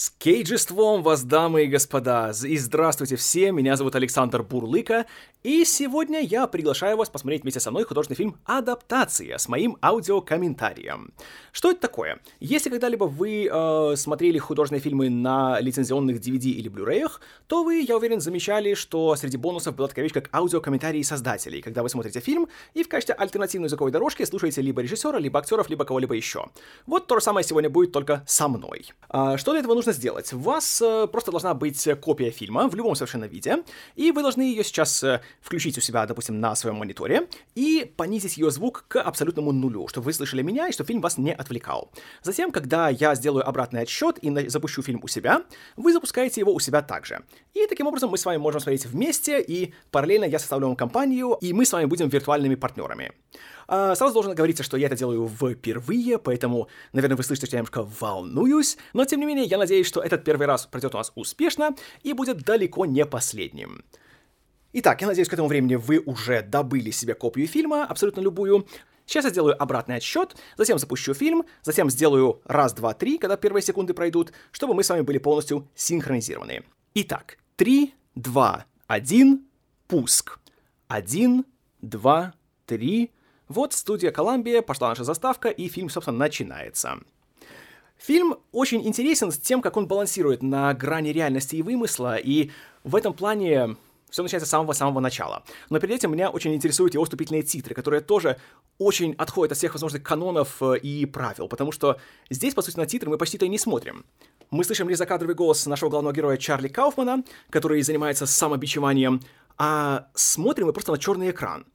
С кейджеством вас, дамы и господа, и здравствуйте все, меня зовут Александр Бурлыка, и сегодня я приглашаю вас посмотреть вместе со мной художественный фильм «Адаптация» с моим аудиокомментарием. Что это такое? Если когда-либо вы э, смотрели художественные фильмы на лицензионных DVD или Blu-ray, то вы, я уверен, замечали, что среди бонусов была такая вещь, как аудиокомментарии создателей, когда вы смотрите фильм и в качестве альтернативной языковой дорожки слушаете либо режиссера, либо актеров, либо кого-либо еще. Вот то же самое сегодня будет только со мной. А, что для этого нужно сделать? У вас э, просто должна быть копия фильма в любом совершенно виде, и вы должны ее сейчас э, включить у себя, допустим, на своем мониторе и понизить ее звук к абсолютному нулю, чтобы вы слышали меня и чтобы фильм вас не отвлекал. Затем, когда я сделаю обратный отсчет и запущу фильм у себя, вы запускаете его у себя также. И таким образом мы с вами можем смотреть вместе, и параллельно я составлю вам компанию, и мы с вами будем виртуальными партнерами. А, сразу должен говориться, что я это делаю впервые, поэтому, наверное, вы слышите, что я немножко волнуюсь, но тем не менее, я надеюсь, что этот первый раз пройдет у нас успешно и будет далеко не последним. Итак, я надеюсь, к этому времени вы уже добыли себе копию фильма, абсолютно любую. Сейчас я сделаю обратный отсчет, затем запущу фильм, затем сделаю раз, два, три, когда первые секунды пройдут, чтобы мы с вами были полностью синхронизированы. Итак, три, два, один, пуск. Один, два, три. Вот студия Колумбия, пошла наша заставка, и фильм, собственно, начинается. Фильм очень интересен с тем, как он балансирует на грани реальности и вымысла, и в этом плане все начинается с самого-самого начала. Но перед этим меня очень интересуют его вступительные титры, которые тоже очень отходят от всех возможных канонов э, и правил, потому что здесь, по сути, на титры мы почти-то и не смотрим. Мы слышим лишь закадровый голос нашего главного героя Чарли Кауфмана, который занимается самобичеванием, а смотрим мы просто на черный экран.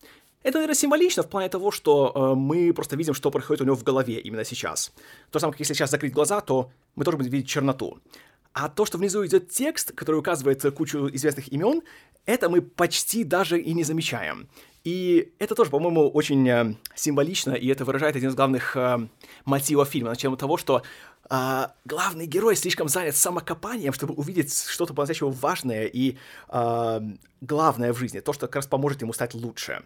Это, наверное, символично в плане того, что э, мы просто видим, что происходит у него в голове именно сейчас. То же самое, как если сейчас закрыть глаза, то мы тоже будем видеть черноту. А то, что внизу идет текст, который указывает кучу известных имен, это мы почти даже и не замечаем. И это тоже, по-моему, очень э, символично, и это выражает один из главных э, мотивов фильма, начнем от того, что э, главный герой слишком занят самокопанием, чтобы увидеть что-то по-настоящему важное и э, главное в жизни, то, что как раз поможет ему стать лучше.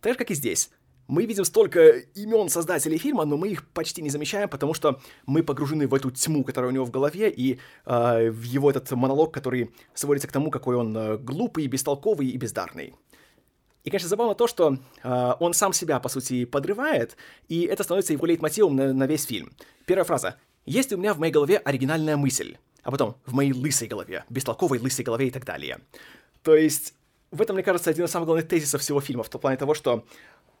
Так же, как и здесь. Мы видим столько имен создателей фильма, но мы их почти не замечаем, потому что мы погружены в эту тьму, которая у него в голове, и э, в его этот монолог, который сводится к тому, какой он э, глупый, бестолковый и бездарный. И, конечно, забавно то, что э, он сам себя, по сути, подрывает, и это становится его лейтмотивом на, на весь фильм. Первая фраза. «Есть у меня в моей голове оригинальная мысль», а потом «в моей лысой голове», бестолковой лысой голове и так далее. То есть в этом, мне кажется, один из самых главных тезисов всего фильма, в том плане того, что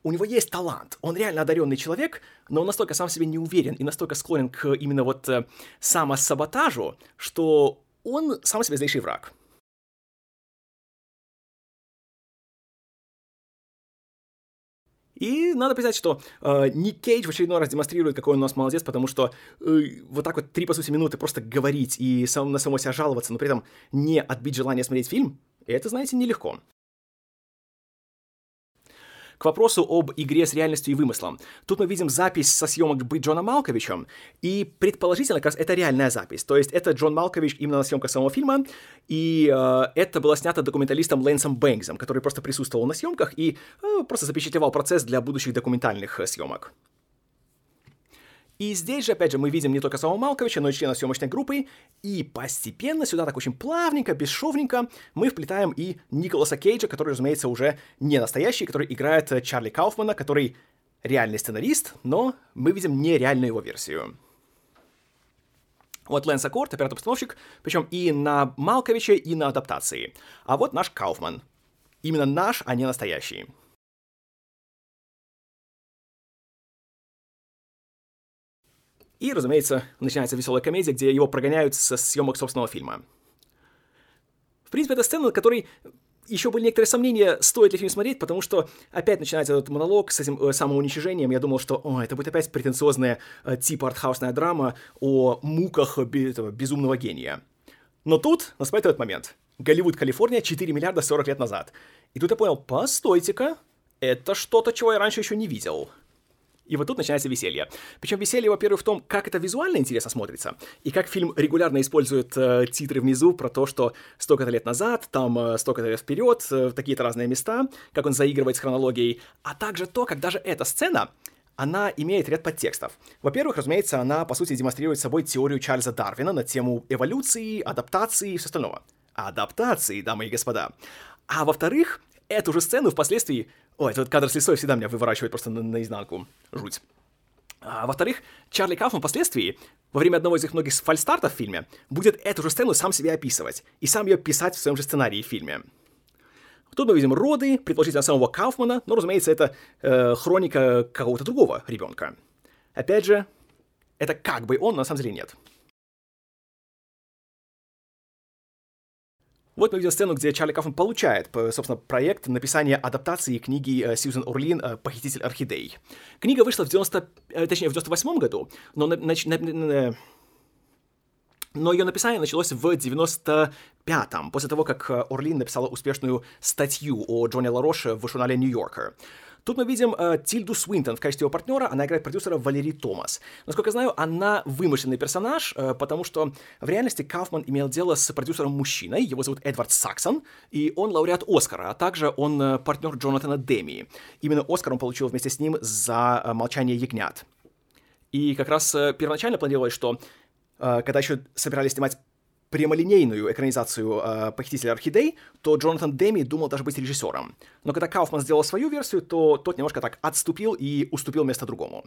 у него есть талант, он реально одаренный человек, но он настолько сам себе не уверен и настолько склонен к именно вот э, самосаботажу, что он сам себе злейший враг. И надо признать, что э, Ник Кейдж в очередной раз демонстрирует, какой он у нас молодец, потому что э, вот так вот три, по сути, минуты просто говорить и сам, на самого себя жаловаться, но при этом не отбить желание смотреть фильм, это, знаете, нелегко. К вопросу об игре с реальностью и вымыслом. Тут мы видим запись со съемок быть Джона Малковичем, и предположительно, как раз это реальная запись. То есть это Джон Малкович именно на съемках самого фильма, и э, это было снято документалистом Лэнсом Бэнксом, который просто присутствовал на съемках и э, просто запечатлевал процесс для будущих документальных э, съемок. И здесь же, опять же, мы видим не только самого Малковича, но и члена съемочной группы, и постепенно сюда так очень плавненько, бесшовненько мы вплетаем и Николаса Кейджа, который, разумеется, уже не настоящий, который играет э, Чарли Кауфмана, который реальный сценарист, но мы видим нереальную его версию. Вот Лэнс Аккорд, оператор-постановщик, причем и на Малковиче, и на адаптации. А вот наш Кауфман. Именно наш, а не настоящий. И, разумеется, начинается веселая комедия, где его прогоняют со съемок собственного фильма. В принципе, это сцена, на которой еще были некоторые сомнения, стоит ли фильм смотреть, потому что опять начинается этот монолог с этим э, самоуничижением. Я думал, что о, это будет опять претенциозная э, типа артхаусная драма о муках бе- этого безумного гения. Но тут наступает этот момент. Голливуд, Калифорния, 4 миллиарда 40 лет назад. И тут я понял, постойте-ка, это что-то, чего я раньше еще не видел. И вот тут начинается веселье. Причем веселье, во-первых, в том, как это визуально интересно смотрится, и как фильм регулярно использует э, титры внизу про то, что столько-то лет назад, там э, столько-то лет вперед, э, такие-то разные места, как он заигрывает с хронологией, а также то, как даже эта сцена она имеет ряд подтекстов. Во-первых, разумеется, она, по сути, демонстрирует собой теорию Чарльза Дарвина на тему эволюции, адаптации и все остального. Адаптации, дамы и господа. А во-вторых, эту же сцену впоследствии... Ой, этот кадр с лесой всегда меня выворачивает просто на, наизнанку. Жуть. А, во-вторых, Чарли Кауфман впоследствии, во время одного из их многих фальстартов в фильме, будет эту же сцену сам себе описывать и сам ее писать в своем же сценарии в фильме. Тут мы видим роды, предположительно самого Кауфмана, но, разумеется, это э, хроника какого-то другого ребенка. Опять же, это как бы он, но на самом деле нет. Вот мы видим сцену, где Чарли Кафман получает, собственно, проект написания адаптации книги э, Сьюзен Урлин «Э, «Похититель орхидей». Книга вышла в 90... Э, точнее, в 98 году, но на, на, на, но ее написание началось в 95-м, после того, как Орлин написала успешную статью о Джоне Лароше в журнале «Нью-Йоркер». Тут мы видим э, Тильду Свинтон в качестве его партнера, она играет продюсера Валерий Томас. Насколько я знаю, она вымышленный персонаж, э, потому что в реальности Кауфман имел дело с продюсером-мужчиной, его зовут Эдвард Саксон, и он лауреат Оскара, а также он э, партнер Джонатана Деми. Именно Оскар он получил вместе с ним за э, «Молчание ягнят». И как раз э, первоначально планировалось, что э, когда еще собирались снимать прямолинейную экранизацию э, «Похитителя орхидей», то Джонатан Деми думал даже быть режиссером. Но когда Кауфман сделал свою версию, то тот немножко так отступил и уступил место другому.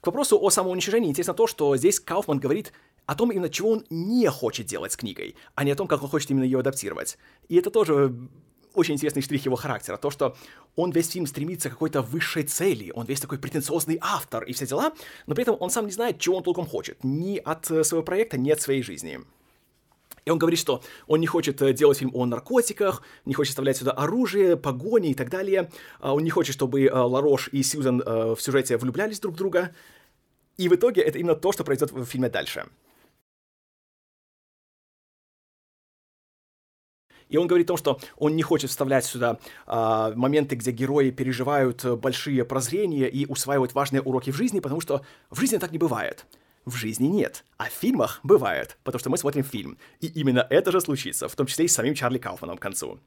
К вопросу о самоуничижении интересно то, что здесь Кауфман говорит о том, именно чего он не хочет делать с книгой, а не о том, как он хочет именно ее адаптировать. И это тоже очень интересный штрих его характера. То, что он весь фильм стремится к какой-то высшей цели, он весь такой претенциозный автор и все дела, но при этом он сам не знает, чего он толком хочет. Ни от э, своего проекта, ни от своей жизни. И он говорит, что он не хочет э, делать фильм о наркотиках, не хочет вставлять сюда оружие, погони и так далее. А он не хочет, чтобы э, Ларош и Сьюзан в сюжете влюблялись друг в друга. И в итоге это именно то, что произойдет в фильме дальше. И он говорит о том, что он не хочет вставлять сюда а, моменты, где герои переживают большие прозрения и усваивают важные уроки в жизни, потому что в жизни так не бывает. В жизни нет, а в фильмах бывает, потому что мы смотрим фильм. И именно это же случится, в том числе и с самим Чарли Кауфманом к концу.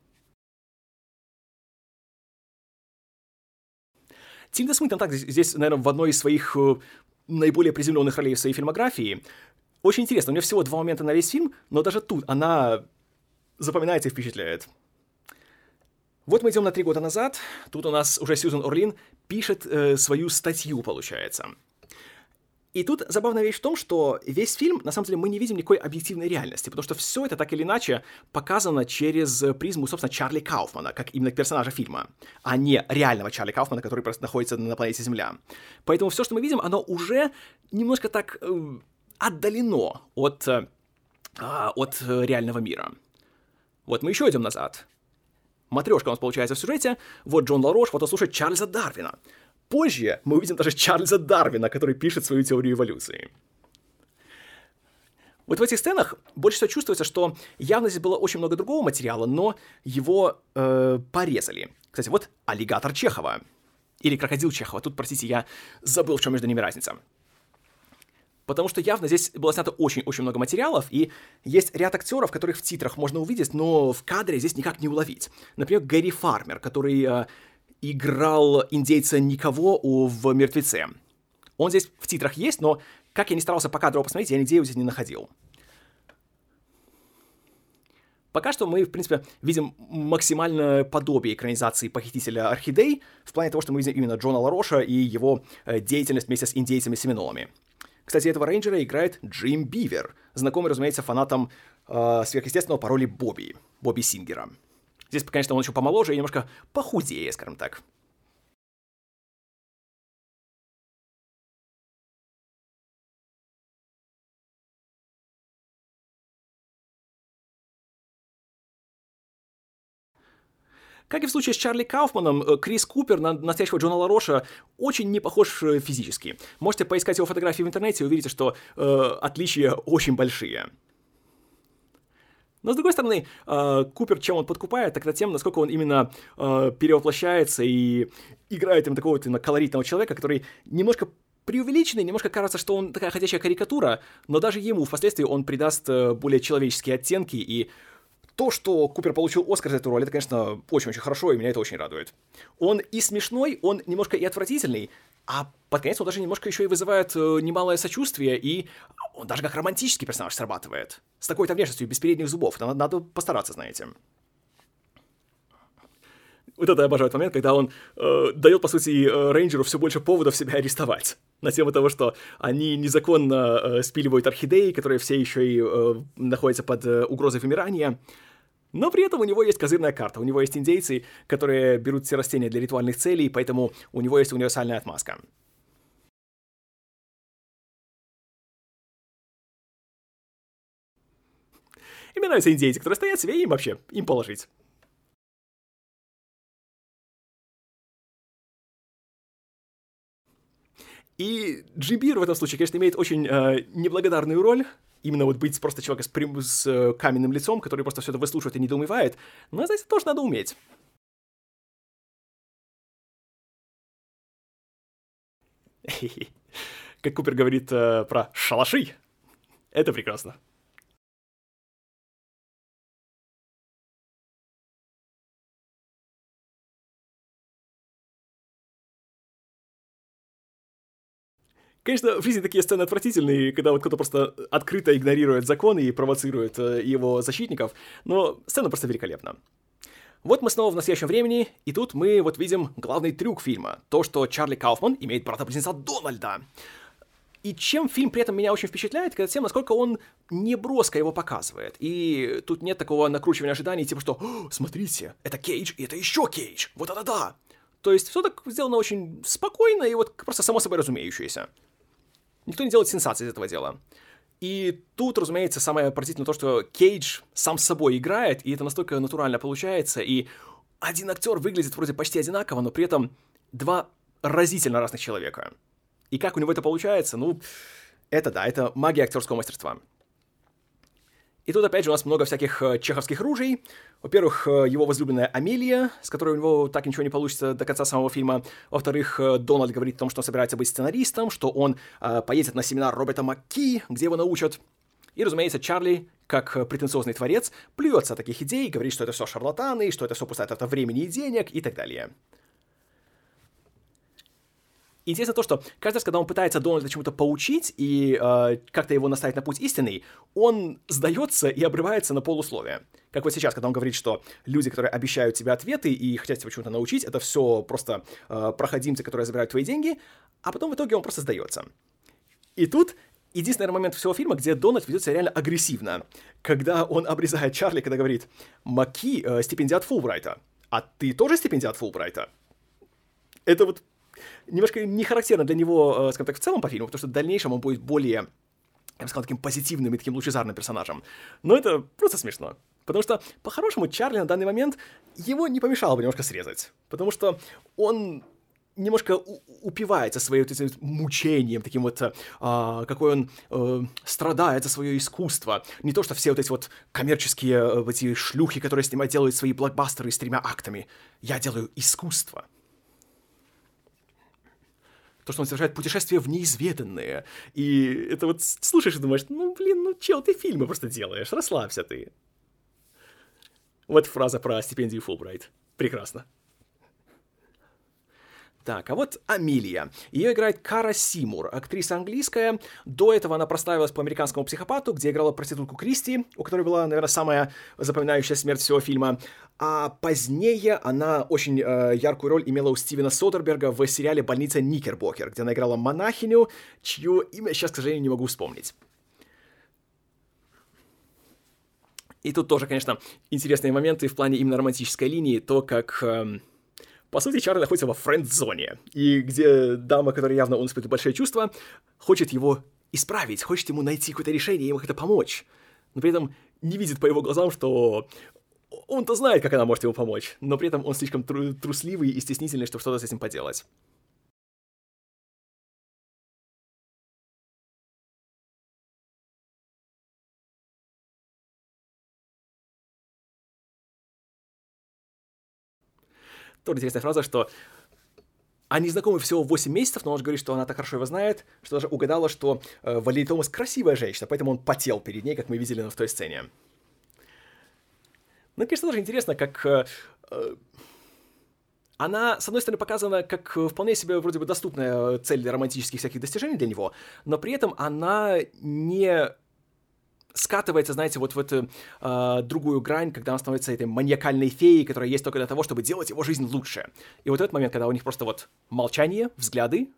Тильда Смитон так здесь, наверное, в одной из своих э, наиболее приземленных ролей в своей фильмографии. Очень интересно, у нее всего два момента на весь фильм, но даже тут она запоминается и впечатляет. Вот мы идем на три года назад. Тут у нас уже Сьюзен Орлин пишет э, свою статью, получается. И тут забавная вещь в том, что весь фильм, на самом деле, мы не видим никакой объективной реальности, потому что все это так или иначе показано через призму, собственно, Чарли Кауфмана, как именно персонажа фильма, а не реального Чарли Кауфмана, который просто находится на планете Земля. Поэтому все, что мы видим, оно уже немножко так э, отдалено от, э, от реального мира. Вот мы еще идем назад. Матрешка у нас получается в сюжете. Вот Джон Ларош, вот он слушает Чарльза Дарвина. Позже мы увидим даже Чарльза Дарвина, который пишет свою теорию эволюции. Вот в этих сценах больше всего чувствуется, что явно здесь было очень много другого материала, но его э, порезали. Кстати, вот аллигатор Чехова. Или крокодил Чехова. Тут, простите, я забыл, в чем между ними разница. Потому что явно здесь было снято очень-очень много материалов, и есть ряд актеров, которых в титрах можно увидеть, но в кадре здесь никак не уловить. Например, Гэри Фармер, который э, играл индейца Никого в «Мертвеце». Он здесь в титрах есть, но как я не старался по кадру посмотреть, я нигде его здесь не находил. Пока что мы, в принципе, видим максимальное подобие экранизации «Похитителя орхидей» в плане того, что мы видим именно Джона Лароша и его э, деятельность вместе с индейцами-семенолами. Кстати, этого рейнджера играет Джим Бивер, знакомый, разумеется, фанатам э, сверхъестественного по роли Бобби, Бобби Сингера. Здесь, конечно, он еще помоложе и немножко похудее, скажем так. Как и в случае с Чарли Кауфманом, э, Крис Купер на настоящего Джона Лароша очень не похож э, физически. Можете поискать его фотографии в интернете и увидите, что э, отличия очень большие. Но с другой стороны, э, Купер, чем он подкупает, так это тем, насколько он именно перевоплощается и играет им такого вот именно колоритного человека, который немножко преувеличенный, немножко кажется, что он такая ходячая карикатура, но даже ему впоследствии он придаст более человеческие оттенки и то, что Купер получил Оскар за эту роль, это, конечно, очень-очень хорошо, и меня это очень радует. Он и смешной, он немножко и отвратительный, А под конец он даже немножко еще и вызывает э, немалое сочувствие, и он даже как романтический персонаж срабатывает. С такой-то внешностью, без передних зубов. Надо, надо постараться, знаете. Вот это я обожаю этот момент, когда он э, дает, по сути, э, рейнджеру все больше поводов себя арестовать. На тему того, что они незаконно э, спиливают орхидеи, которые все еще и э, находятся под э, угрозой вымирания. Но при этом у него есть козырная карта. У него есть индейцы, которые берут все растения для ритуальных целей, поэтому у него есть универсальная отмазка. И нравятся индейцы, которые стоят себе, им вообще, им положить. И Джибир в этом случае, конечно, имеет очень э, неблагодарную роль. Именно вот быть просто человеком с, прям, с э, каменным лицом, который просто все это выслушивает и недоумевает. Но, знаете, тоже надо уметь. Как Купер говорит э, про шалаши. Это прекрасно. Конечно, в жизни такие сцены отвратительные, когда вот кто-то просто открыто игнорирует законы и провоцирует э, его защитников, но сцена просто великолепна. Вот мы снова в настоящем времени, и тут мы вот видим главный трюк фильма. То, что Чарли Кауфман имеет брата-близнеца Дональда. И чем фильм при этом меня очень впечатляет, это тем, насколько он не броско его показывает. И тут нет такого накручивания ожиданий, типа что «Смотрите, это Кейдж, и это еще Кейдж! Вот это да!» То есть все так сделано очень спокойно и вот просто само собой разумеющееся. Никто не делает сенсации из этого дела. И тут, разумеется, самое поразительное то, что Кейдж сам с собой играет, и это настолько натурально получается, и один актер выглядит вроде почти одинаково, но при этом два разительно разных человека. И как у него это получается, ну, это да, это магия актерского мастерства. И тут, опять же, у нас много всяких э, чеховских ружей. Во-первых, э, его возлюбленная Амелия, с которой у него так ничего не получится до конца самого фильма. Во-вторых, э, Дональд говорит о том, что он собирается быть сценаристом, что он э, поедет на семинар Роберта Макки, где его научат. И, разумеется, Чарли, как претенциозный творец, плюется от таких идей, говорит, что это все шарлатаны, что это все пустая трата времени и денег и так далее. Интересно то, что каждый раз, когда он пытается Дональда чему-то поучить и э, как-то его наставить на путь истинный, он сдается и обрывается на полусловие. Как вот сейчас, когда он говорит, что люди, которые обещают тебе ответы и хотят тебя чему-то научить, это все просто э, проходимцы, которые забирают твои деньги, а потом в итоге он просто сдается. И тут единственный момент всего фильма, где Дональд ведет себя реально агрессивно, когда он обрезает Чарли, когда говорит «Маки э, стипендиат Фулбрайта, а ты тоже стипендиат Фулбрайта?» Это вот немножко не характерно для него, э, скажем так, в целом по фильму, потому что в дальнейшем он будет более я бы сказал, таким позитивным и таким лучезарным персонажем. Но это просто смешно. Потому что, по-хорошему, Чарли на данный момент, его не помешало бы немножко срезать. Потому что он немножко упивается своим вот этим мучением, таким вот, а, какой он а, страдает за свое искусство. Не то, что все вот эти вот коммерческие а, эти шлюхи, которые снимают, делают свои блокбастеры с тремя актами. Я делаю искусство то, что он совершает путешествие в неизведанное. И это вот слушаешь и думаешь, ну, блин, ну, чел, ты фильмы просто делаешь, расслабься ты. Вот фраза про стипендию Фулбрайт. Прекрасно. Так, а вот Амилия. Ее играет Кара Симур, актриса английская. До этого она прославилась по американскому психопату, где играла проститутку Кристи, у которой была, наверное, самая запоминающая смерть всего фильма. А позднее она очень э, яркую роль имела у Стивена Содерберга в сериале «Больница Никербокер», где она играла монахиню, чье имя сейчас, к сожалению, не могу вспомнить. И тут тоже, конечно, интересные моменты в плане именно романтической линии, то, как... Э, по сути, Чарли находится во френд-зоне, и где дама, которая явно он испытывает большое чувство, хочет его исправить, хочет ему найти какое-то решение, ему как-то помочь. Но при этом не видит по его глазам, что он-то знает, как она может ему помочь, но при этом он слишком тру- трусливый и стеснительный, чтобы что-то с этим поделать. Тоже интересная фраза, что они знакомы всего 8 месяцев, но он же говорит, что она так хорошо его знает, что даже угадала, что э, Валерий Томас красивая женщина, поэтому он потел перед ней, как мы видели в той сцене. Ну, конечно, тоже интересно, как... Э, э, она, с одной стороны, показана как вполне себе вроде бы доступная цель для романтических всяких достижений для него, но при этом она не скатывается, знаете, вот в эту э, другую грань, когда он становится этой маниакальной феей, которая есть только для того, чтобы делать его жизнь лучше. И вот этот момент, когда у них просто вот молчание, взгляды,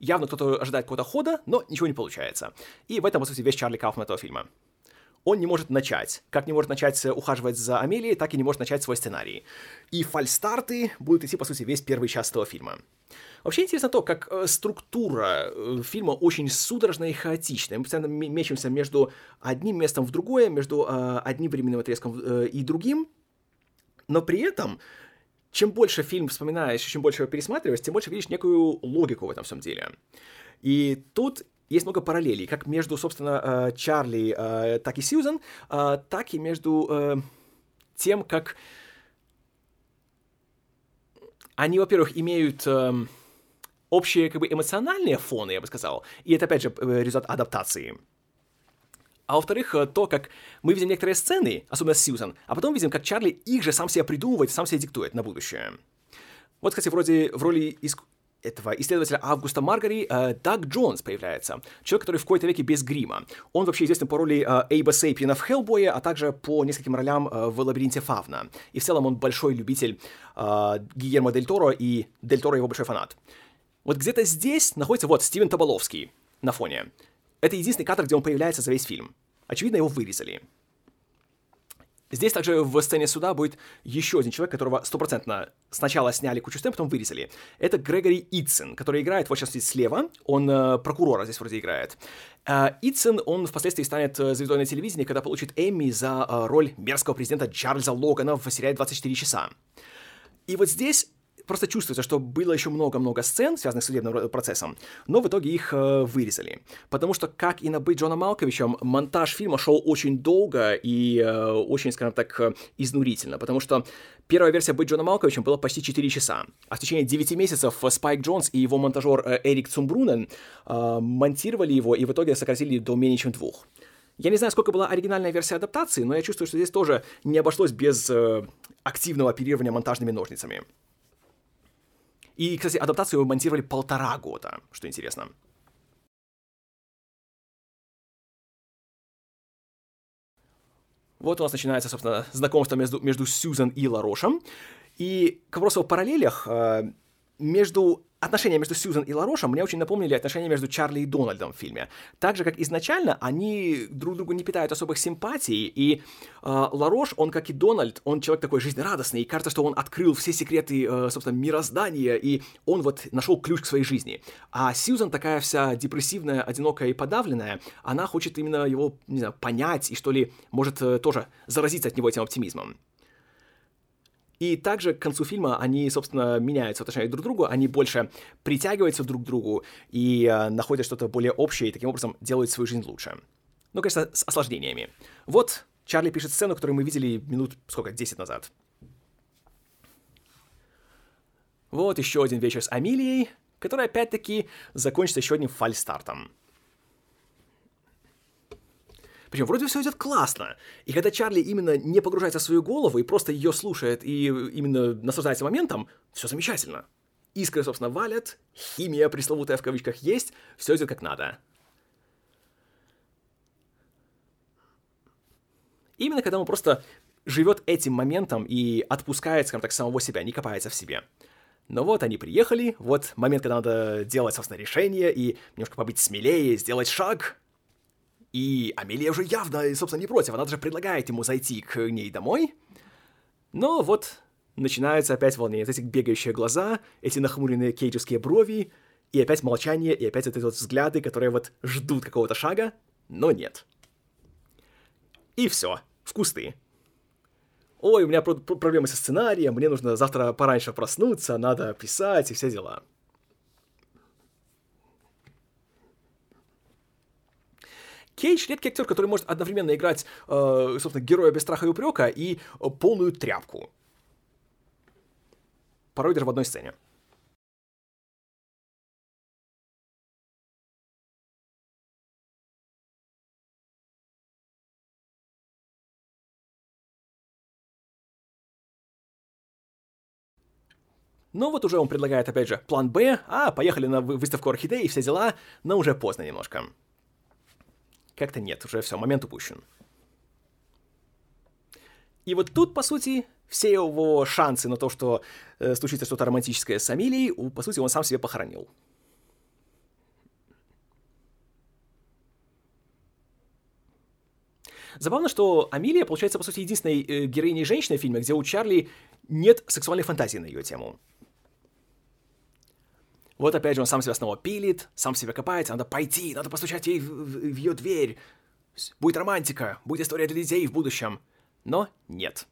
явно кто-то ожидает какого-то хода, но ничего не получается. И в этом, по сути, весь Чарли Кауфман этого фильма он не может начать. Как не может начать э, ухаживать за Амелией, так и не может начать свой сценарий. И фальстарты будут идти, по сути, весь первый час этого фильма. Вообще интересно то, как э, структура э, фильма очень судорожная и хаотичная. Мы постоянно мечемся между одним местом в другое, между э, одним временным отрезком и другим, но при этом чем больше фильм вспоминаешь, чем больше его пересматриваешь, тем больше видишь некую логику в этом всем деле. И тут есть много параллелей, как между, собственно, Чарли, так и Сьюзан, э, так и между тем, как они, во-первых, имеют общие как бы эмоциональные фоны, я бы сказал, и это, опять же, результат адаптации. А во-вторых, то, как мы видим некоторые сцены, особенно с Сьюзан, а потом видим, как Чарли их же сам себе придумывает, сам себе диктует на будущее. Вот, кстати, вроде в роли иск этого исследователя Августа Маргари э, Даг Джонс появляется. Человек, который в какой-то веке без грима. Он вообще известен по роли э, Эйба Сейпина в Хеллбое, а также по нескольким ролям э, в Лабиринте Фавна. И в целом он большой любитель э, Гильермо Дель Торо, и Дель Торо его большой фанат. Вот где-то здесь находится вот Стивен Таболовский на фоне. Это единственный кадр, где он появляется за весь фильм. Очевидно, его вырезали. Здесь также в сцене суда будет еще один человек, которого стопроцентно сначала сняли кучу сцен, потом вырезали. Это Грегори Итсен, который играет, вот сейчас здесь слева, он э, прокурора здесь вроде играет. Э, Итсен, он впоследствии станет э, звездой на телевидении, когда получит Эмми за э, роль мерзкого президента Чарльза Логана в сериале «24 часа». И вот здесь просто чувствуется, что было еще много-много сцен, связанных с судебным процессом, но в итоге их э, вырезали. Потому что, как и на «Быть Джона Малковичем», монтаж фильма шел очень долго и э, очень, скажем так, э, изнурительно, потому что первая версия «Быть Джоном Малковичем» была почти 4 часа, а в течение 9 месяцев Спайк Джонс и его монтажер э, Эрик Цумбрунен э, монтировали его и в итоге сократили до менее чем двух. Я не знаю, сколько была оригинальная версия адаптации, но я чувствую, что здесь тоже не обошлось без э, активного оперирования монтажными ножницами. И, кстати, адаптацию монтировали полтора года, что интересно. Вот у нас начинается, собственно, знакомство между, между Сьюзан и Ларошем. И к вопросу о параллелях, э, между отношения между Сьюзан и Ларошем мне очень напомнили отношения между Чарли и Дональдом в фильме. Так же, как изначально, они друг другу не питают особых симпатий, и э, Ларош, он, как и Дональд, он человек такой жизнерадостный, и кажется, что он открыл все секреты, э, собственно, мироздания, и он вот нашел ключ к своей жизни. А Сьюзан такая вся депрессивная, одинокая и подавленная, она хочет именно его, не знаю, понять, и что ли, может э, тоже заразиться от него этим оптимизмом. И также к концу фильма они, собственно, меняются в друг к другу, они больше притягиваются друг к другу и э, находят что-то более общее, и таким образом делают свою жизнь лучше. Ну, конечно, с осложнениями. Вот Чарли пишет сцену, которую мы видели минут, сколько, 10 назад. Вот еще один вечер с Амилией, который опять-таки закончится еще одним фальстартом. Причем вроде все идет классно. И когда Чарли именно не погружается в свою голову и просто ее слушает и именно наслаждается моментом, все замечательно. Искры, собственно, валят, химия пресловутая в кавычках есть, все идет как надо. Именно когда он просто живет этим моментом и отпускает, скажем так, самого себя, не копается в себе. Но вот они приехали, вот момент, когда надо делать, собственно, решение и немножко побыть смелее, сделать шаг, и Амелия уже явно, собственно, не против, она даже предлагает ему зайти к ней домой. Но вот начинается опять волнение, эти бегающие глаза, эти нахмуренные кейджевские брови, и опять молчание, и опять вот эти вот взгляды, которые вот ждут какого-то шага, но нет. И все, в кусты. Ой, у меня проблемы со сценарием, мне нужно завтра пораньше проснуться, надо писать и все дела. Кейдж — редкий актер, который может одновременно играть, э, собственно, героя без страха и упрека и полную тряпку. Порой даже в одной сцене. Но вот уже он предлагает, опять же, план Б, а, поехали на выставку орхидей и все дела, но уже поздно немножко. Как-то нет, уже все, момент упущен. И вот тут, по сути, все его шансы на то, что э, случится что-то романтическое с Амилией, по сути, он сам себе похоронил. Забавно, что Амилия, получается, по сути, единственной э, героиней женщины в фильме, где у Чарли нет сексуальной фантазии на ее тему. Вот опять же он сам себя снова пилит, сам себя копается, надо пойти, надо постучать ей в, в, в ее дверь. Будет романтика, будет история для детей в будущем. Но нет.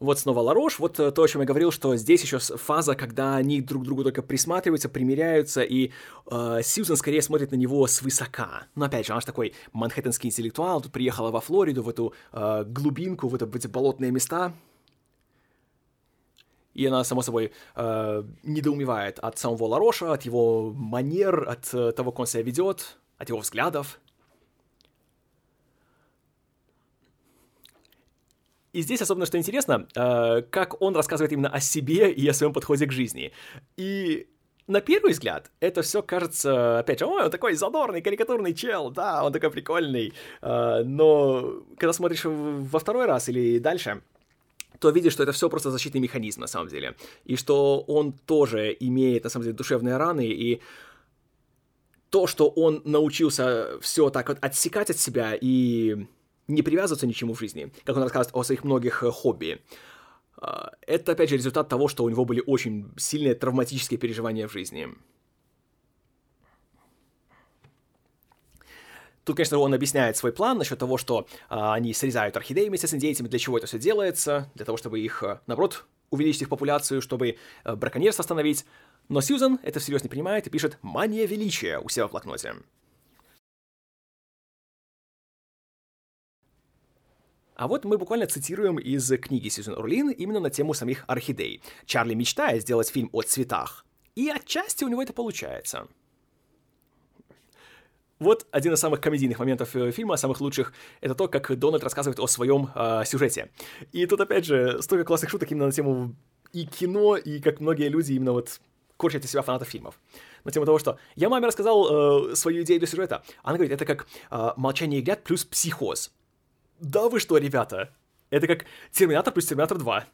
Вот снова Ларош, вот э, то, о чем я говорил, что здесь еще фаза, когда они друг к другу только присматриваются, примиряются, и э, Сьюзен скорее смотрит на него свысока. Но опять же, она же такой манхэттенский интеллектуал, тут приехала во Флориду, в эту э, глубинку, в, это, в эти болотные места. И она, само собой, э, недоумевает от самого Лароша, от его манер, от э, того, как он себя ведет, от его взглядов. И здесь особенно что интересно, э, как он рассказывает именно о себе и о своем подходе к жизни. И на первый взгляд, это все кажется, опять же, ой, он такой задорный, карикатурный чел, да, он такой прикольный. Э, но когда смотришь во второй раз или дальше, то видишь, что это все просто защитный механизм на самом деле. И что он тоже имеет, на самом деле, душевные раны, и то, что он научился все так вот отсекать от себя и не привязываться к чему в жизни, как он рассказывает о своих многих э, хобби. А, это, опять же, результат того, что у него были очень сильные травматические переживания в жизни. Тут, конечно, он объясняет свой план насчет того, что а, они срезают орхидеи вместе с индейцами, для чего это все делается, для того, чтобы их, э, наоборот, увеличить их популяцию, чтобы а, браконьерство остановить. Но Сьюзан это всерьез не принимает и пишет «мания величия» у себя в блокноте. А вот мы буквально цитируем из книги Сьюзен Орлин именно на тему самих орхидей. Чарли мечтает сделать фильм о цветах. И отчасти у него это получается. Вот один из самых комедийных моментов э, фильма, самых лучших, это то, как Дональд рассказывает о своем э, сюжете. И тут, опять же, столько классных шуток именно на тему и кино, и как многие люди именно вот корчат из себя фанатов фильмов. На тему того, что я маме рассказал э, свою идею для сюжета. Она говорит, это как э, «Молчание ягнят» плюс «Психоз». Да вы что, ребята? Это как Терминатор плюс Терминатор 2.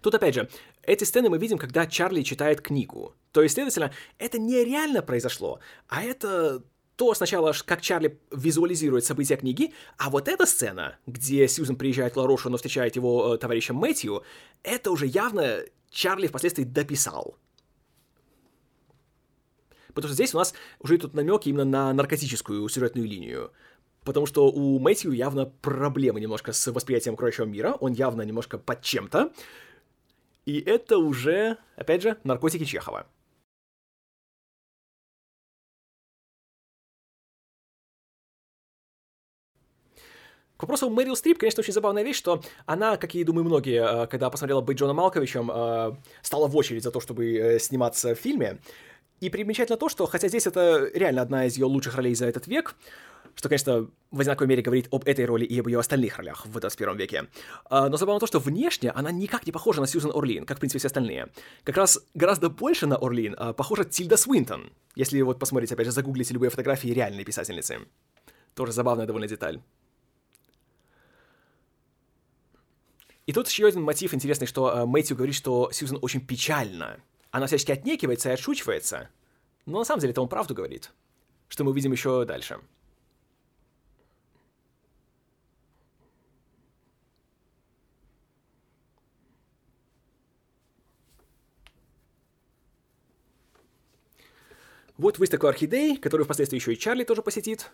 Тут опять же, эти сцены мы видим, когда Чарли читает книгу. То есть, следовательно, это нереально произошло, а это то сначала, как Чарли визуализирует события книги, а вот эта сцена, где Сьюзен приезжает к Ларошу, но встречает его э, товарища Мэтью, это уже явно Чарли впоследствии дописал. Потому что здесь у нас уже идут намеки именно на наркотическую сюжетную линию. Потому что у Мэтью явно проблемы немножко с восприятием окружающего мира, он явно немножко под чем-то. И это уже, опять же, наркотики Чехова. К вопросу Мэрил Стрип, конечно, очень забавная вещь, что она, как и, думаю, многие, э, когда посмотрела «Быть Джоном Малковичем», э, стала в очередь за то, чтобы э, сниматься в фильме. И примечательно то, что, хотя здесь это реально одна из ее лучших ролей за этот век, что, конечно, в одинаковой мере говорит об этой роли и об ее остальных ролях в 21 веке. А, но забавно то, что внешне она никак не похожа на Сьюзен Орлин, как, в принципе, все остальные. Как раз гораздо больше на Орлин а, похожа Тильда Свинтон, если вот посмотрите, опять же, загуглите любые фотографии реальной писательницы. Тоже забавная довольно деталь. И тут еще один мотив интересный, что э, Мэтью говорит, что Сьюзен очень печальна. Она всячески отнекивается и отшучивается. Но на самом деле это он правду говорит. Что мы увидим еще дальше. Вот выставка орхидей, которую впоследствии еще и Чарли тоже посетит.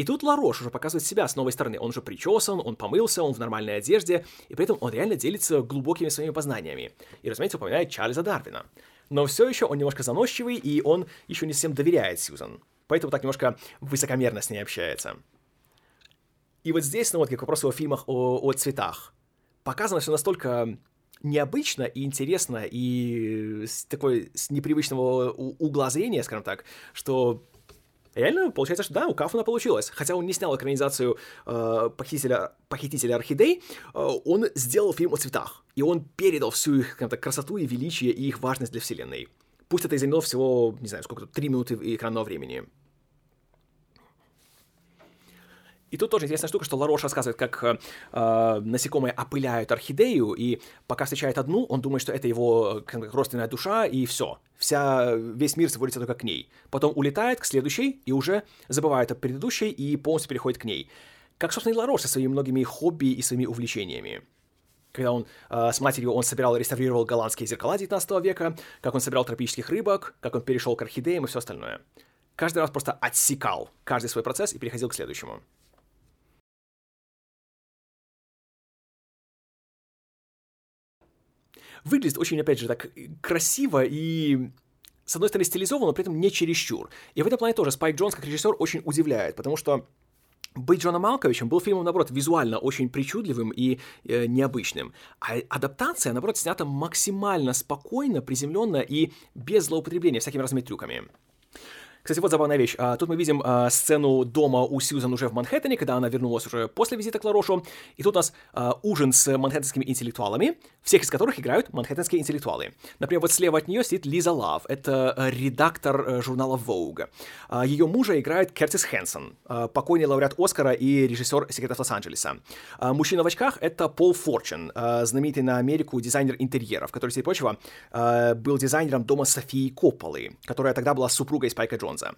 И тут Ларош уже показывает себя с новой стороны. Он уже причесан, он помылся, он в нормальной одежде, и при этом он реально делится глубокими своими познаниями. И, разумеется, упоминает Чарльза Дарвина. Но все еще он немножко заносчивый, и он еще не всем доверяет Сьюзан. Поэтому так немножко высокомерно с ней общается. И вот здесь, ну вот, как к вопросу о фильмах о, о цветах. Показано все настолько необычно и интересно, и с такой с непривычного угла зрения, скажем так, что Реально, получается, что да, у Кафмана получилось. Хотя он не снял экранизацию э, похитителя, похитителя орхидей, э, он сделал фильм о цветах. И он передал всю их красоту и величие, и их важность для вселенной. Пусть это и заняло всего, не знаю, сколько-то, три минуты экранного времени. И тут тоже интересная штука, что Ларош рассказывает, как э, э, насекомые опыляют орхидею, и пока встречает одну, он думает, что это его как, родственная душа, и все. Вся, весь мир сводится только к ней. Потом улетает к следующей, и уже забывает о предыдущей, и полностью переходит к ней. Как, собственно, и Ларош со своими многими хобби и своими увлечениями. Когда он э, с матерью он собирал и реставрировал голландские зеркала 19 века, как он собирал тропических рыбок, как он перешел к орхидеям и все остальное. Каждый раз просто отсекал каждый свой процесс и переходил к следующему. Выглядит очень, опять же, так красиво и с одной стороны, стилизован, но при этом не чересчур. И в этом плане тоже Спайк Джонс как режиссер очень удивляет, потому что быть Джоном Малковичем был фильмом, наоборот, визуально очень причудливым и э, необычным. А адаптация, наоборот, снята максимально спокойно, приземленно и без злоупотребления всякими разными трюками. Кстати, вот забавная вещь. А, тут мы видим а, сцену дома у Сьюзан уже в Манхэттене, когда она вернулась уже после визита к Ларошу. И тут у нас а, ужин с манхэттенскими интеллектуалами, всех из которых играют манхэттенские интеллектуалы. Например, вот слева от нее сидит Лиза Лав, это редактор э, журнала Vogue. Ее мужа играет Кертис Хэнсон, покойный лауреат Оскара и режиссер «Секретов Лос-Анджелеса». Мужчина в очках — это Пол Форчин, знаменитый на Америку дизайнер интерьеров, который, среди прочего, был дизайнером дома Софии Копполы, которая тогда была супругой Спайка Джонса. Джонса.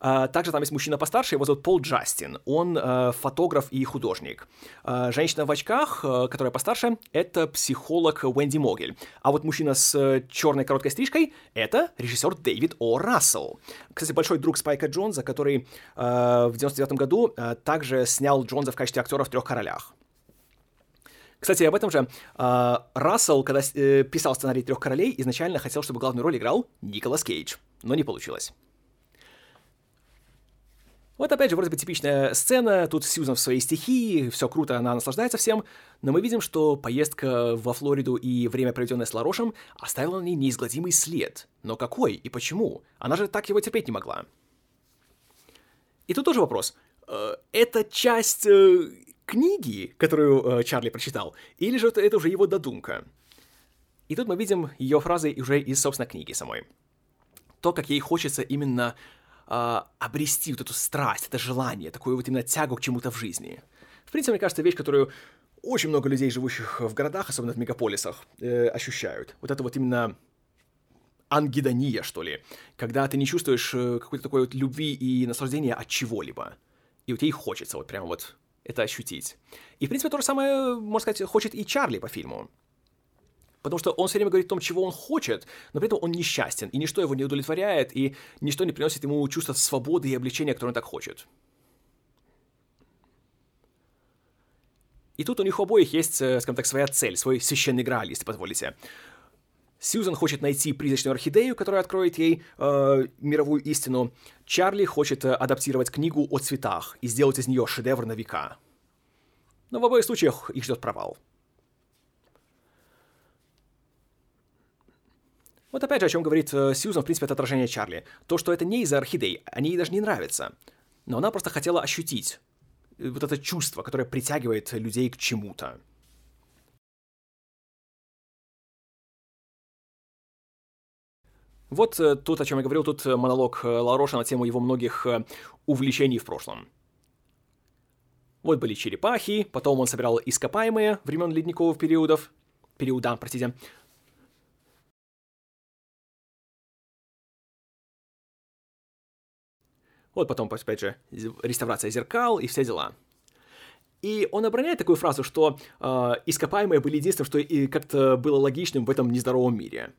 А, также там есть мужчина постарше, его зовут Пол Джастин. Он э, фотограф и художник. А, женщина в очках, э, которая постарше, это психолог Уэнди Могель. А вот мужчина с э, черной короткой стрижкой — это режиссер Дэвид О. Рассел. Кстати, большой друг Спайка Джонса, который в 99 году также снял Джонса в качестве актера в «Трех королях». Кстати, об этом же Рассел, когда писал сценарий трех королей, изначально хотел, чтобы главную роль играл Николас Кейдж, но не получилось. Вот опять же, вроде бы типичная сцена, тут Сьюзан в своей стихии, все круто, она наслаждается всем, но мы видим, что поездка во Флориду и время, проведенное с Ларошем, оставила на ней неизгладимый след. Но какой и почему? Она же так его терпеть не могла. И тут тоже вопрос. Э, это часть э, книги, которую э, Чарли прочитал, или же это уже его додумка? И тут мы видим ее фразы уже из, собственно, книги самой. То, как ей хочется именно э, обрести вот эту страсть, это желание, такую вот именно тягу к чему-то в жизни. В принципе, мне кажется, вещь, которую очень много людей, живущих в городах, особенно в мегаполисах, э, ощущают. Вот это вот именно ангидония, что ли, когда ты не чувствуешь э, какой-то такой вот любви и наслаждения от чего-либо. И вот тебе хочется вот прямо вот это ощутить. И, в принципе, то же самое, можно сказать, хочет и Чарли по фильму. Потому что он все время говорит о том, чего он хочет, но при этом он несчастен, и ничто его не удовлетворяет, и ничто не приносит ему чувство свободы и облегчения, которое он так хочет. И тут у них обоих есть, э, скажем так, своя цель, свой священный грааль, если позволите. Сьюзан хочет найти призрачную орхидею, которая откроет ей э, мировую истину. Чарли хочет э, адаптировать книгу о цветах и сделать из нее шедевр на века. Но в обоих случаях их ждет провал. Вот опять же, о чем говорит э, Сьюзан, в принципе, это отражение Чарли. То, что это не из-за орхидей, они ей даже не нравятся. Но она просто хотела ощутить э, вот это чувство, которое притягивает людей к чему-то. Вот э, тут, о чем я говорил, тут монолог Лароша на тему его многих увлечений в прошлом. Вот были черепахи, потом он собирал ископаемые времен ледниковых периодов, периода, простите, Вот потом, опять же, реставрация зеркал и все дела. И он обороняет такую фразу, что э, ископаемые были единственным, что и как-то было логичным в этом нездоровом мире.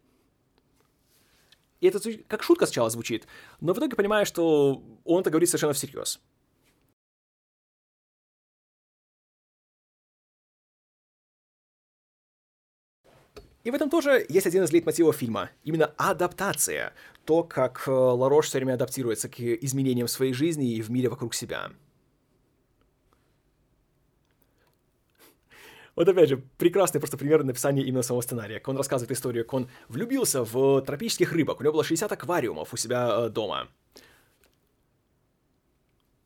И это как шутка сначала звучит, но в итоге понимаю, что он это говорит совершенно всерьез. И в этом тоже есть один из лейтмотивов фильма. Именно адаптация. То, как э, Ларош все время адаптируется к изменениям в своей жизни и в мире вокруг себя. Вот опять же, прекрасный просто пример написания именно самого сценария. Он рассказывает историю, как он влюбился в тропических рыбок. У него было 60 аквариумов у себя э, дома.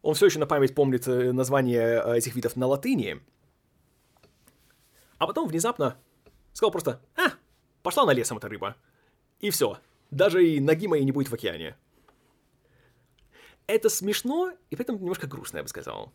Он все еще на память помнит э, название этих видов на латыни. А потом внезапно сказал просто «А, пошла на лесом эта рыба». И все. Даже и ноги моей не будет в океане. Это смешно и при этом немножко грустно, я бы сказал.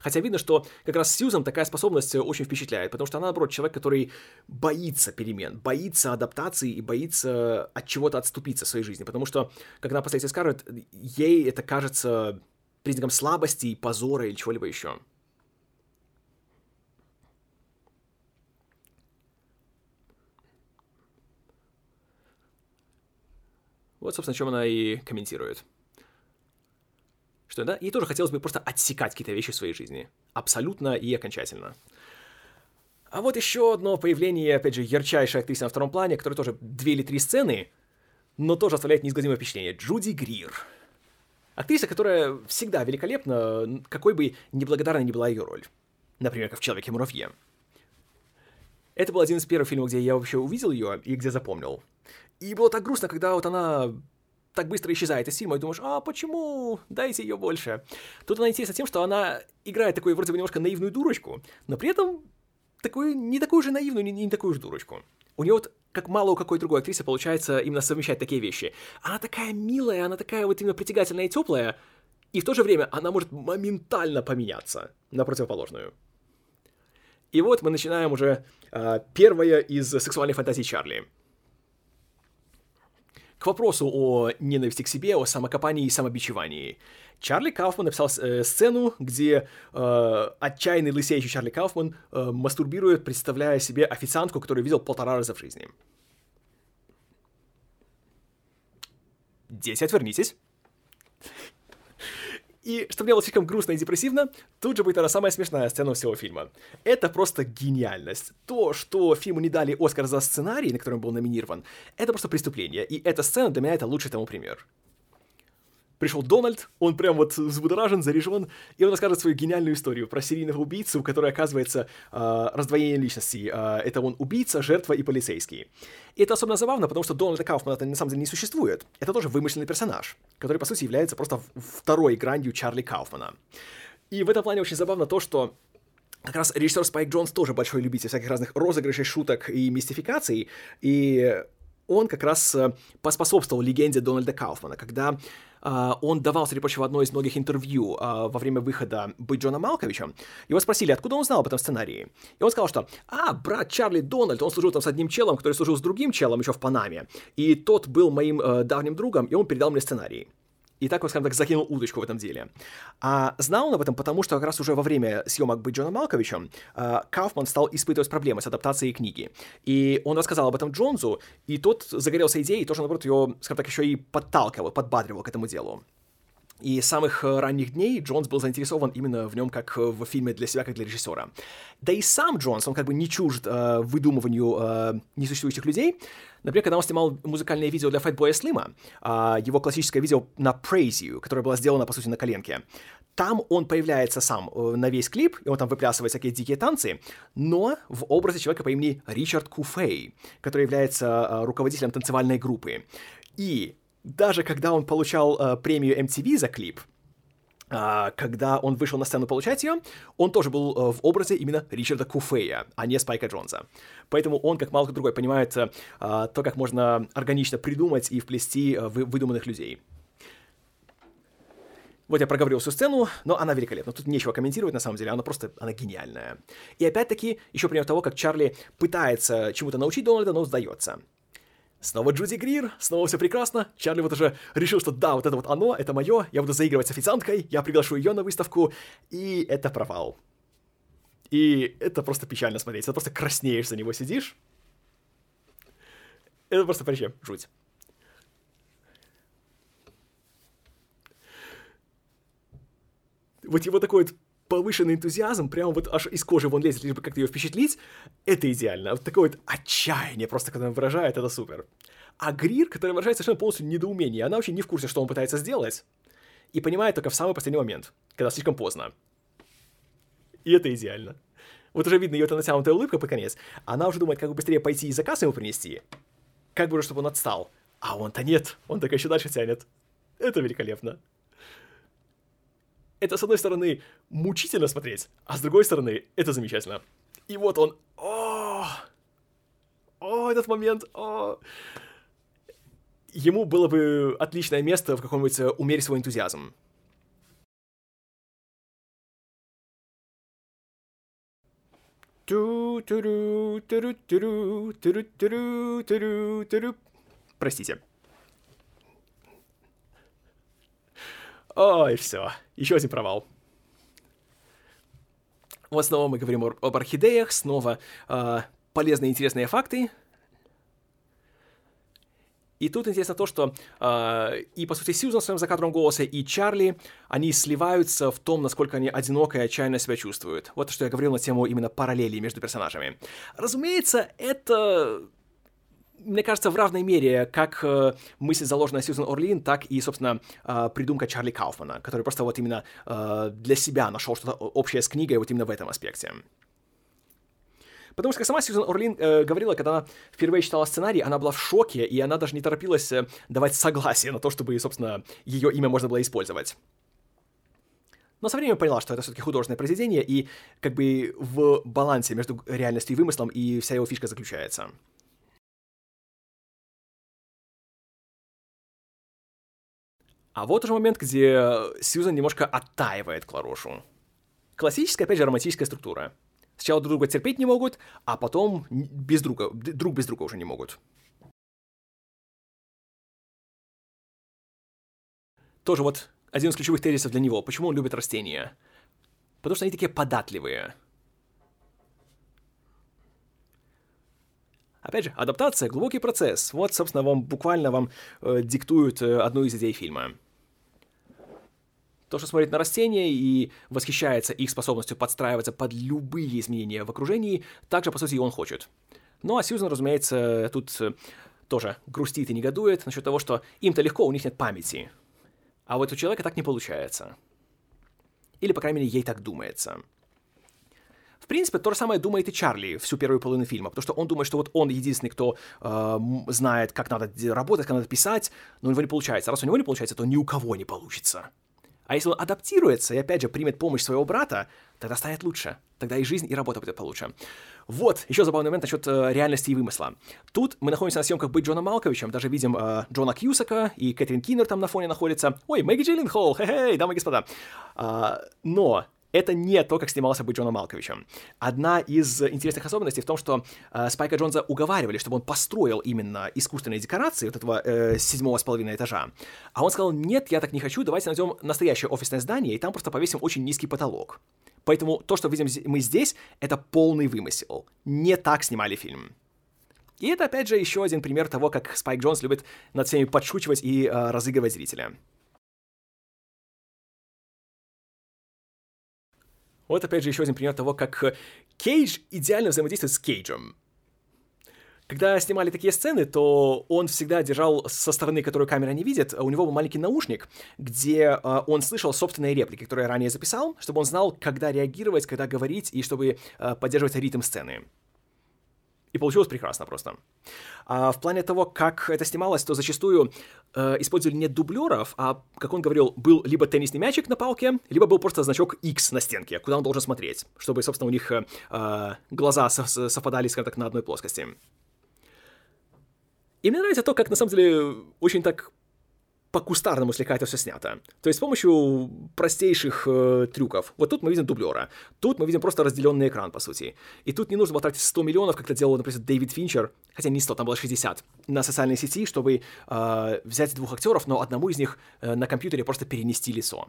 Хотя видно, что как раз Сьюзан такая способность очень впечатляет, потому что она, наоборот, человек, который боится перемен, боится адаптации и боится от чего-то отступиться в своей жизни. Потому что, как она впоследствии скажет, ей это кажется признаком слабости, позора или чего-либо еще. Вот, собственно, чем она и комментирует. Что, да, ей тоже хотелось бы просто отсекать какие-то вещи в своей жизни. Абсолютно и окончательно. А вот еще одно появление, опять же, ярчайшей актрисы на втором плане, которая тоже две или три сцены, но тоже оставляет неизгладимое впечатление. Джуди Грир. Актриса, которая всегда великолепна, какой бы неблагодарной ни была ее роль. Например, как в «Человеке-муравье». Это был один из первых фильмов, где я вообще увидел ее и где запомнил. И было так грустно, когда вот она так быстро исчезает из фильма, и думаешь, а почему? Дайте ее больше. Тут она интересна тем, что она играет такую вроде бы немножко наивную дурочку, но при этом такую, не такую же наивную, не, не такую же дурочку. У нее вот, как мало у какой другой актрисы, получается именно совмещать такие вещи. Она такая милая, она такая вот именно притягательная и теплая, и в то же время она может моментально поменяться на противоположную. И вот мы начинаем уже э, первое из сексуальных фантазий Чарли — к вопросу о ненависти к себе, о самокопании и самобичевании. Чарли Кауфман написал э, сцену, где э, отчаянный лысеющий Чарли Кауфман э, мастурбирует, представляя себе официантку, которую видел полтора раза в жизни. Дети, отвернитесь. И чтобы не было слишком грустно и депрессивно, тут же будет она самая смешная сцена всего фильма. Это просто гениальность. То, что фильму не дали Оскар за сценарий, на котором был номинирован, это просто преступление. И эта сцена для меня это лучший тому пример пришел Дональд, он прям вот взбудоражен, заряжен, и он расскажет свою гениальную историю про серийного убийцу, который оказывается э, раздвоение личности. Э, это он убийца, жертва и полицейский. И это особенно забавно, потому что Дональда Кауфмана на самом деле не существует. Это тоже вымышленный персонаж, который, по сути, является просто второй гранью Чарли Кауфмана. И в этом плане очень забавно то, что как раз режиссер Спайк Джонс тоже большой любитель всяких разных розыгрышей, шуток и мистификаций, и он как раз э, поспособствовал легенде Дональда Кауфмана, когда он давал, среди прочего, одно из многих интервью uh, во время выхода «Быть Джона Малковичем». Его спросили, откуда он знал об этом сценарии. И он сказал, что «А, брат Чарли Дональд, он служил там с одним челом, который служил с другим челом еще в Панаме. И тот был моим uh, давним другом, и он передал мне сценарий» и так, вот, скажем так, закинул удочку в этом деле. А знал он об этом, потому что как раз уже во время съемок «Быть Джоном Малковичем» а, Кауфман стал испытывать проблемы с адаптацией книги. И он рассказал об этом Джонсу, и тот загорелся идеей, и тоже, наоборот, его, скажем так, еще и подталкивал, подбадривал к этому делу. И с самых э, ранних дней Джонс был заинтересован именно в нем как в фильме для себя, как для режиссера. Да и сам Джонс, он как бы не чужд э, выдумыванию э, несуществующих людей. Например, когда он снимал музыкальное видео для Fatboy Slim, э, его классическое видео на Praise You, которое было сделано, по сути, на коленке, там он появляется сам э, на весь клип, и он там выплясывает всякие дикие танцы, но в образе человека по имени Ричард Куфей, который является э, руководителем танцевальной группы. И даже когда он получал э, премию MTV за клип, э, когда он вышел на сцену получать ее, он тоже был э, в образе именно Ричарда Куфея, а не Спайка Джонса. Поэтому он, как мало кто другой, понимает э, то, как можно органично придумать и вплести э, выдуманных людей. Вот я проговорил всю сцену, но она великолепна. Тут нечего комментировать, на самом деле, она просто, она гениальная. И опять-таки, еще пример того, как Чарли пытается чему-то научить Дональда, но сдается. Снова Джуди Грир, снова все прекрасно. Чарли вот уже решил, что да, вот это вот оно, это мое, я буду заигрывать с официанткой, я приглашу ее на выставку, и это провал. И это просто печально смотреть, это просто краснеешь за него, сидишь. Это просто вообще жуть. Вот его такой вот повышенный энтузиазм, прямо вот аж из кожи вон лезет, лишь бы как-то ее впечатлить, это идеально. Вот такое вот отчаяние просто, когда он выражает, это супер. А Грир, который выражает совершенно полностью недоумение, она вообще не в курсе, что он пытается сделать, и понимает только в самый последний момент, когда слишком поздно. И это идеально. Вот уже видно ее эта натянутая улыбка по конец. Она уже думает, как бы быстрее пойти и заказ ему принести. Как бы, чтобы он отстал. А он-то нет. Он так еще дальше тянет. Это великолепно. Это, с одной стороны, мучительно смотреть, а с другой стороны, это замечательно. И вот он. О, о этот момент. О. Ему было бы отличное место в каком-нибудь э, «Умерь свой энтузиазм». Простите. Ой, все. Еще один провал. Вот снова мы говорим об орхидеях, снова э, полезные интересные факты. И тут интересно то, что э, и, по сути, Сьюзан в своем закадровом голосе, и Чарли, они сливаются в том, насколько они одиноко и отчаянно себя чувствуют. Вот что я говорил на тему именно параллелей между персонажами. Разумеется, это мне кажется, в равной мере, как э, мысль, заложенная Сьюзен Орлин, так и, собственно, э, придумка Чарли Кауфмана, который просто вот именно э, для себя нашел что-то общее с книгой вот именно в этом аспекте. Потому что, сама Сьюзен Орлин э, говорила, когда она впервые читала сценарий, она была в шоке, и она даже не торопилась э, давать согласие на то, чтобы, собственно, ее имя можно было использовать. Но со временем поняла, что это все-таки художественное произведение, и как бы в балансе между реальностью и вымыслом и вся его фишка заключается. А вот уже момент, где Сьюзан немножко оттаивает Кларошу. Классическая, опять же, романтическая структура. Сначала друг друга терпеть не могут, а потом без друга, друг без друга уже не могут. Тоже вот один из ключевых тезисов для него. Почему он любит растения? Потому что они такие податливые. Опять же, адаптация — глубокий процесс. Вот, собственно, вам буквально вам э, диктуют э, одну из идей фильма. То, что смотрит на растения и восхищается их способностью подстраиваться под любые изменения в окружении, также, по сути, и он хочет. Ну а Сьюзан, разумеется, тут э, тоже грустит и негодует насчет того, что им-то легко, у них нет памяти. А вот у человека так не получается. Или, по крайней мере, ей так думается. В принципе, то же самое думает и Чарли всю первую половину фильма, потому что он думает, что вот он единственный, кто э, знает, как надо работать, как надо писать, но у него не получается. Раз у него не получается, то ни у кого не получится. А если он адаптируется и, опять же, примет помощь своего брата, тогда станет лучше. Тогда и жизнь, и работа будет получше. Вот, еще забавный момент насчет э, реальности и вымысла. Тут мы находимся на съемках «Быть Джоном Малковичем», даже видим э, Джона Кьюсака, и Кэтрин Киннер там на фоне находится. Ой, Мэгги Джилленхол, хе-хей, дамы и господа. А, но это не то, как снимался бы Джоном Малковичем. Одна из интересных особенностей в том, что э, Спайка Джонса уговаривали, чтобы он построил именно искусственные декорации вот этого э, седьмого с половиной этажа. А он сказал, нет, я так не хочу, давайте найдем настоящее офисное здание, и там просто повесим очень низкий потолок. Поэтому то, что видим мы здесь, это полный вымысел. Не так снимали фильм. И это, опять же, еще один пример того, как Спайк Джонс любит над всеми подшучивать и э, разыгрывать зрителя. Вот опять же еще один пример того, как Кейдж идеально взаимодействует с Кейджем. Когда снимали такие сцены, то он всегда держал со стороны, которую камера не видит, у него был маленький наушник, где э, он слышал собственные реплики, которые я ранее записал, чтобы он знал, когда реагировать, когда говорить, и чтобы э, поддерживать ритм сцены. И получилось прекрасно просто. А в плане того, как это снималось, то зачастую э, использовали не дублеров, а, как он говорил, был либо теннисный мячик на палке, либо был просто значок X на стенке, куда он должен смотреть, чтобы, собственно, у них э, э глаза совпадали, скажем так, на одной плоскости. И мне нравится то, как на самом деле очень так по-кустарному слегка это все снято. То есть с помощью простейших э, трюков. Вот тут мы видим дублера, тут мы видим просто разделенный экран, по сути. И тут не нужно было тратить 100 миллионов, как это делал, например, Дэвид Финчер, хотя не 100, там было 60, на социальной сети, чтобы э, взять двух актеров, но одному из них э, на компьютере просто перенести лицо.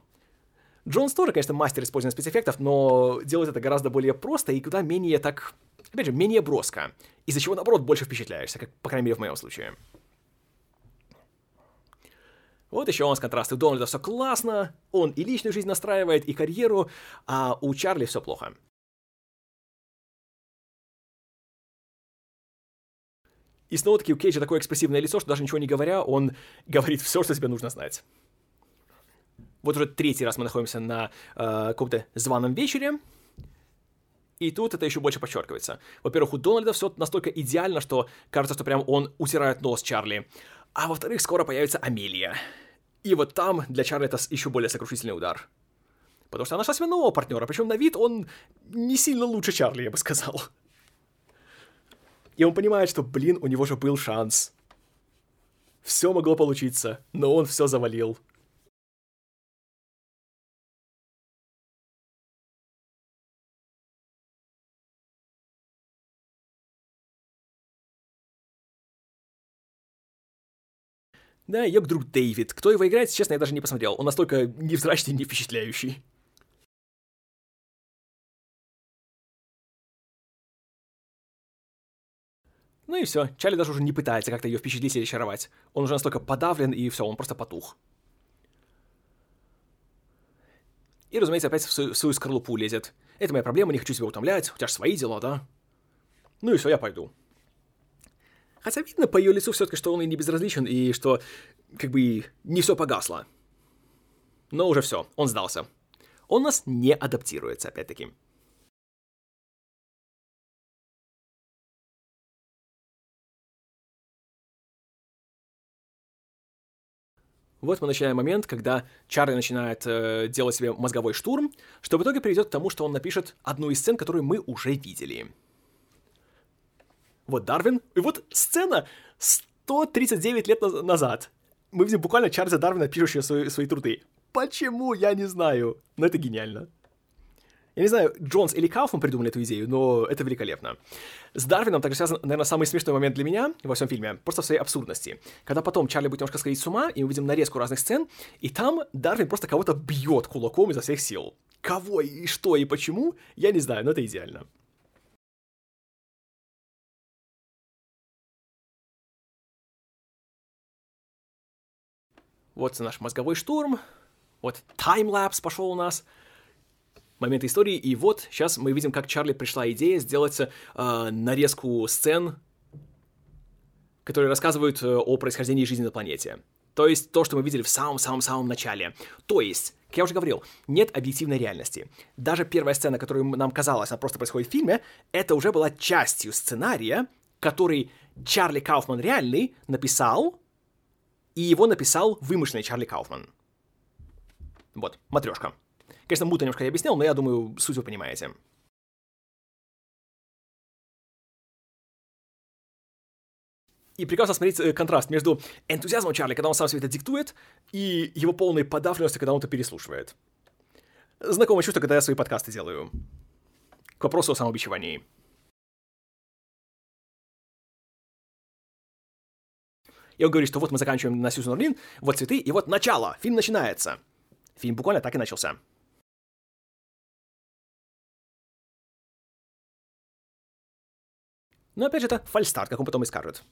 Джонс тоже, конечно, мастер использования спецэффектов, но делает это гораздо более просто и куда менее так, опять же, менее броско. Из-за чего, наоборот, больше впечатляешься, как, по крайней мере, в моем случае. Вот еще у нас контрасты. У Дональда все классно, он и личную жизнь настраивает, и карьеру, а у Чарли все плохо. И снова-таки у Кейджа такое экспрессивное лицо, что даже ничего не говоря, он говорит все, что тебе нужно знать. Вот уже третий раз мы находимся на э, каком-то званом вечере, И тут это еще больше подчеркивается. Во-первых, у Дональда все настолько идеально, что кажется, что прям он утирает нос Чарли. А во-вторых, скоро появится Амелия. И вот там для Чарли это еще более сокрушительный удар. Потому что она нашла себе нового партнера, причем на вид он не сильно лучше Чарли, я бы сказал. И он понимает, что, блин, у него же был шанс. Все могло получиться, но он все завалил. Да, ее друг Дэвид. Кто его играет, честно, я даже не посмотрел. Он настолько невзрачный не впечатляющий. Ну и все. Чарли даже уже не пытается как-то ее впечатлить или очаровать. Он уже настолько подавлен, и все, он просто потух. И, разумеется, опять в свою, в свою скорлупу лезет. Это моя проблема, не хочу тебя утомлять, у тебя же свои дела, да? Ну и все, я пойду. Хотя видно по ее лицу все-таки, что он и не безразличен, и что как бы не все погасло. Но уже все, он сдался. Он нас не адаптируется, опять-таки. Вот мы начинаем момент, когда Чарли начинает э, делать себе мозговой штурм, что в итоге приведет к тому, что он напишет одну из сцен, которую мы уже видели. Вот Дарвин, и вот сцена 139 лет назад. Мы видим буквально Чарльза Дарвина, пишущего свои, свои труды. Почему, я не знаю. Но это гениально. Я не знаю, Джонс или Кауфман придумали эту идею, но это великолепно. С Дарвином также связан, наверное, самый смешной момент для меня во всем фильме, просто в своей абсурдности. Когда потом Чарли будет немножко сходить с ума, и мы видим нарезку разных сцен, и там Дарвин просто кого-то бьет кулаком изо всех сил. Кого и что и почему, я не знаю, но это идеально. Вот наш мозговой штурм. Вот таймлапс пошел у нас момент истории. И вот сейчас мы видим, как Чарли пришла идея сделать э, нарезку сцен, которые рассказывают э, о происхождении жизни на планете. То есть то, что мы видели в самом-самом-самом начале. То есть, как я уже говорил, нет объективной реальности. Даже первая сцена, которая нам казалась, она просто происходит в фильме, это уже была частью сценария, который Чарли Кауфман реальный написал, и его написал вымышленный Чарли Кауфман. Вот, матрешка. Конечно, мута немножко я объяснял, но я думаю, суть вы понимаете. И прекрасно смотреть э, контраст между энтузиазмом Чарли, когда он сам себе это диктует, и его полной подавленностью, когда он это переслушивает. Знакомое чувство, когда я свои подкасты делаю. К вопросу о самобичевании. И он говорит, что вот мы заканчиваем на Сьюзен Орлин, вот цветы, и вот начало, фильм начинается. Фильм буквально так и начался. Но опять же, это фальстарт, как он потом и скажет.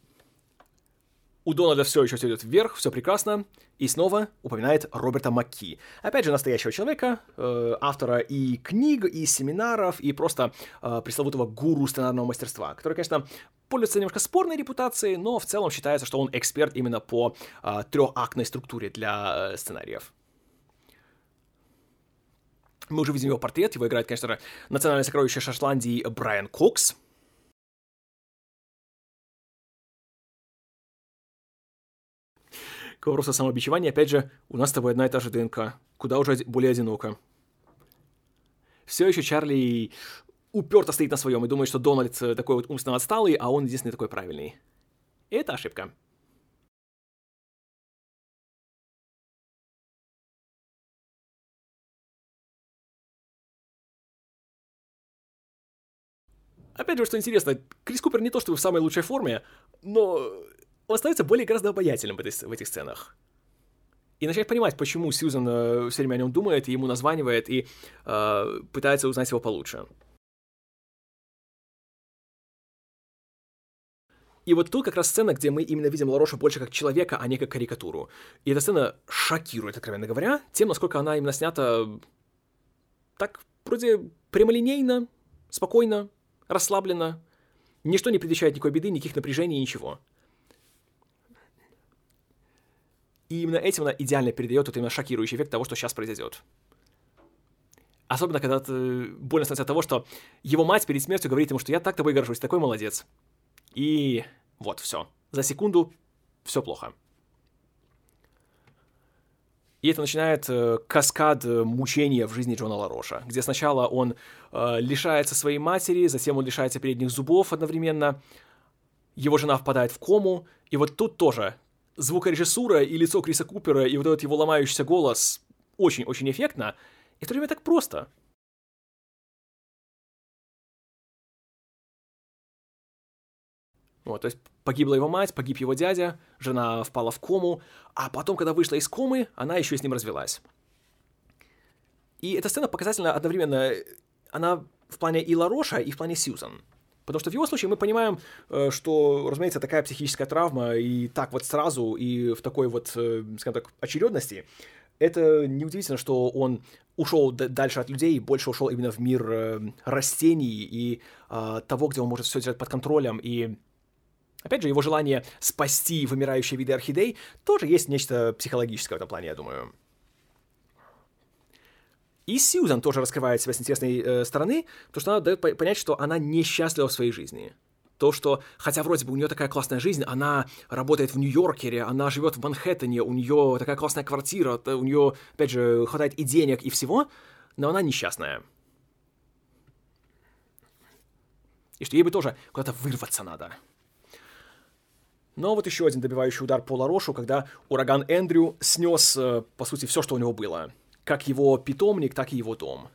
У Дональда все еще идет вверх, все прекрасно, и снова упоминает Роберта Макки. Опять же, настоящего человека, э, автора и книг, и семинаров, и просто э, пресловутого гуру сценарного мастерства, который, конечно, пользуется немножко спорной репутацией, но в целом считается, что он эксперт именно по э, трехактной структуре для э, сценариев. Мы уже видим его портрет, его играет, конечно, национальное сокровище Шотландии Брайан Кокс, К вопросу самобичевания, опять же, у нас с тобой одна и та же ДНК, куда уже более одиноко. Все еще Чарли уперто стоит на своем и думает, что Дональд э, такой вот умственно отсталый, а он единственный такой правильный. Это ошибка. Опять же, что интересно, Крис Купер не то чтобы в самой лучшей форме, но он становится более гораздо обаятельным в, этой, в этих сценах. И начинает понимать, почему Сьюзан э, все время о нем думает, и ему названивает, и э, пытается узнать его получше. И вот тут как раз сцена, где мы именно видим Лароша больше как человека, а не как карикатуру. И эта сцена шокирует, откровенно говоря, тем, насколько она именно снята так вроде прямолинейно, спокойно, расслабленно. Ничто не предвещает никакой беды, никаких напряжений, ничего. И именно этим она идеально передает вот именно шокирующий эффект того, что сейчас произойдет. Особенно, когда ты больно становится от того, что его мать перед смертью говорит ему, что я так тобой горжусь, такой молодец. И вот, все. За секунду все плохо. И это начинает э, каскад э, мучения в жизни Джона Лароша, где сначала он э, лишается своей матери, затем он лишается передних зубов одновременно, его жена впадает в кому, и вот тут тоже звукорежиссура и лицо Криса Купера, и вот этот его ломающийся голос очень-очень эффектно, и в то время так просто. Вот, то есть погибла его мать, погиб его дядя, жена впала в кому, а потом, когда вышла из комы, она еще с ним развелась. И эта сцена показательна одновременно, она в плане и Лароша, и в плане Сьюзан. Потому что в его случае мы понимаем, э, что, разумеется, такая психическая травма и так вот сразу, и в такой вот, э, скажем так, очередности, это неудивительно, что он ушел дальше от людей, больше ушел именно в мир э, растений и того, где он может все держать под контролем. И, опять же, его желание спасти вымирающие виды орхидей тоже есть нечто психологическое в этом плане, я думаю. И Сьюзан тоже раскрывает себя с интересной э, стороны, потому что она дает понять, что она несчастлива в своей жизни. То, что, хотя вроде бы у нее такая классная жизнь, она работает в Нью-Йоркере, она живет в Манхэттене, у нее такая классная квартира, у нее, опять же, хватает и денег, и всего, но она несчастная. И что ей бы тоже куда-то вырваться надо. Но вот еще один добивающий удар по Ларошу, когда ураган Эндрю снес, э, по сути, все, что у него было как его питомник, так и его дом.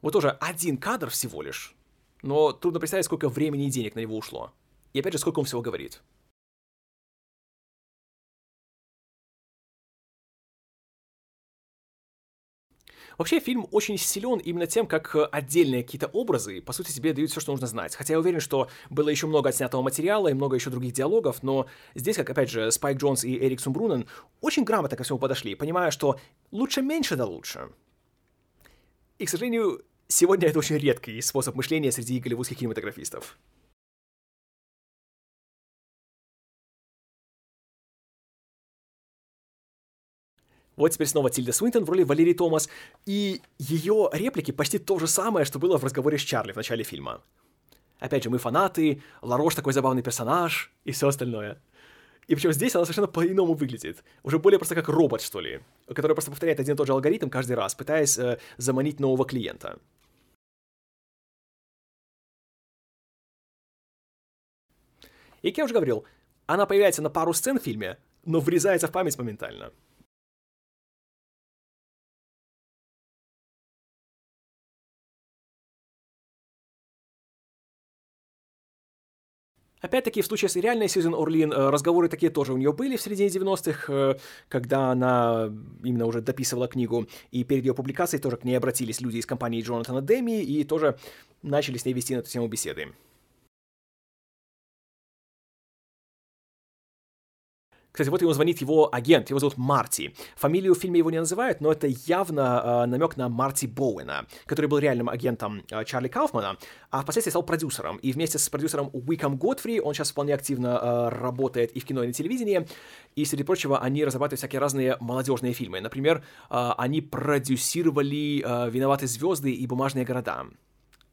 Вот тоже один кадр всего лишь, но трудно представить, сколько времени и денег на него ушло. И опять же, сколько он всего говорит. Вообще, фильм очень силен именно тем, как отдельные какие-то образы, по сути, тебе дают все, что нужно знать. Хотя я уверен, что было еще много отснятого материала и много еще других диалогов, но здесь, как, опять же, Спайк Джонс и Эрик Сумбрунен очень грамотно ко всему подошли, понимая, что лучше меньше да лучше. И, к сожалению, сегодня это очень редкий способ мышления среди голливудских кинематографистов. Вот теперь снова Тильда Свинтон в роли Валерии Томас, и ее реплики почти то же самое, что было в разговоре с Чарли в начале фильма. Опять же, мы фанаты, Ларош такой забавный персонаж и все остальное. И причем здесь она совершенно по-иному выглядит. Уже более просто как робот, что ли, который просто повторяет один и тот же алгоритм каждый раз, пытаясь э, заманить нового клиента. И как я уже говорил, она появляется на пару сцен в фильме, но врезается в память моментально. Опять-таки, в случае с реальной Сьюзен Орлин, э, разговоры такие тоже у нее были в середине 90-х, э, когда она именно уже дописывала книгу, и перед ее публикацией тоже к ней обратились люди из компании Джонатана Деми и тоже начали с ней вести на эту тему беседы. Кстати, вот ему звонит его агент, его зовут Марти. Фамилию в фильме его не называют, но это явно э, намек на Марти Боуэна, который был реальным агентом э, Чарли Кауфмана, а впоследствии стал продюсером. И вместе с продюсером Уиком Готфри он сейчас вполне активно э, работает и в кино, и на телевидении. И, среди прочего, они разрабатывают всякие разные молодежные фильмы. Например, э, они продюсировали э, «Виноваты звезды» и «Бумажные города».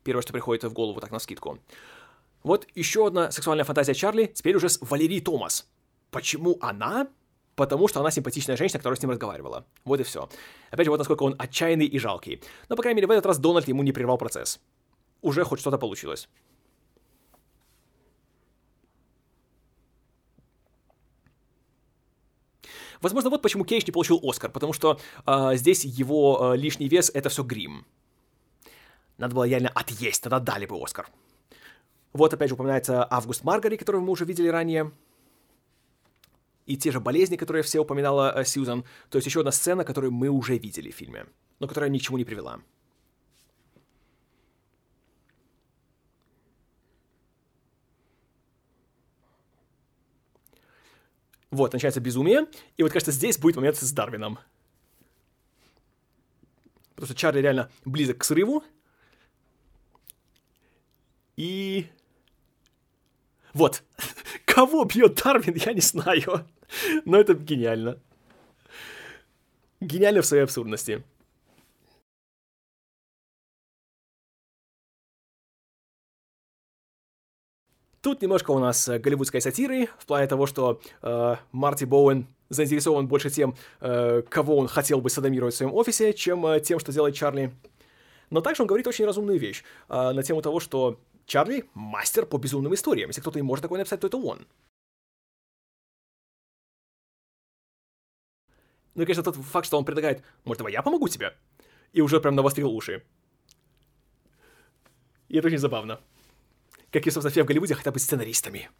Первое, что приходит в голову так на скидку. Вот еще одна сексуальная фантазия Чарли, теперь уже с Валерией Томас. Почему она? Потому что она симпатичная женщина, которая с ним разговаривала. Вот и все. Опять же, вот насколько он отчаянный и жалкий. Но, по крайней мере, в этот раз Дональд ему не прервал процесс. Уже хоть что-то получилось. Возможно, вот почему Кейдж не получил Оскар, потому что э, здесь его э, лишний вес — это все грим. Надо было реально отъесть, тогда дали бы Оскар. Вот опять же упоминается Август Маргари, которого мы уже видели ранее и те же болезни, которые все упоминала э, Сьюзан. То есть еще одна сцена, которую мы уже видели в фильме, но которая ни к чему не привела. Вот, начинается безумие, и вот, кажется, здесь будет момент с Дарвином. Потому что Чарли реально близок к срыву. И... Вот. Кого бьет Дарвин, я не знаю. Но это гениально. Гениально в своей абсурдности. Тут немножко у нас э, голливудской сатиры, в плане того, что э, Марти Боуэн заинтересован больше тем, э, кого он хотел бы садомировать в своем офисе, чем э, тем, что делает Чарли. Но также он говорит очень разумную вещь э, на тему того, что Чарли — мастер по безумным историям. Если кто-то и может такое написать, то это он. Ну и, конечно, тот факт, что он предлагает, может, давай я помогу тебе? И уже прям навострил уши. И это очень забавно. Как и, собственно, все в Голливуде хотят быть сценаристами.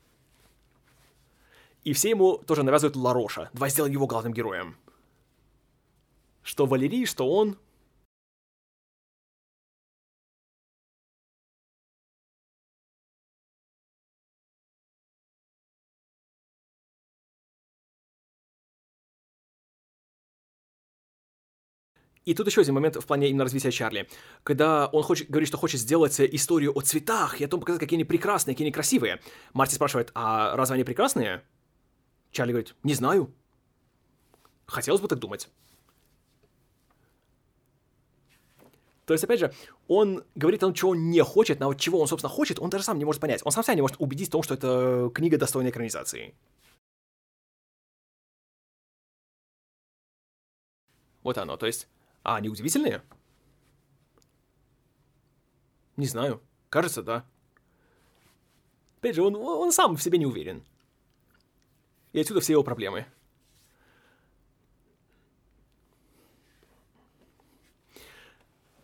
И все ему тоже навязывают Лароша. Давай сделаем его главным героем. Что Валерий, что он. И тут еще один момент в плане именно развития Чарли. Когда он хочет, говорит, что хочет сделать историю о цветах и о том, показать, какие они прекрасные, какие они красивые. Марти спрашивает, а разве они прекрасные? Чарли говорит, не знаю. Хотелось бы так думать. То есть, опять же, он говорит о том, чего он не хочет, но вот чего он, собственно, хочет, он даже сам не может понять. Он сам себя не может убедить в том, что это книга достойной экранизации. Вот оно, то есть... А, они удивительные? Не знаю. Кажется, да. Опять же, он, он сам в себе не уверен. И отсюда все его проблемы.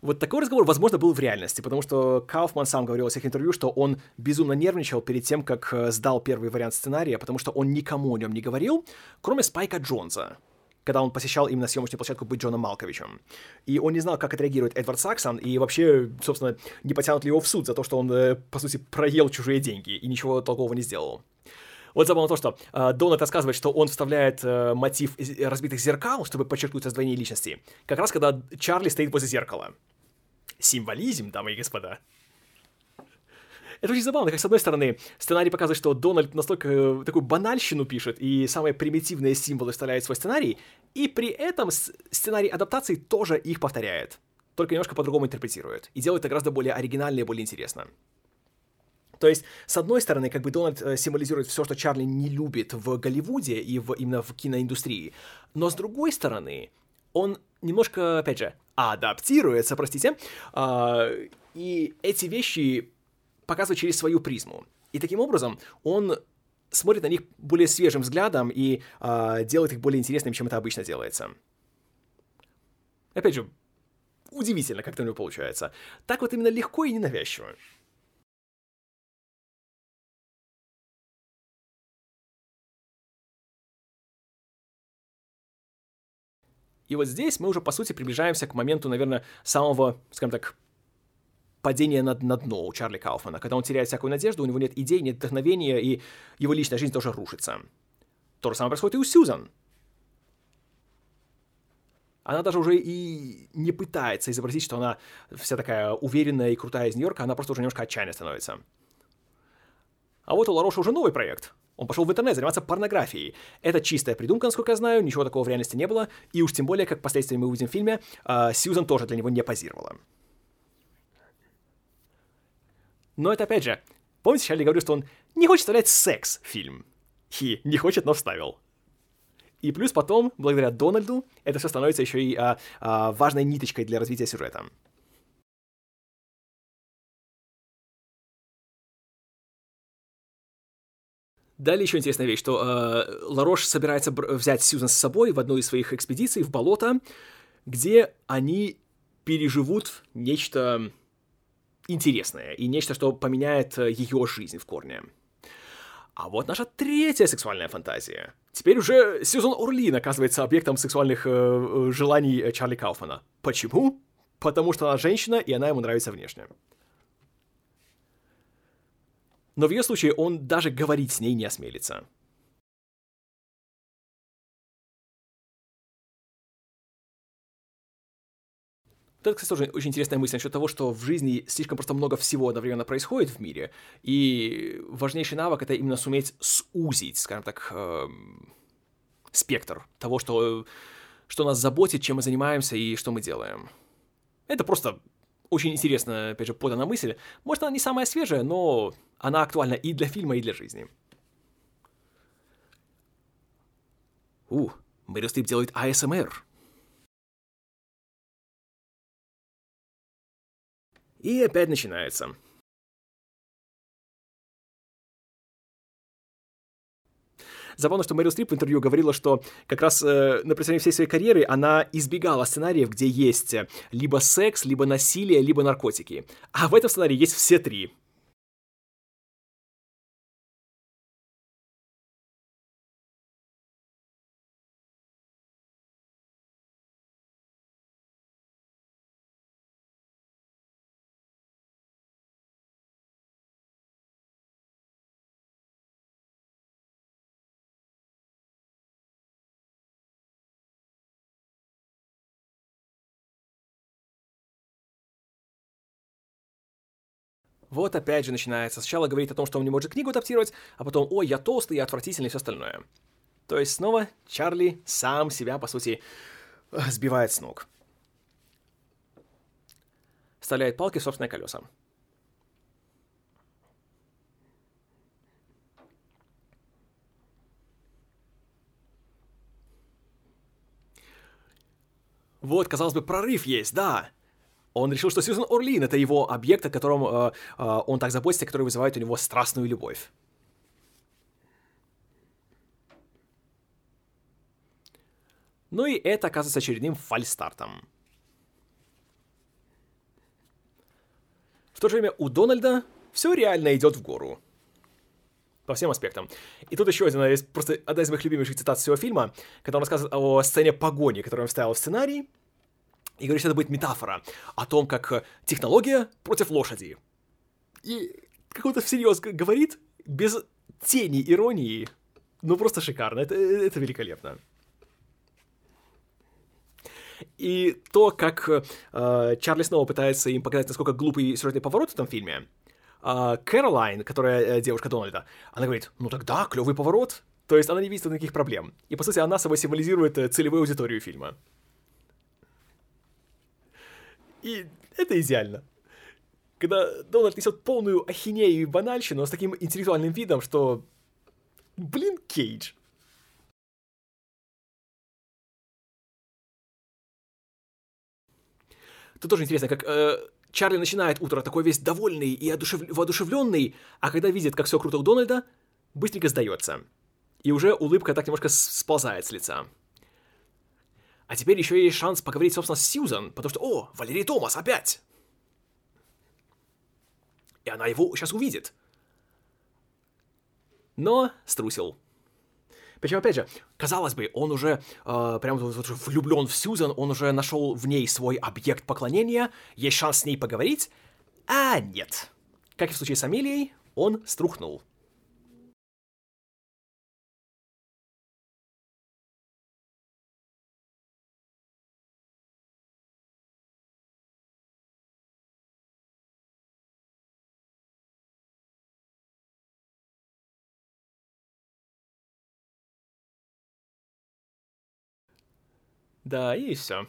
Вот такой разговор, возможно, был в реальности, потому что Кауфман сам говорил в всех интервью, что он безумно нервничал перед тем, как э, сдал первый вариант сценария, потому что он никому о нем не говорил, кроме Спайка Джонса, когда он посещал именно съемочную площадку быть Джоном Малковичем. И он не знал, как отреагирует Эдвард Саксон, и вообще, собственно, не потянут ли его в суд за то, что он, э, по сути, проел чужие деньги и ничего толкового не сделал. Вот забавно то, что э, Дональд рассказывает, что он вставляет э, мотив разбитых зеркал, чтобы подчеркнуть раздвоение личности, как раз когда Чарли стоит возле зеркала. Символизм, дамы и господа. Это очень забавно, как с одной стороны сценарий показывает, что Дональд настолько э, такую банальщину пишет и самые примитивные символы вставляет в свой сценарий, и при этом сценарий адаптации тоже их повторяет, только немножко по-другому интерпретирует, и делает это гораздо более оригинально и более интересно. То есть, с одной стороны, как бы Дональд э, символизирует все, что Чарли не любит в Голливуде и в, именно в киноиндустрии, но с другой стороны, он немножко, опять же, адаптируется, простите, э, и эти вещи показывает через свою призму. И таким образом он смотрит на них более свежим взглядом и э, делает их более интересными, чем это обычно делается. Опять же, удивительно, как это у него получается. Так вот именно легко и ненавязчиво. И вот здесь мы уже, по сути, приближаемся к моменту, наверное, самого, скажем так, падение на, на дно у Чарли Кауфмана. Когда он теряет всякую надежду, у него нет идей, нет вдохновения, и его личная жизнь тоже рушится. То же самое происходит и у Сьюзан. Она даже уже и не пытается изобразить, что она вся такая уверенная и крутая из Нью-Йорка, она просто уже немножко отчаянно становится. А вот у Лароша уже новый проект. Он пошел в интернет заниматься порнографией. Это чистая придумка, насколько я знаю, ничего такого в реальности не было, и уж тем более, как впоследствии мы увидим в фильме, а, Сьюзан тоже для него не позировала. Но это опять же, помните, Чарли говорил, что он не хочет вставлять секс в фильм. И не хочет, но вставил. И плюс потом, благодаря Дональду, это все становится еще и а, а, важной ниточкой для развития сюжета. Далее еще интересная вещь, что э, Ларош собирается взять Сьюзан с собой в одну из своих экспедиций в болото, где они переживут нечто интересное и нечто, что поменяет э, ее жизнь в корне. А вот наша третья сексуальная фантазия. Теперь уже Сьюзан Орлин оказывается объектом сексуальных э, э желаний э, Чарли Кауфмана. Почему? Потому что она женщина, и она ему нравится внешне. Но в ее случае он даже говорить с ней не осмелится. Это, кстати, тоже очень интересная мысль насчет того, что в жизни слишком просто много всего одновременно происходит в мире, и важнейший навык — это именно суметь сузить, скажем так, э, спектр того, что, что нас заботит, чем мы занимаемся и что мы делаем. Это просто очень интересная, опять же, подана мысль. Может, она не самая свежая, но она актуальна и для фильма, и для жизни. У, Мэрил Стрип делает АСМР. И опять начинается. Забавно, что Мэрил Стрип в интервью говорила, что как раз э, на протяжении всей своей карьеры она избегала сценариев, где есть либо секс, либо насилие, либо наркотики. А в этом сценарии есть все три. Вот опять же начинается. Сначала говорит о том, что он не может книгу адаптировать, а потом, ой, я толстый, я отвратительный и все остальное. То есть снова Чарли сам себя, по сути, сбивает с ног. Вставляет палки в собственные колеса. Вот, казалось бы, прорыв есть, да. Он решил, что Сьюзен Орлин — это его объект, о котором э, э, он так заботится, который вызывает у него страстную любовь. Ну и это оказывается очередным фальстартом. В то же время у Дональда все реально идет в гору. По всем аспектам. И тут еще один, просто одна из моих любимейших цитат всего фильма, когда он рассказывает о сцене погони, которую он вставил в сценарий, и говорит, что это будет метафора о том, как э, технология против лошади. И как он всерьез говорит, без тени иронии. Ну, просто шикарно. Это, э, это великолепно. И то, как э, Чарли снова пытается им показать, насколько глупый сюжетный поворот в этом фильме, э, Кэролайн, которая э, девушка Дональда, она говорит, ну тогда, клевый поворот. То есть она не видит никаких проблем. И, по сути, она собой символизирует э, целевую аудиторию фильма. И это идеально. Когда Дональд несет полную ахинею и банальщину с таким интеллектуальным видом, что... Блин, Кейдж. Тут тоже интересно, как э, Чарли начинает утро такой весь довольный и одушев... воодушевленный, а когда видит, как все круто у Дональда, быстренько сдается. И уже улыбка так немножко сползает с лица. А теперь еще есть шанс поговорить, собственно, с Сьюзан, потому что, о, Валерий Томас опять! И она его сейчас увидит. Но струсил. Причем, опять же, казалось бы, он уже э, прям вот, влюблен в Сьюзан, он уже нашел в ней свой объект поклонения, есть шанс с ней поговорить, а нет. Как и в случае с Амелией, он струхнул. Да, и все.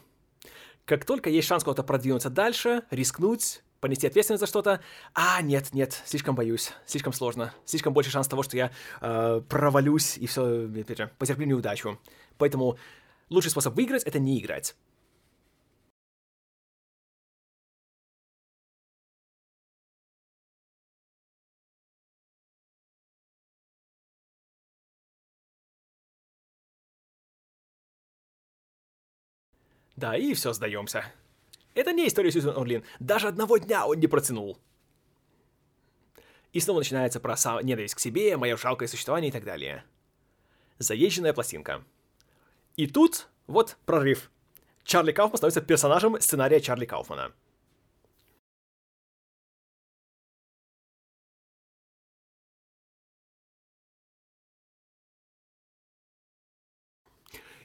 Как только есть шанс куда-то продвинуться дальше, рискнуть, понести ответственность за что-то, а нет, нет, слишком боюсь, слишком сложно, слишком больше шанс того, что я э, провалюсь и все, потерплю неудачу. Поэтому лучший способ выиграть это не играть. Да, и все, сдаемся. Это не история Сьюзен Орлин. Даже одного дня он не протянул. И снова начинается про сам... ненависть к себе, мое жалкое существование и так далее. Заезженная пластинка. И тут вот прорыв. Чарли Кауфман становится персонажем сценария Чарли Кауфмана.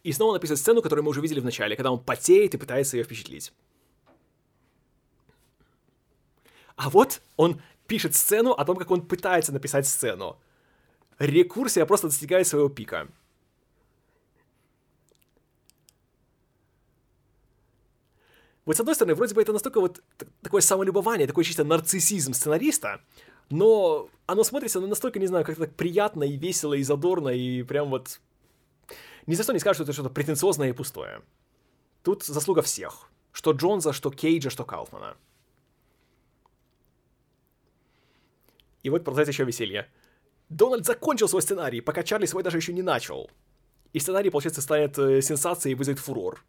И снова написать сцену, которую мы уже видели в начале, когда он потеет и пытается ее впечатлить. А вот он пишет сцену о том, как он пытается написать сцену. Рекурсия просто достигает своего пика. Вот с одной стороны, вроде бы это настолько вот такое самолюбование, такой чисто нарциссизм сценариста, но оно смотрится ну, настолько, не знаю, как-то приятно и весело и задорно, и прям вот... Ни за что не скажешь, что это что-то претенциозное и пустое. Тут заслуга всех. Что Джонса, что Кейджа, что Кауфмана. И вот продолжается еще веселье. Дональд закончил свой сценарий, пока Чарли свой даже еще не начал. И сценарий, получается, станет э, сенсацией и вызовет фурор.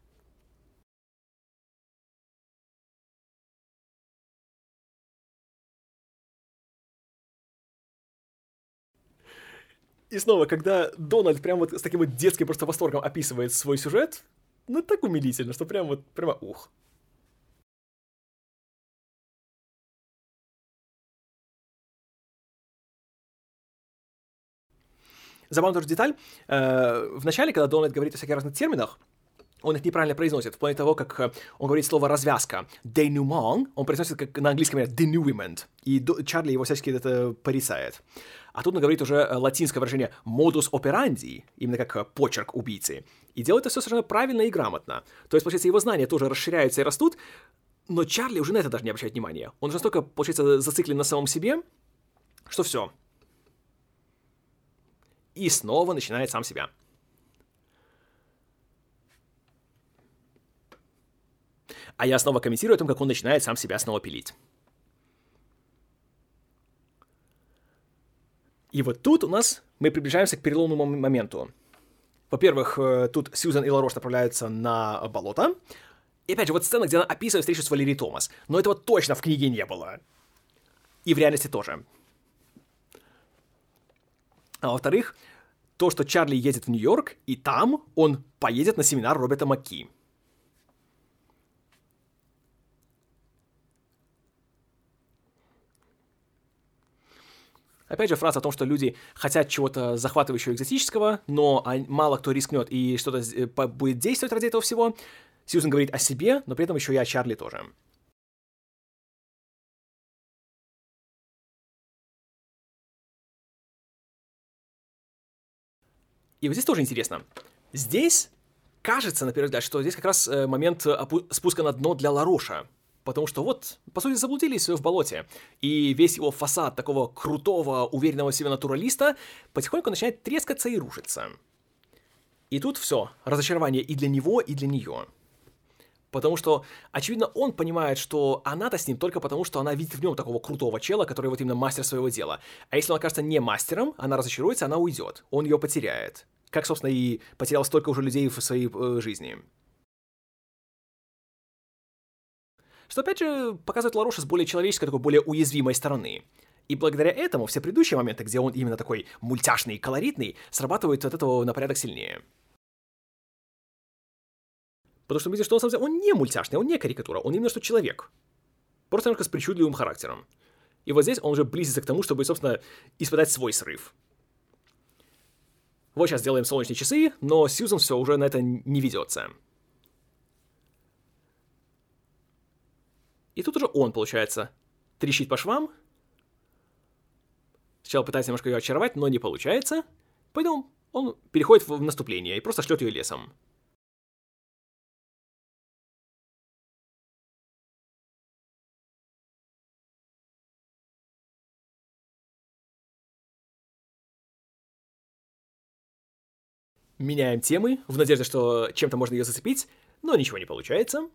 И снова, когда Дональд прям вот с таким вот детским просто восторгом описывает свой сюжет, ну так умилительно, что прям вот, прямо ух. Забавная тоже деталь. Э, в начале, когда Дональд говорит о всяких разных терминах, он их неправильно произносит, в плане того, как э, он говорит слово «развязка». «Denouement» он произносит как на английском «denouement», и Чарли его всячески это порицает. А тут он говорит уже э, латинское выражение «modus operandi», именно как э, почерк убийцы. И делает это все совершенно правильно и грамотно. То есть, получается, его знания тоже расширяются и растут, но Чарли уже на это даже не обращает внимания. Он уже настолько, получается, зациклен на самом себе, что все. И снова начинает сам себя. А я снова комментирую о том, как он начинает сам себя снова пилить. И вот тут у нас мы приближаемся к переломному моменту. Во-первых, э, тут Сьюзан и Ларош направляются на болото. И опять же, вот сцена, где она описывает встречу с Валерией Томас. Но этого точно в книге не было. И в реальности тоже. А во-вторых, то, что Чарли едет в Нью-Йорк, и там он поедет на семинар Роберта Макки. Опять же, фраза о том, что люди хотят чего-то захватывающего экзотического, но мало кто рискнет и что-то э, будет действовать ради этого всего. Сьюзен говорит о себе, но при этом еще и о Чарли тоже. И вот здесь тоже интересно. Здесь кажется, на первый взгляд, что здесь как раз э, момент спуска на дно для Лароша. Потому что вот, по сути, заблудились в болоте. И весь его фасад такого крутого, уверенного в себе натуралиста потихоньку начинает трескаться и рушиться. И тут все, разочарование и для него, и для нее. Потому что, очевидно, он понимает, что она-то с ним только потому, что она видит в нем такого крутого чела, который вот именно мастер своего дела. А если он окажется не мастером, она разочаруется, она уйдет. Он ее потеряет. Как, собственно, и потерял столько уже людей в своей э, жизни. Что, опять же, показывает Лароша с более человеческой, такой более уязвимой стороны. И благодаря этому все предыдущие моменты, где он именно такой мультяшный и колоритный, срабатывают от этого на порядок сильнее. Потому что мы видим, что он, деле, он не мультяшный, он не карикатура, он именно что человек. Просто немножко с причудливым характером. И вот здесь он уже близится к тому, чтобы, собственно, испытать свой срыв. Вот сейчас делаем солнечные часы, но Сьюзан все уже на это не ведется. И тут уже он, получается, трещит по швам. Сначала пытается немножко ее очаровать, но не получается. Поэтому он переходит в наступление и просто шлет ее лесом. Меняем темы, в надежде, что чем-то можно ее зацепить, но ничего не получается.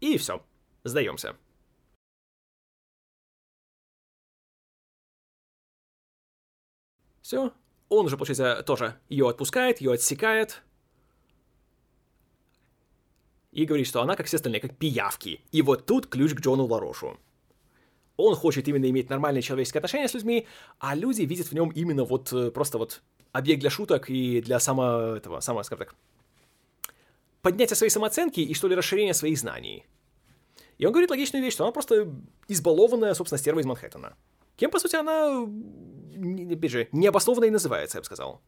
И все, сдаемся. Все, он уже, получается, тоже ее отпускает, ее отсекает. И говорит, что она, как все остальные, как пиявки. И вот тут ключ к Джону Ларошу. Он хочет именно иметь нормальные человеческие отношения с людьми, а люди видят в нем именно вот э, просто вот объект для шуток и для само, этого, само, скажем так, поднятия своей самооценки и, что ли, расширения своих знаний. И он говорит логичную вещь, что она просто избалованная, собственно, стерва из Манхэттена. Кем, по сути, она, опять же, необоснованно и называется, я бы сказал.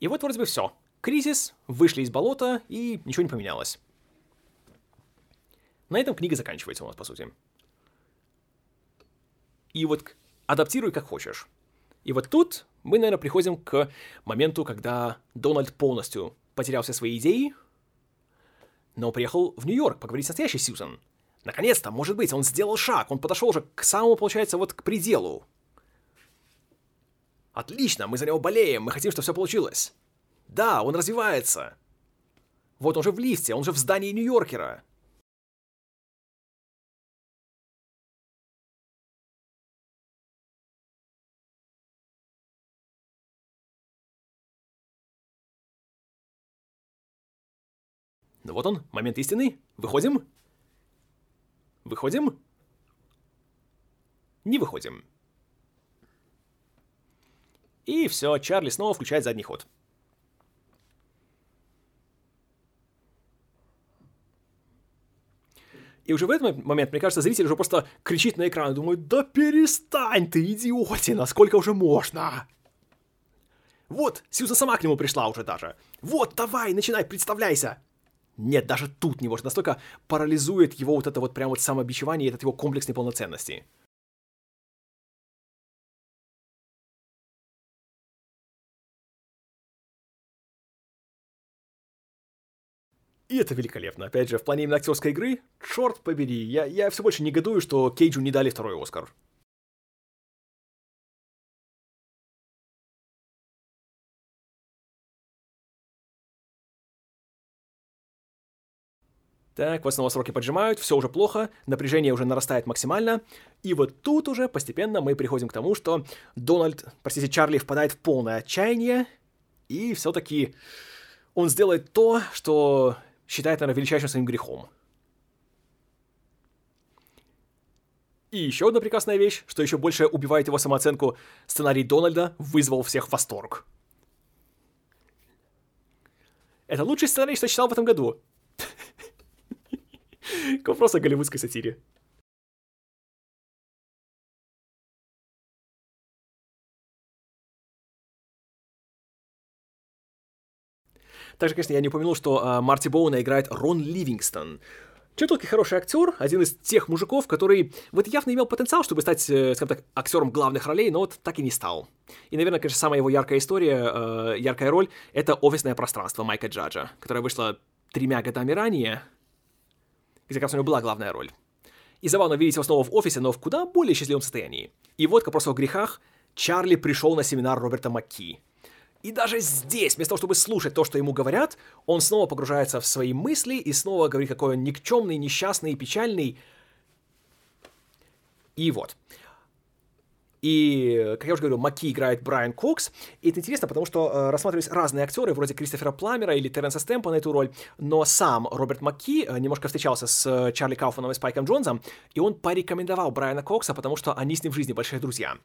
И вот вроде бы все. Кризис, вышли из болота, и ничего не поменялось. На этом книга заканчивается у нас, по сути. И вот адаптируй как хочешь. И вот тут мы, наверное, приходим к моменту, когда Дональд полностью потерял все свои идеи, но приехал в Нью-Йорк поговорить с настоящей Сьюзан. Наконец-то, может быть, он сделал шаг, он подошел уже к самому, получается, вот к пределу. Отлично, мы за него болеем, мы хотим, чтобы все получилось. Да, он развивается. Вот он же в лифте, он же в здании Нью-Йоркера. Ну вот он, момент истины. Выходим? Выходим? Не выходим. И все, Чарли снова включает задний ход. И уже в этот момент, мне кажется, зритель уже просто кричит на экран и думает, да перестань ты, идиотина, сколько уже можно? Вот, Сьюза сама к нему пришла уже даже. Вот, давай, начинай, представляйся. Нет, даже тут не может. Настолько парализует его вот это вот прям вот самобичевание, этот его комплекс неполноценности. И это великолепно. Опять же, в плане именно актерской игры, черт побери, я, я все больше негодую, что Кейджу не дали второй Оскар. Так, вот снова сроки поджимают, все уже плохо, напряжение уже нарастает максимально. И вот тут уже постепенно мы приходим к тому, что Дональд, простите, Чарли впадает в полное отчаяние, и все-таки он сделает то, что считает, наверное, величайшим своим грехом. И еще одна прекрасная вещь, что еще больше убивает его самооценку, сценарий Дональда вызвал всех восторг. Это лучший сценарий, что я читал в этом году. К о голливудской сатире. Также, конечно, я не упомянул, что а, Марти Боуна играет Рон Ливингстон. Чертовски хороший актер, один из тех мужиков, который вот явно имел потенциал, чтобы стать, э, скажем так, актером главных ролей, но вот так и не стал. И, наверное, конечно, самая его яркая история, э, яркая роль — это «Офисное пространство» Майка Джаджа, которая вышла тремя годами ранее, где как раз у него была главная роль. И забавно видеть его снова в офисе, но в куда более счастливом состоянии. И вот, к вопросу о грехах, Чарли пришел на семинар Роберта Макки. И даже здесь, вместо того, чтобы слушать то, что ему говорят, он снова погружается в свои мысли и снова говорит, какой он никчемный, несчастный, печальный. И вот. И, как я уже говорил, Макки играет Брайан Кокс. И это интересно, потому что э, рассматривались разные актеры, вроде Кристофера Пламера или Теренса Стэмпа на эту роль, но сам Роберт Макки э, немножко встречался с э, Чарли Кауфманом и Спайком Джонсом, и он порекомендовал Брайана Кокса, потому что они с ним в жизни большие друзья.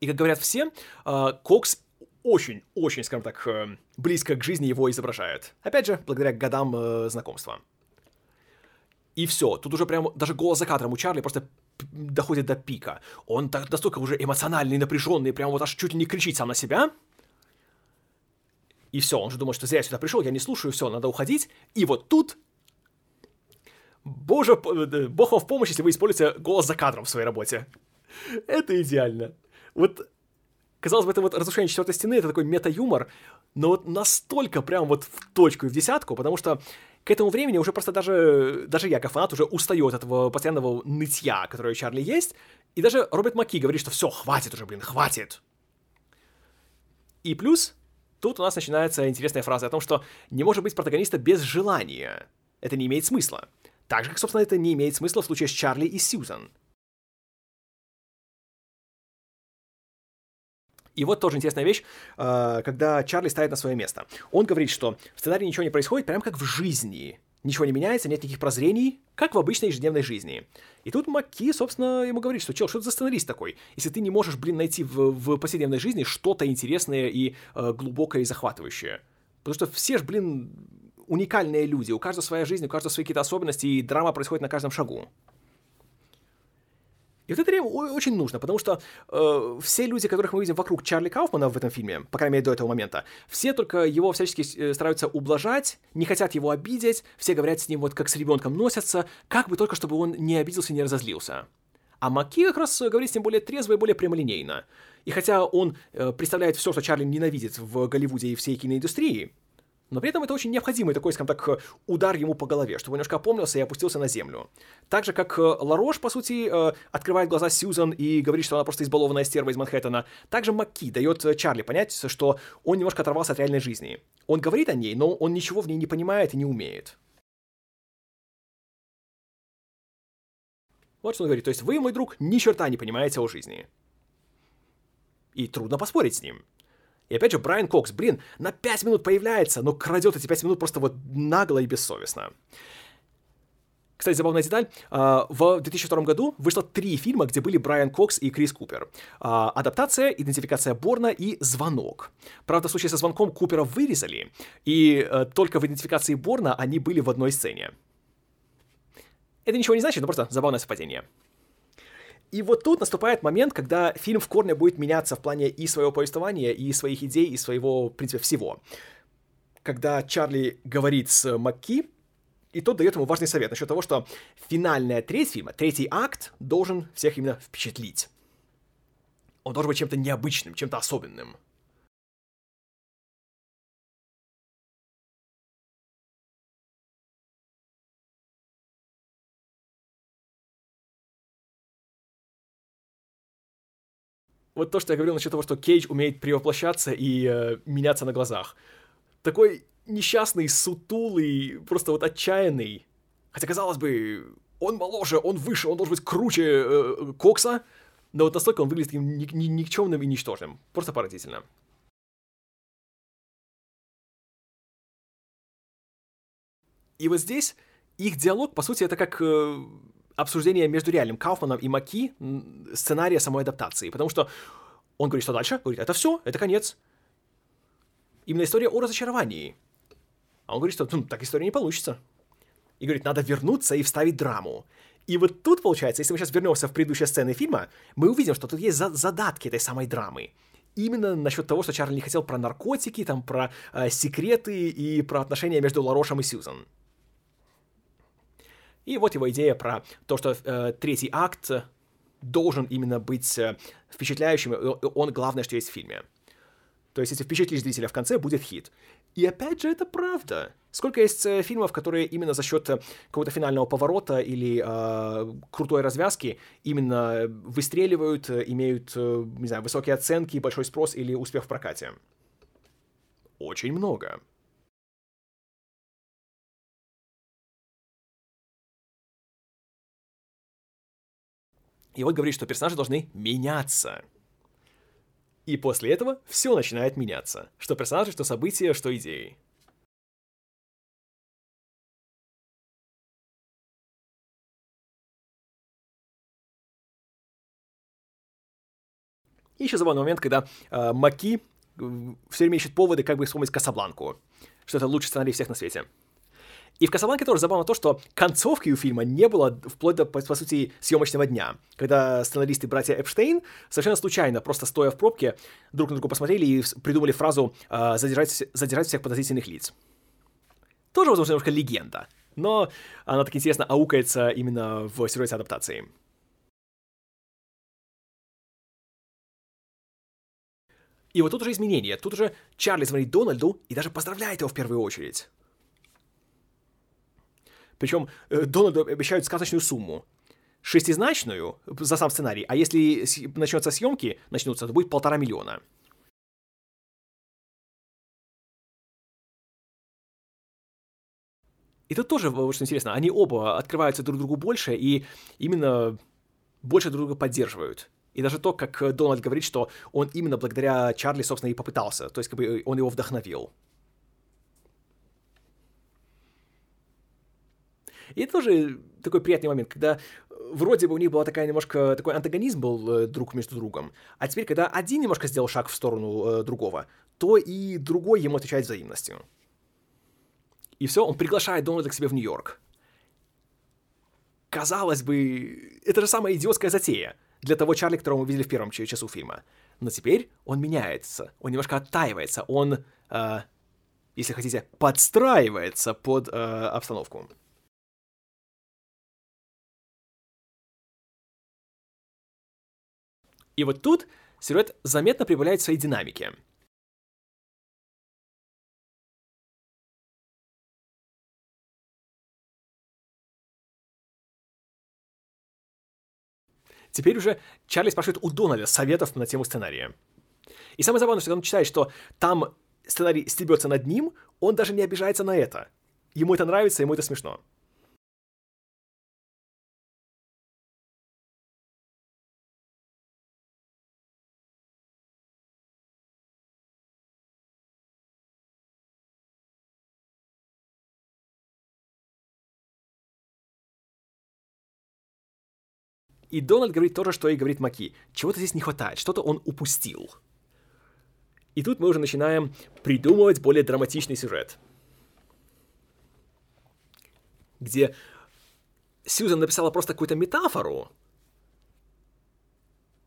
И, как говорят все, э, Кокс очень-очень, скажем так, э, близко к жизни его изображает. Опять же, благодаря годам э, знакомства. И все, тут уже прям даже голос за кадром у Чарли просто доходит до пика. Он так, настолько уже эмоциональный, напряженный, прям вот аж чуть ли не кричит сам на себя. И все, он же думает, что зря сюда пришел, я не слушаю, все, надо уходить. И вот тут Боже, э, бог вам в помощь, если вы используете голос за кадром в своей работе. Это идеально. Вот казалось бы, это вот разрушение четвертой стены, это такой мета-юмор, но вот настолько прям вот в точку и в десятку, потому что к этому времени уже просто даже, даже я, как фанат, уже устаю от этого постоянного нытья, которое у Чарли есть, и даже Роберт Маки говорит, что все, хватит уже, блин, хватит. И плюс, тут у нас начинается интересная фраза о том, что не может быть протагониста без желания. Это не имеет смысла. Так же, как, собственно, это не имеет смысла в случае с Чарли и Сьюзан. И вот тоже интересная вещь, э, когда Чарли ставит на свое место. Он говорит, что в сценарии ничего не происходит, прям как в жизни. Ничего не меняется, нет никаких прозрений, как в обычной ежедневной жизни. И тут Маки, собственно, ему говорит, что, чел, что ты за сценарист такой? Если ты не можешь, блин, найти в, в повседневной жизни что-то интересное и э, глубокое и захватывающее. Потому что все же, блин, уникальные люди, у каждого своя жизнь, у каждого свои какие-то особенности, и драма происходит на каждом шагу. И вот это время очень нужно, потому что э, все люди, которых мы видим вокруг Чарли Кауфмана в этом фильме, по крайней мере до этого момента, все только его всячески э, стараются ублажать, не хотят его обидеть, все говорят с ним вот как с ребенком носятся, как бы только чтобы он не обиделся и не разозлился. А Маки как раз говорит с ним более трезво и более прямолинейно. И хотя он э, представляет все, что Чарли ненавидит в Голливуде и всей киноиндустрии, но при этом это очень необходимый такой, скажем так, удар ему по голове, чтобы он немножко опомнился и опустился на землю. Так же, как э, Ларош, по сути, э, открывает глаза Сьюзан и говорит, что она просто избалованная стерва из Манхэттена, также Макки дает э, Чарли понять, что он немножко оторвался от реальной жизни. Он говорит о ней, но он ничего в ней не понимает и не умеет. Вот что он говорит. То есть вы, мой друг, ни черта не понимаете о жизни. И трудно поспорить с ним. И опять же, Брайан Кокс, блин, на 5 минут появляется, но крадет эти 5 минут просто вот нагло и бессовестно. Кстати, забавная деталь. А, в 2002 году вышло три фильма, где были Брайан Кокс и Крис Купер. А, адаптация, идентификация Борна и звонок. Правда, в случае со звонком Купера вырезали, и э, только в идентификации Борна они были в одной сцене. Это ничего не значит, но просто забавное совпадение. И вот тут наступает момент, когда фильм в корне будет меняться в плане и своего повествования, и своих идей, и своего, в принципе, всего. Когда Чарли говорит с Макки, и тот дает ему важный совет насчет того, что финальная треть фильма, третий акт, должен всех именно впечатлить. Он должен быть чем-то необычным, чем-то особенным. Вот то, что я говорил насчет того, что Кейдж умеет перевоплощаться и э, меняться на глазах. Такой несчастный, сутулый, просто вот отчаянный. Хотя, казалось бы, он моложе, он выше, он должен быть круче э, Кокса, но вот настолько он выглядит таким ни- ни- никчемным и ничтожным. Просто поразительно. И вот здесь их диалог, по сути, это как э, обсуждение между реальным Кауфманом и Маки сценария самой адаптации. Потому что он говорит, что дальше? Говорит, это все, это конец. Именно история о разочаровании. А он говорит, что ну, так история не получится. И говорит, надо вернуться и вставить драму. И вот тут, получается, если мы сейчас вернемся в предыдущие сцены фильма, мы увидим, что тут есть задатки этой самой драмы. Именно насчет того, что Чарли не хотел про наркотики, там, про э, секреты и про отношения между Ларошем и Сьюзан. И вот его идея про то, что э, третий акт должен именно быть э, впечатляющим, он главное, что есть в фильме. То есть, если впечатлишь зрителя в конце, будет хит. И опять же, это правда. Сколько есть э, фильмов, которые именно за счет э, какого-то финального поворота или э, крутой развязки именно выстреливают, имеют, не знаю, высокие оценки, большой спрос или успех в прокате? Очень много. И вот говорит, что персонажи должны меняться. И после этого все начинает меняться. Что персонажи, что события, что идеи. И еще забавный момент, когда э, Маки все время ищет поводы, как бы вспомнить Касабланку. Что это лучший сценарий всех на свете. И в Касабланке тоже забавно то, что концовки у фильма не было вплоть до, по, по сути, съемочного дня, когда сценаристы братья Эпштейн совершенно случайно, просто стоя в пробке, друг на друга посмотрели и придумали фразу э, задержать, «задержать всех подозрительных лиц». Тоже, возможно, немножко легенда, но она так интересно аукается именно в сюжете адаптации. И вот тут уже изменения. Тут уже Чарли звонит Дональду и даже поздравляет его в первую очередь. Причем э, Дональду обещают сказочную сумму. Шестизначную за сам сценарий, а если начнется съемки, начнутся, то будет полтора миллиона. И тут тоже, что интересно, они оба открываются друг другу больше и именно больше друг друга поддерживают. И даже то, как Дональд говорит, что он именно благодаря Чарли, собственно, и попытался. То есть, как бы он его вдохновил. И это тоже такой приятный момент, когда э, вроде бы у них была такая немножко, такой антагонизм был э, друг между другом, а теперь, когда один немножко сделал шаг в сторону э, другого, то и другой ему отвечает взаимностью. И все, он приглашает Дональда к себе в Нью-Йорк. казалось бы, это же самая идиотская затея для того Чарли, которого мы видели в первом часу фильма. Но теперь он меняется, он немножко оттаивается, он, э, если хотите, подстраивается под э, обстановку. И вот тут сюжет заметно прибавляет своей динамики. Теперь уже Чарли спрашивает у Дональда советов на тему сценария. И самое забавное, что он читает, что там сценарий стебется над ним, он даже не обижается на это. Ему это нравится, ему это смешно. И Дональд говорит то же, что и говорит Маки. Чего-то здесь не хватает, что-то он упустил. И тут мы уже начинаем придумывать более драматичный сюжет. Где Сьюзан написала просто какую-то метафору,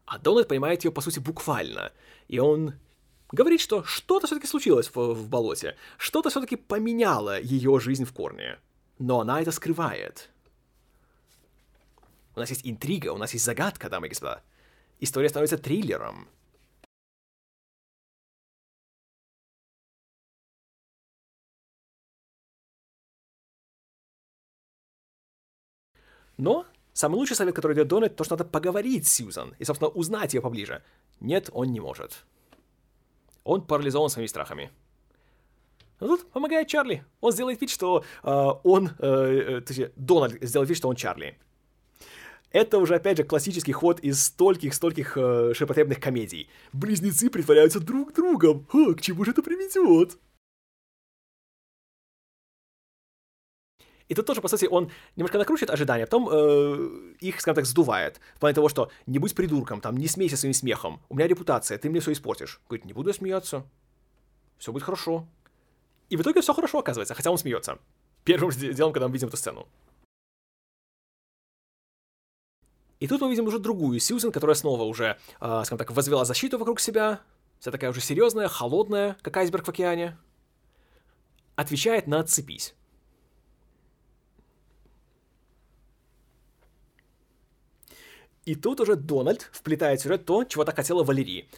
а Дональд понимает ее, по сути, буквально. И он говорит, что что-то все-таки случилось в, в болоте, что-то все-таки поменяло ее жизнь в корне. Но она это скрывает. У нас есть интрига, у нас есть загадка, дамы и господа. История становится триллером. Но самый лучший совет, который дает Дональд, то, что надо поговорить с Сьюзан и, собственно, узнать ее поближе. Нет, он не может. Он парализован своими страхами. Но тут помогает Чарли. Он сделает вид, что э, он, э, э, точнее, Дональд сделает вид, что он Чарли. Это уже, опять же, классический ход из стольких-стольких э, шепотребных комедий. Близнецы притворяются друг другом. Ха, к чему же это приведет? И тут тоже, по сути, он немножко накручивает ожидания, а потом э, их, скажем так, сдувает. В плане того, что не будь придурком, там, не смейся своим смехом. У меня репутация, ты мне все испортишь. Говорит, не буду я смеяться. Все будет хорошо. И в итоге все хорошо оказывается, хотя он смеется. Первым делом, когда мы видим эту сцену. И тут мы видим уже другую Сьюзен, которая снова уже, э, скажем так, возвела защиту вокруг себя, вся такая уже серьезная, холодная, как айсберг в океане. Отвечает на «отцепись». И тут уже Дональд вплетает в сюжет то, чего так хотела Валерий,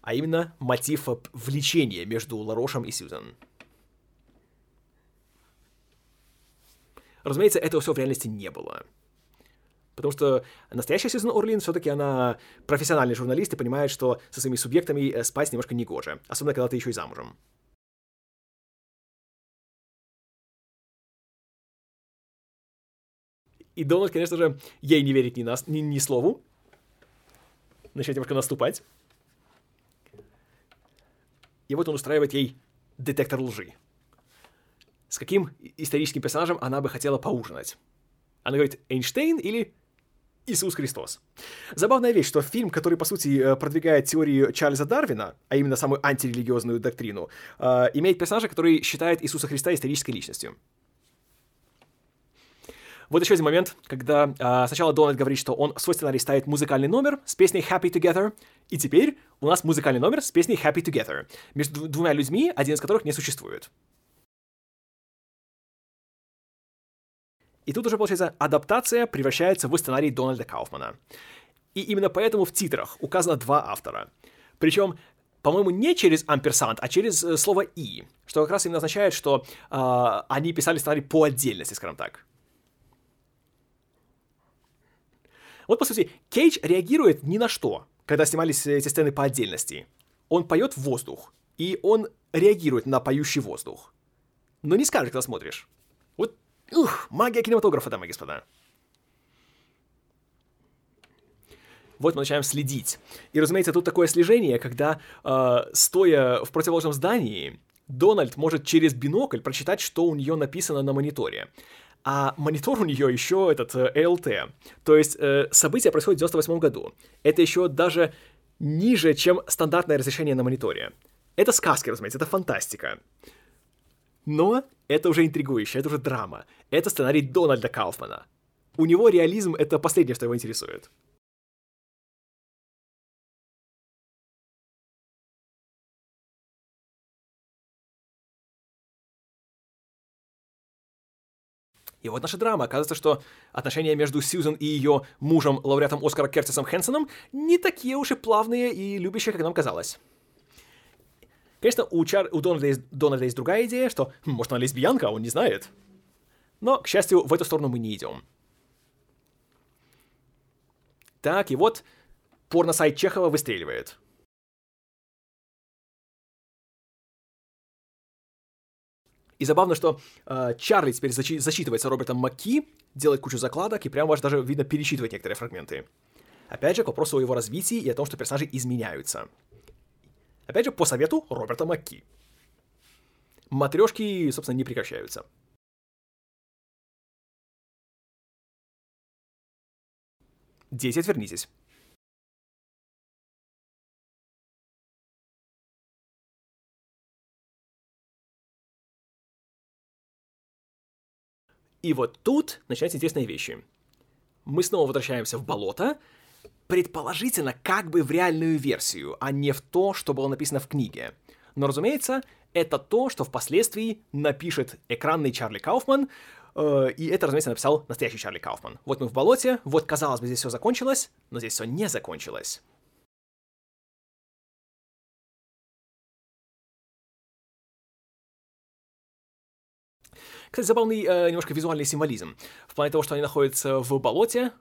а именно мотив влечения между Ларошем и Сьюзен. Разумеется, этого все в реальности не было. Потому что настоящая Сьюзен Орлин все-таки она профессиональный журналист и понимает, что со своими субъектами э, спать немножко негоже. Особенно, когда ты еще и замужем. И Дональд, конечно же, ей не верит ни, на, ни, ни слову. Начинает немножко наступать. И вот он устраивает ей детектор лжи. С каким историческим персонажем она бы хотела поужинать? Она говорит, Эйнштейн или Иисус Христос. Забавная вещь, что фильм, который, по сути, э, продвигает теорию Чарльза Дарвина, а именно самую антирелигиозную доктрину, э, имеет персонажа, который считает Иисуса Христа исторической личностью. Вот еще один момент, когда э, сначала Дональд говорит, что он свой сценарий музыкальный номер с песней Happy Together, и теперь у нас музыкальный номер с песней Happy Together, между двумя людьми, один из которых не существует. И тут уже, получается, адаптация превращается в сценарий Дональда Кауфмана. И именно поэтому в титрах указано два автора. Причем, по-моему, не через амперсант, а через э, слово «и», что как раз именно означает, что э, они писали сценарий по отдельности, скажем так. Вот, по сути, Кейдж реагирует ни на что, когда снимались эти сцены по отдельности. Он поет в воздух, и он реагирует на поющий воздух. Но не скажешь, когда смотришь. Ух, магия кинематографа, дамы и господа. Вот мы начинаем следить. И, разумеется, тут такое слежение, когда, э, стоя в противоположном здании, Дональд может через бинокль прочитать, что у нее написано на мониторе. А монитор у нее еще этот э. То есть э, событие происходит в 98 году. Это еще даже ниже, чем стандартное разрешение на мониторе. Это сказки, разумеется, это фантастика. Но это уже интригующе, это уже драма. Это сценарий Дональда Кауфмана. У него реализм — это последнее, что его интересует. И вот наша драма. Оказывается, что отношения между Сьюзен и ее мужем, лауреатом Оскара Кертисом Хэнсоном, не такие уж и плавные и любящие, как нам казалось. Конечно, у, Чар... у Дональда, есть... Дональда есть другая идея, что, хм, может, она лесбиянка, а он не знает. Но, к счастью, в эту сторону мы не идем. Так, и вот порно-сайт Чехова выстреливает. И забавно, что э, Чарли теперь зачи- зачитывается Робертом Макки, делает кучу закладок, и прям даже видно пересчитывать некоторые фрагменты. Опять же, к вопросу о его развитии и о том, что персонажи изменяются. Опять же, по совету Роберта Макки. Матрешки, собственно, не прекращаются. Дети, отвернитесь. И вот тут начинаются интересные вещи. Мы снова возвращаемся в болото, предположительно, как бы в реальную версию, а не в то, что было написано в книге. Но, разумеется, это то, что впоследствии напишет экранный Чарли Кауфман, э, и это, разумеется, написал настоящий Чарли Кауфман. Вот мы в болоте, вот, казалось бы, здесь все закончилось, но здесь все не закончилось. Кстати, забавный э, немножко визуальный символизм. В плане того, что они находятся в болоте.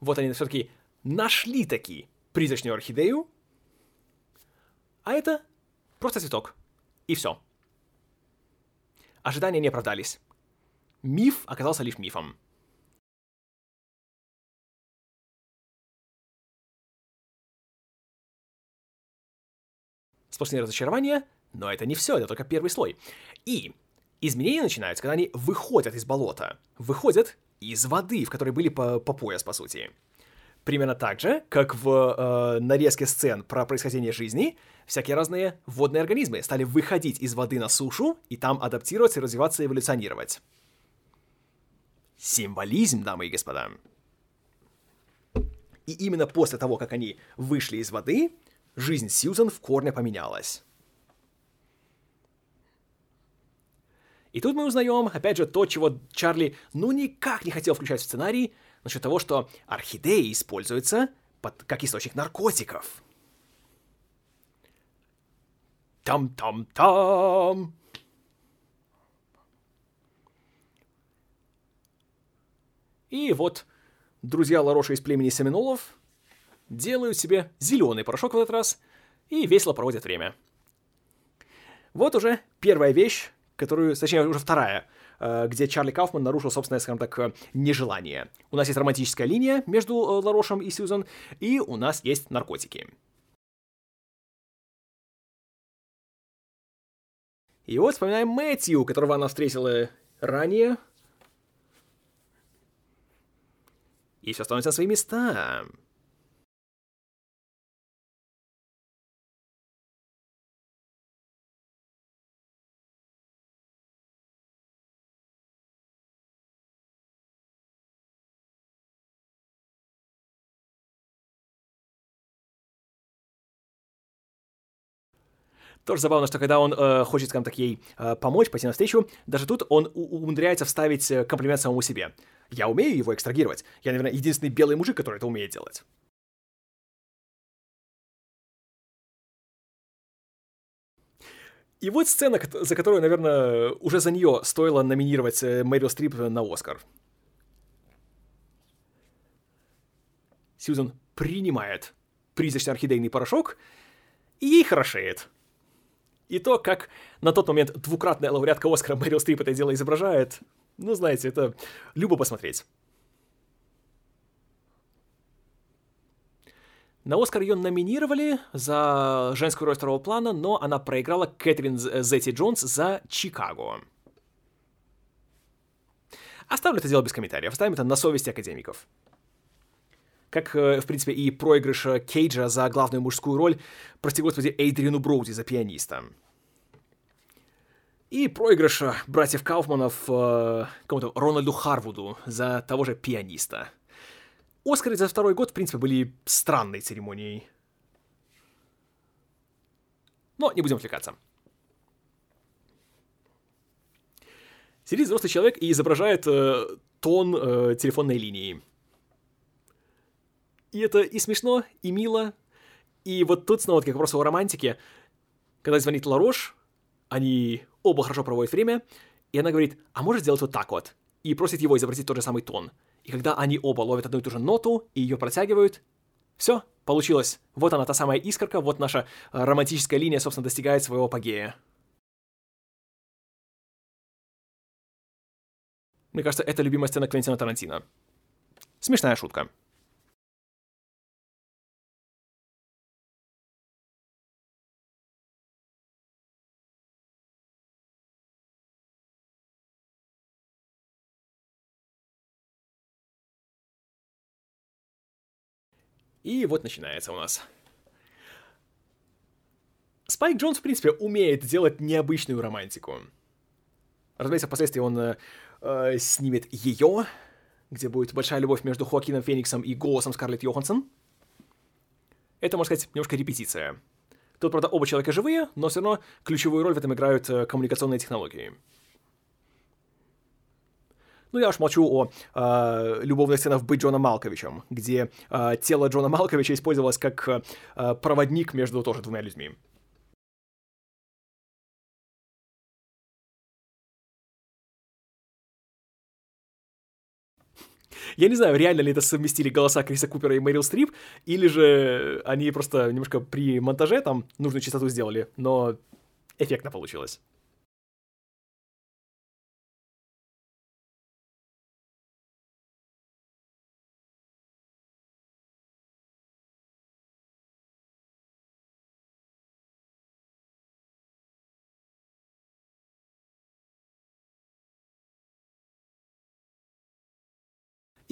Вот они все-таки нашли таки призрачную орхидею. А это просто цветок. И все. Ожидания не оправдались. Миф оказался лишь мифом. Сплошные разочарования, но это не все, это только первый слой. И Изменения начинаются, когда они выходят из болота. Выходят из воды, в которой были по, по пояс, по сути. Примерно так же, как в э, нарезке сцен про происхождение жизни, всякие разные водные организмы стали выходить из воды на сушу и там адаптироваться, развиваться и эволюционировать. Символизм, дамы и господа. И именно после того, как они вышли из воды, жизнь Сьюзан в корне поменялась. И тут мы узнаем, опять же, то, чего Чарли ну никак не хотел включать в сценарий, насчет того, что орхидеи используются под, как источник наркотиков. Там-там-там! И вот друзья Лароша из племени Семенолов делают себе зеленый порошок в этот раз и весело проводят время. Вот уже первая вещь, которую, точнее, уже вторая, где Чарли Кауфман нарушил собственное, скажем так, э, нежелание. У нас есть романтическая линия между э, Ларошем и Сьюзан, и у нас есть наркотики. И вот вспоминаем Мэтью, которого она встретила ранее. И все становится на свои места. Тоже забавно, что когда он э, хочет, скажем так, ей э, помочь, пойти навстречу, даже тут он умудряется вставить э, комплимент самому себе. Я умею его экстрагировать. Я, наверное, единственный белый мужик, который это умеет делать. И вот сцена, за которую, наверное, уже за нее стоило номинировать э, Мэрил Стрип на Оскар. Сьюзан принимает призрачный орхидейный порошок, и ей хорошеет. И то, как на тот момент двукратная лауреатка Оскара Мэрил Стрип это дело изображает, ну, знаете, это любо посмотреть. На Оскар ее номинировали за женскую роль второго плана, но она проиграла Кэтрин Зетти Джонс за Чикаго. Оставлю это дело без комментариев, оставим это на совести академиков. Как, э, в принципе, и проигрыш Кейджа за главную мужскую роль, прости господи, Эйдрину Броуди за пианиста. И проигрыш братьев Кауфманов э, кому-то Рональду Харвуду за того же пианиста. Оскары за второй год, в принципе, были странной церемонией. Но не будем отвлекаться. Сидит взрослый человек и изображает э, тон э, телефонной линии. И это и смешно, и мило. И вот тут снова таки к вопросу о романтике. Когда звонит Ларош, они оба хорошо проводят время, и она говорит, а можешь сделать вот так вот? И просит его изобразить тот же самый тон. И когда они оба ловят одну и ту же ноту и ее протягивают, все, получилось. Вот она, та самая искорка, вот наша э, романтическая линия, собственно, достигает своего апогея. Мне кажется, это любимая сцена Квентина Тарантино. Смешная шутка. И вот начинается у нас. Спайк Джонс, в принципе, умеет делать необычную романтику. Разумеется, впоследствии он э, э, снимет ее, где будет большая любовь между Хоакином Фениксом и голосом Скарлетт Йоханссон. Это, можно сказать, немножко репетиция. Тут, правда, оба человека живые, но все равно ключевую роль в этом играют э, коммуникационные технологии. Ну, я уж молчу о э, любовных сценах быть Джоном Малковичем, где э, тело Джона Малковича использовалось как э, проводник между тоже двумя людьми. Я не знаю, реально ли это совместили голоса Криса Купера и Мэрил Стрип, или же они просто немножко при монтаже там нужную частоту сделали, но эффектно получилось.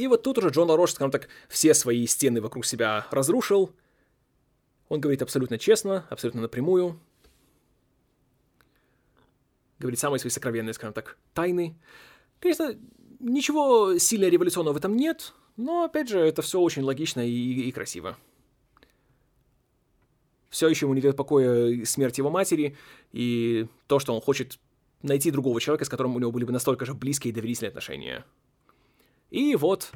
И вот тут уже Джон Ларош, скажем так, все свои стены вокруг себя разрушил. Он говорит абсолютно честно, абсолютно напрямую. Говорит самые свои сокровенные, скажем так, тайны. Конечно, ничего сильно революционного в этом нет, но, опять же, это все очень логично и, и красиво. Все еще ему не дает покоя смерть его матери и то, что он хочет найти другого человека, с которым у него были бы настолько же близкие и доверительные отношения. И вот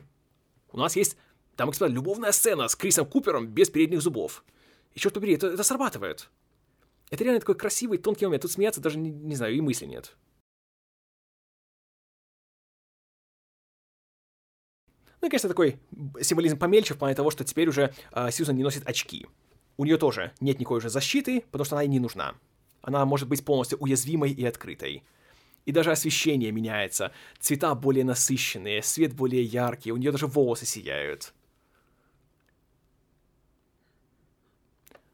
у нас есть, там, господа, любовная сцена с Крисом Купером без передних зубов. И черт побери, это, это срабатывает. Это реально такой красивый, тонкий момент. Тут смеяться даже, не, не знаю, и мысли нет. Ну и, конечно, такой символизм помельче в плане того, что теперь уже э, Сьюзан не носит очки. У нее тоже нет никакой уже защиты, потому что она ей не нужна. Она может быть полностью уязвимой и открытой. И даже освещение меняется. Цвета более насыщенные, свет более яркий, у нее даже волосы сияют.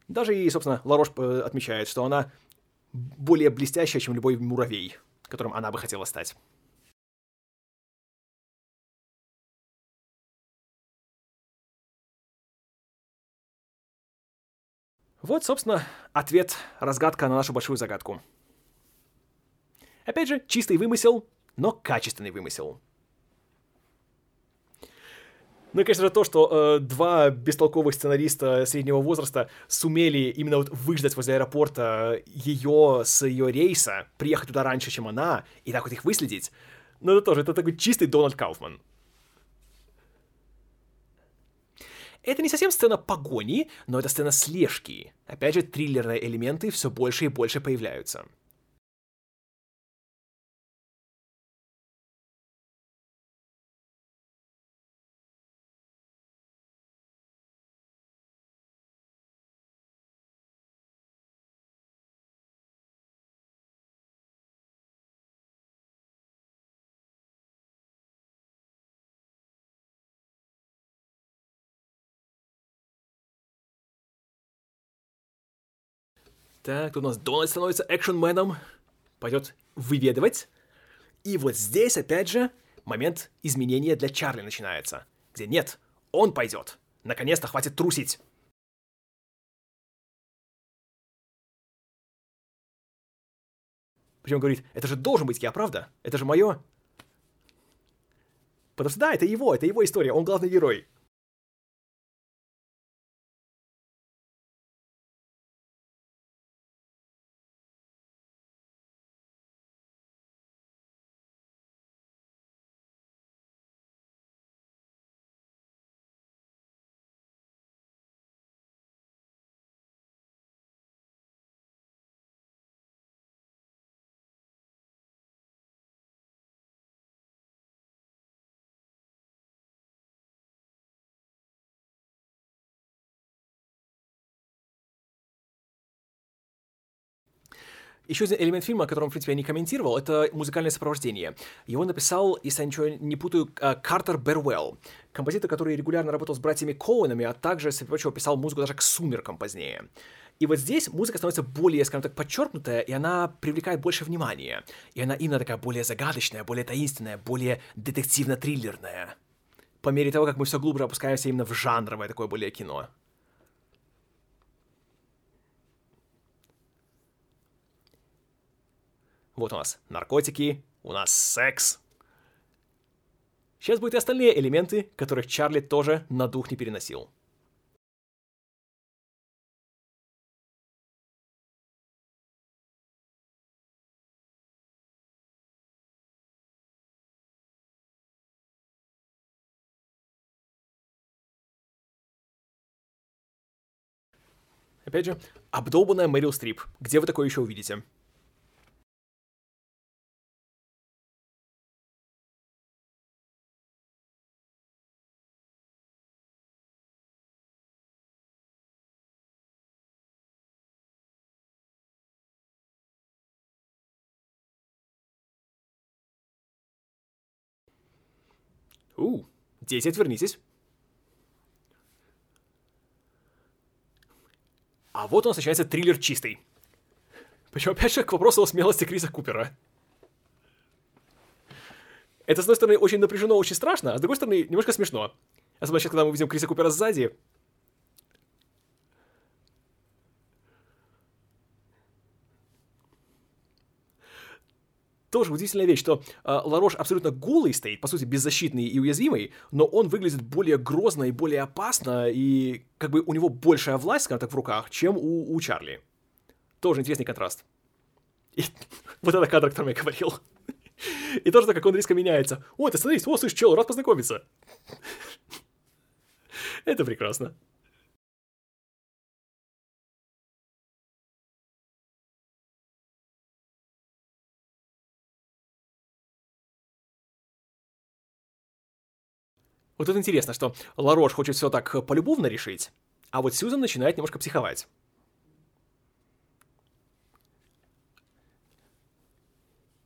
Даже и, собственно, Ларош э, отмечает, что она более блестящая, чем любой муравей, которым она бы хотела стать. Вот, собственно, ответ, разгадка на нашу большую загадку. Опять же, чистый вымысел, но качественный вымысел. Ну и, конечно же, то, что э, два бестолковых сценариста среднего возраста сумели именно вот выждать возле аэропорта ее с ее рейса, приехать туда раньше, чем она, и так вот их выследить, ну это тоже, это такой чистый Дональд Кауфман. Это не совсем сцена погони, но это сцена слежки. Опять же, триллерные элементы все больше и больше появляются. Так, тут у нас Дональд становится экшенменом, пойдет выведывать. И вот здесь, опять же, момент изменения для Чарли начинается. Где нет, он пойдет. Наконец-то хватит трусить. Причем говорит, это же должен быть я, правда? Это же мое. Потому что да, это его, это его история, он главный герой. Еще один элемент фильма, о котором, в принципе, я не комментировал, это музыкальное сопровождение. Его написал, если я ничего не путаю, э, Картер Бервелл, композитор, который регулярно работал с братьями Коунами, а также, среди прочего, писал музыку даже к «Сумеркам» позднее. И вот здесь музыка становится более, скажем так, подчеркнутая, и она привлекает больше внимания. И она именно такая более загадочная, более таинственная, более детективно-триллерная. По мере того, как мы все глубже опускаемся именно в жанровое такое более кино. Вот у нас наркотики, у нас секс. Сейчас будут и остальные элементы, которых Чарли тоже на дух не переносил. Опять же, обдолбанная Мэрил Стрип. Где вы такое еще увидите? У, 10, вернитесь. А вот у нас начинается триллер чистый. Причем, опять же, к вопросу о смелости Криса Купера. Это, с одной стороны, очень напряжено, очень страшно, а с другой стороны, немножко смешно. Особенно сейчас, когда мы видим Криса Купера сзади, тоже удивительная вещь, что э, Ларош абсолютно голый стоит, по сути, беззащитный и уязвимый, но он выглядит более грозно и более опасно, и как бы у него большая власть, скажем так, в руках, чем у, у Чарли. Тоже интересный контраст. И вот это кадр, о котором я говорил. И тоже так, как он резко меняется. О, ты смотри, о, слышь, чел, рад познакомиться. Это прекрасно. Вот это интересно, что Ларош хочет все так полюбовно решить, а вот Сьюзан начинает немножко психовать.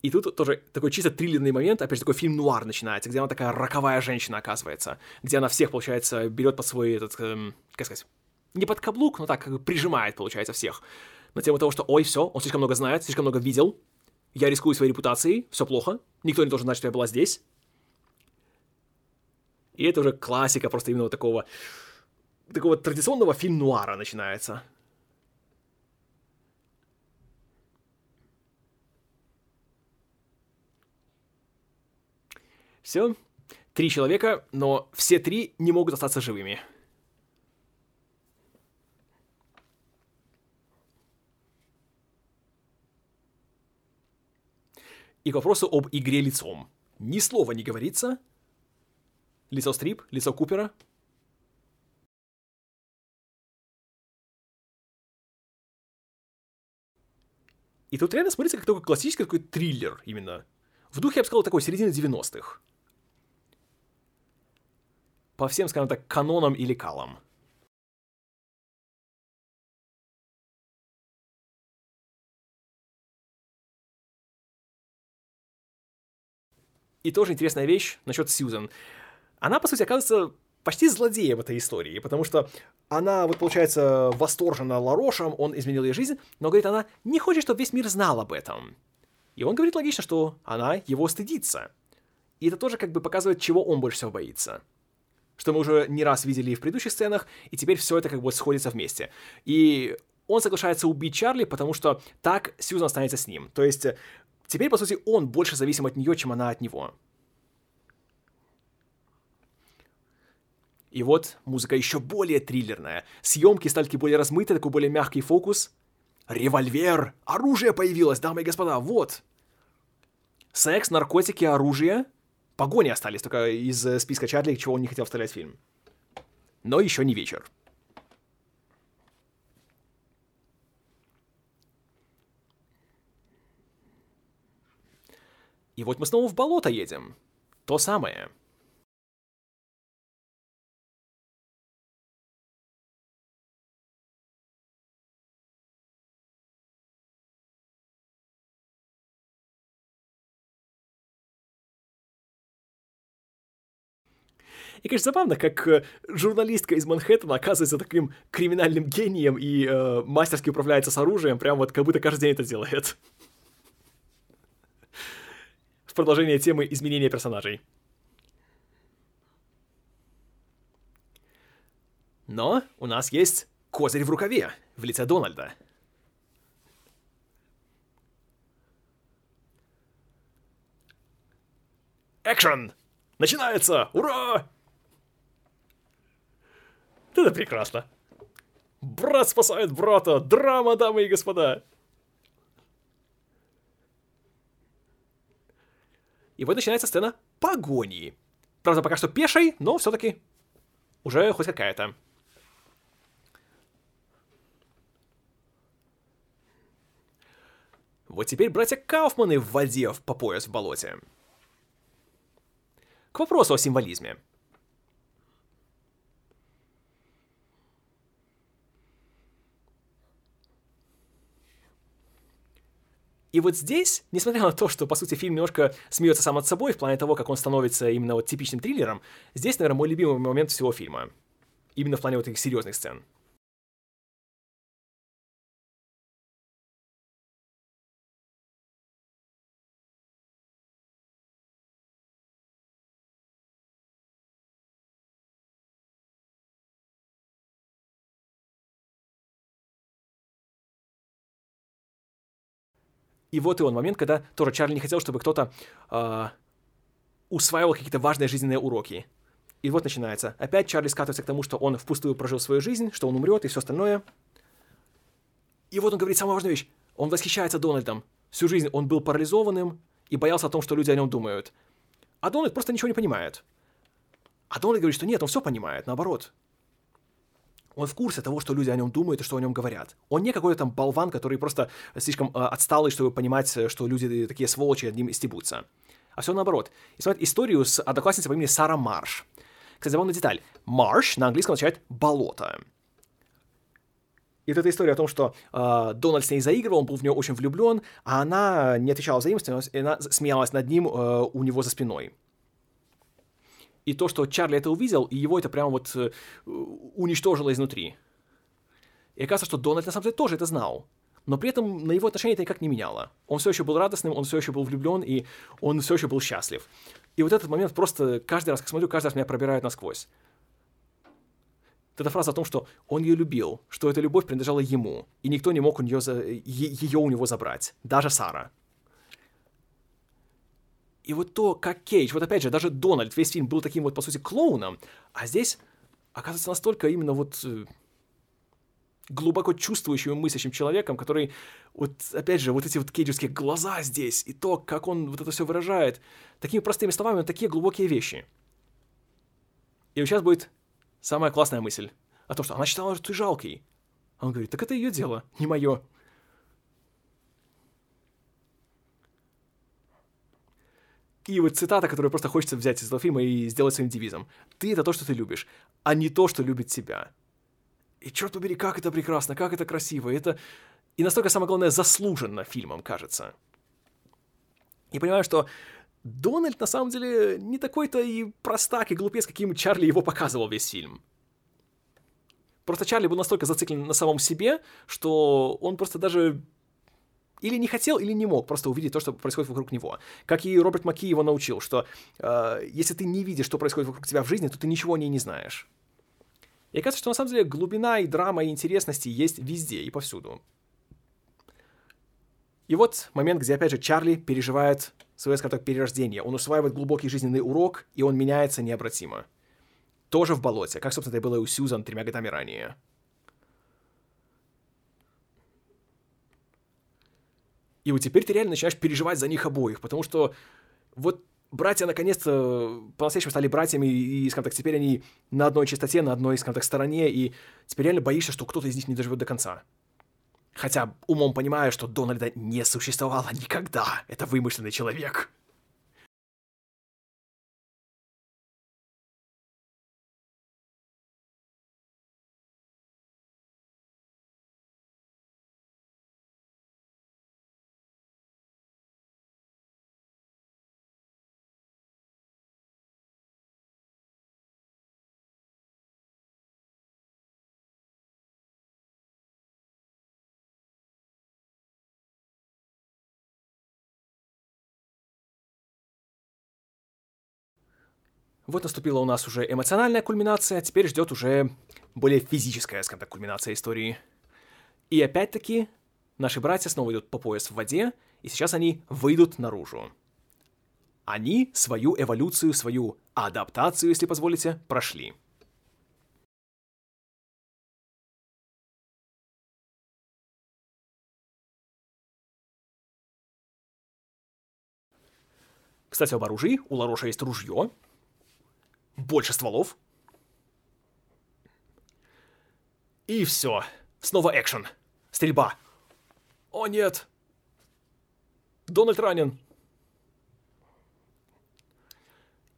И тут тоже такой чисто триллерный момент, опять же, такой фильм нуар начинается, где она такая роковая женщина оказывается, где она всех, получается, берет под свой, этот, эм, как сказать, не под каблук, но так, как бы прижимает, получается, всех. На тему того, что, ой, все, он слишком много знает, слишком много видел, я рискую своей репутацией, все плохо, никто не должен знать, что я была здесь, и это уже классика просто именно вот такого, такого традиционного фильм-нуара начинается. Все. Три человека, но все три не могут остаться живыми. И к вопросу об игре лицом. Ни слова не говорится, Лицо Стрип, лицо Купера. И тут реально смотрится как такой классический такой триллер именно. В духе, я бы сказал, такой середины 90-х. По всем, скажем так, канонам или калам. И тоже интересная вещь насчет Сьюзан она, по сути, оказывается почти злодеем этой истории, потому что она, вот, получается, восторжена Ларошем, он изменил ей жизнь, но, говорит, она не хочет, чтобы весь мир знал об этом. И он говорит логично, что она его стыдится. И это тоже как бы показывает, чего он больше всего боится. Что мы уже не раз видели в предыдущих сценах, и теперь все это как бы сходится вместе. И он соглашается убить Чарли, потому что так Сьюзан останется с ним. То есть теперь, по сути, он больше зависим от нее, чем она от него. И вот музыка еще более триллерная. Съемки стали более размытые, такой более мягкий фокус. Револьвер! Оружие появилось, дамы и господа, вот! Секс, наркотики, оружие. Погони остались только из э, списка Чарли, чего он не хотел вставлять в фильм. Но еще не вечер. И вот мы снова в болото едем. То самое. И, конечно, забавно, как э, журналистка из Манхэттена оказывается таким криминальным гением и э, мастерски управляется с оружием, прям вот как будто каждый день это делает. В продолжение темы изменения персонажей. Но у нас есть козырь в рукаве в лице Дональда. Экшен! Начинается! Ура! Это прекрасно. Брат спасает брата! Драма, дамы и господа! И вот начинается сцена погони. Правда, пока что пешей, но все-таки уже хоть какая-то. Вот теперь братья Кауфманы в воде по пояс в болоте. К вопросу о символизме. И вот здесь, несмотря на то, что, по сути, фильм немножко смеется сам от собой в плане того, как он становится именно вот типичным триллером, здесь, наверное, мой любимый момент всего фильма. Именно в плане вот этих серьезных сцен. И вот и он момент, когда тоже Чарли не хотел, чтобы кто-то э, усваивал какие-то важные жизненные уроки. И вот начинается. Опять Чарли скатывается к тому, что он впустую прожил свою жизнь, что он умрет и все остальное. И вот он говорит самую важную вещь. Он восхищается Дональдом. Всю жизнь он был парализованным и боялся о том, что люди о нем думают. А Дональд просто ничего не понимает. А Дональд говорит, что нет, он все понимает, наоборот. Он в курсе того, что люди о нем думают и что о нем говорят. Он не какой-то там болван, который просто слишком э, отсталый, чтобы понимать, э, что люди такие сволочи над ним стебутся. А все наоборот. И смотрите историю с одноклассницей по имени Сара Марш. Кстати, забавная деталь. Марш на английском означает «болото». И вот эта история о том, что э, Дональд с ней заигрывал, он был в нее очень влюблен, а она не отвечала взаимностью, она смеялась над ним э, у него за спиной. И то, что Чарли это увидел, и его это прямо вот э, уничтожило изнутри. И оказывается, что Дональд на самом деле тоже это знал. Но при этом на его отношение это никак не меняло. Он все еще был радостным, он все еще был влюблен, и он все еще был счастлив. И вот этот момент просто каждый раз, как смотрю, каждый раз меня пробирает насквозь. Эта фраза о том, что он ее любил, что эта любовь принадлежала ему, и никто не мог у нее за... ее у него забрать, даже Сара. И вот то, как Кейдж, вот опять же, даже Дональд, весь фильм был таким вот, по сути, клоуном, а здесь оказывается настолько именно вот э, глубоко чувствующим и мыслящим человеком, который, вот, опять же, вот эти вот кейджевские глаза здесь, и то, как он вот это все выражает, такими простыми словами, такие глубокие вещи. И вот сейчас будет самая классная мысль о том, что она считала, что ты жалкий. Он говорит, так это ее дело, не мое. И вот цитата, которую просто хочется взять из этого фильма и сделать своим девизом. Ты — это то, что ты любишь, а не то, что любит тебя. И черт побери, как это прекрасно, как это красиво. Это... И настолько, самое главное, заслуженно фильмом, кажется. И понимаю, что Дональд, на самом деле, не такой-то и простак, и глупец, каким Чарли его показывал весь фильм. Просто Чарли был настолько зациклен на самом себе, что он просто даже или не хотел, или не мог просто увидеть то, что происходит вокруг него. Как и Роберт Маки его научил, что э, если ты не видишь, что происходит вокруг тебя в жизни, то ты ничего о ней не знаешь. И кажется, что на самом деле глубина и драма и интересности есть везде и повсюду. И вот момент, где, опять же, Чарли переживает свое, скажем так, перерождение. Он усваивает глубокий жизненный урок, и он меняется необратимо. Тоже в болоте, как, собственно, это было и у Сьюзан тремя годами ранее. И вот теперь ты реально начинаешь переживать за них обоих, потому что вот братья наконец-то по-настоящему стали братьями, и, скажем так, теперь они на одной частоте, на одной, скажем так, стороне, и теперь реально боишься, что кто-то из них не доживет до конца. Хотя умом понимаю, что Дональда не существовало никогда. Это вымышленный человек. Вот наступила у нас уже эмоциональная кульминация, теперь ждет уже более физическая, скажем так, кульминация истории. И опять-таки, наши братья снова идут по пояс в воде, и сейчас они выйдут наружу. Они свою эволюцию, свою адаптацию, если позволите, прошли. Кстати, об оружии. У Лароша есть ружье, больше стволов. И все. Снова экшен. Стрельба. О, нет. Дональд ранен.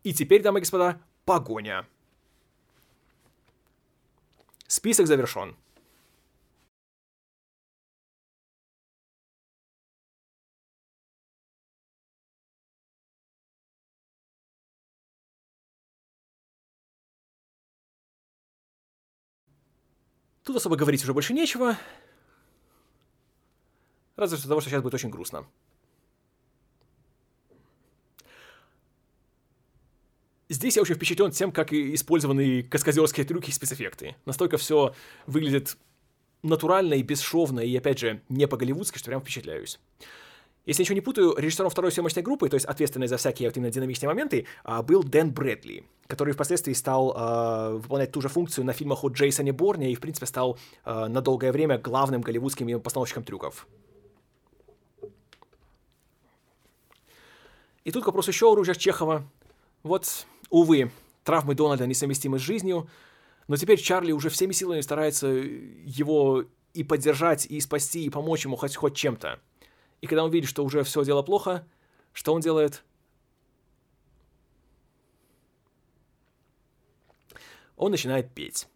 И теперь, дамы и господа, погоня. Список завершен. Тут особо говорить уже больше нечего. Разве что того, что сейчас будет очень грустно. Здесь я очень впечатлен тем, как использованы каскадерские трюки и спецэффекты. Настолько все выглядит натурально и бесшовно, и, опять же, не по-голливудски, что прям впечатляюсь. Если ничего не путаю, режиссером второй съемочной группы, то есть ответственный за всякие вот именно динамичные моменты, а, был Дэн Брэдли, который впоследствии стал э, выполнять ту же функцию на фильмах о Джейсоне Борне и, в принципе, стал э, на долгое время главным голливудским постановщиком трюков. И тут вопрос еще о ружьях Чехова. Вот, увы, травмы Дональда несовместимы с жизнью, но теперь Чарли уже всеми силами старается его и поддержать, и спасти, и помочь ему хоть, хоть чем-то. И когда он видит, что уже все дело плохо, что он делает? Он начинает петь.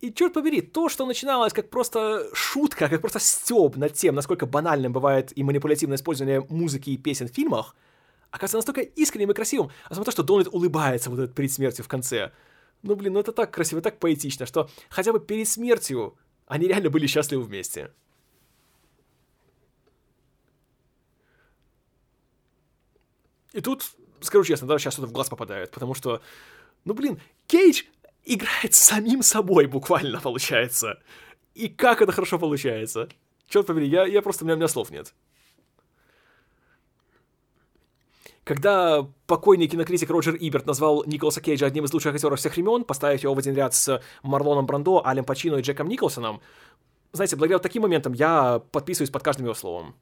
И черт побери, то, что начиналось как просто шутка, как просто стёб над тем, насколько банальным бывает и манипулятивное использование музыки и песен в фильмах, оказывается настолько искренним и красивым. Особенно то, что Дональд улыбается вот этот перед смертью в конце. Ну, блин, ну это так красиво, так поэтично, что хотя бы перед смертью они реально были счастливы вместе. И тут, скажу честно, да, сейчас что-то в глаз попадает, потому что, ну, блин, Кейдж играет самим собой буквально, получается. И как это хорошо получается. Черт побери, я, я просто, у меня, у меня слов нет. Когда покойный кинокритик Роджер Иберт назвал Николаса Кейджа одним из лучших актеров всех времен, поставив его в один ряд с Марлоном Брандо, Алем Пачино и Джеком Николсоном, знаете, благодаря вот таким моментам я подписываюсь под каждым его словом.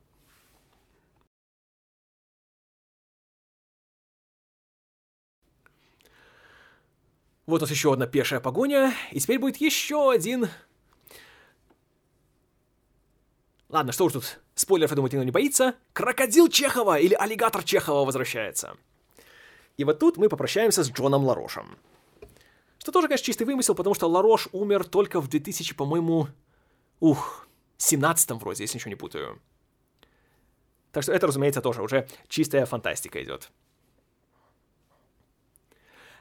Вот у нас еще одна пешая погоня, и теперь будет еще один... Ладно, что уж тут спойлеров, я думаю, никто не боится. Крокодил Чехова или аллигатор Чехова возвращается. И вот тут мы попрощаемся с Джоном Ларошем. Что тоже, конечно, чистый вымысел, потому что Ларош умер только в 2000, по-моему, ух, 17 вроде, если ничего не путаю. Так что это, разумеется, тоже уже чистая фантастика идет.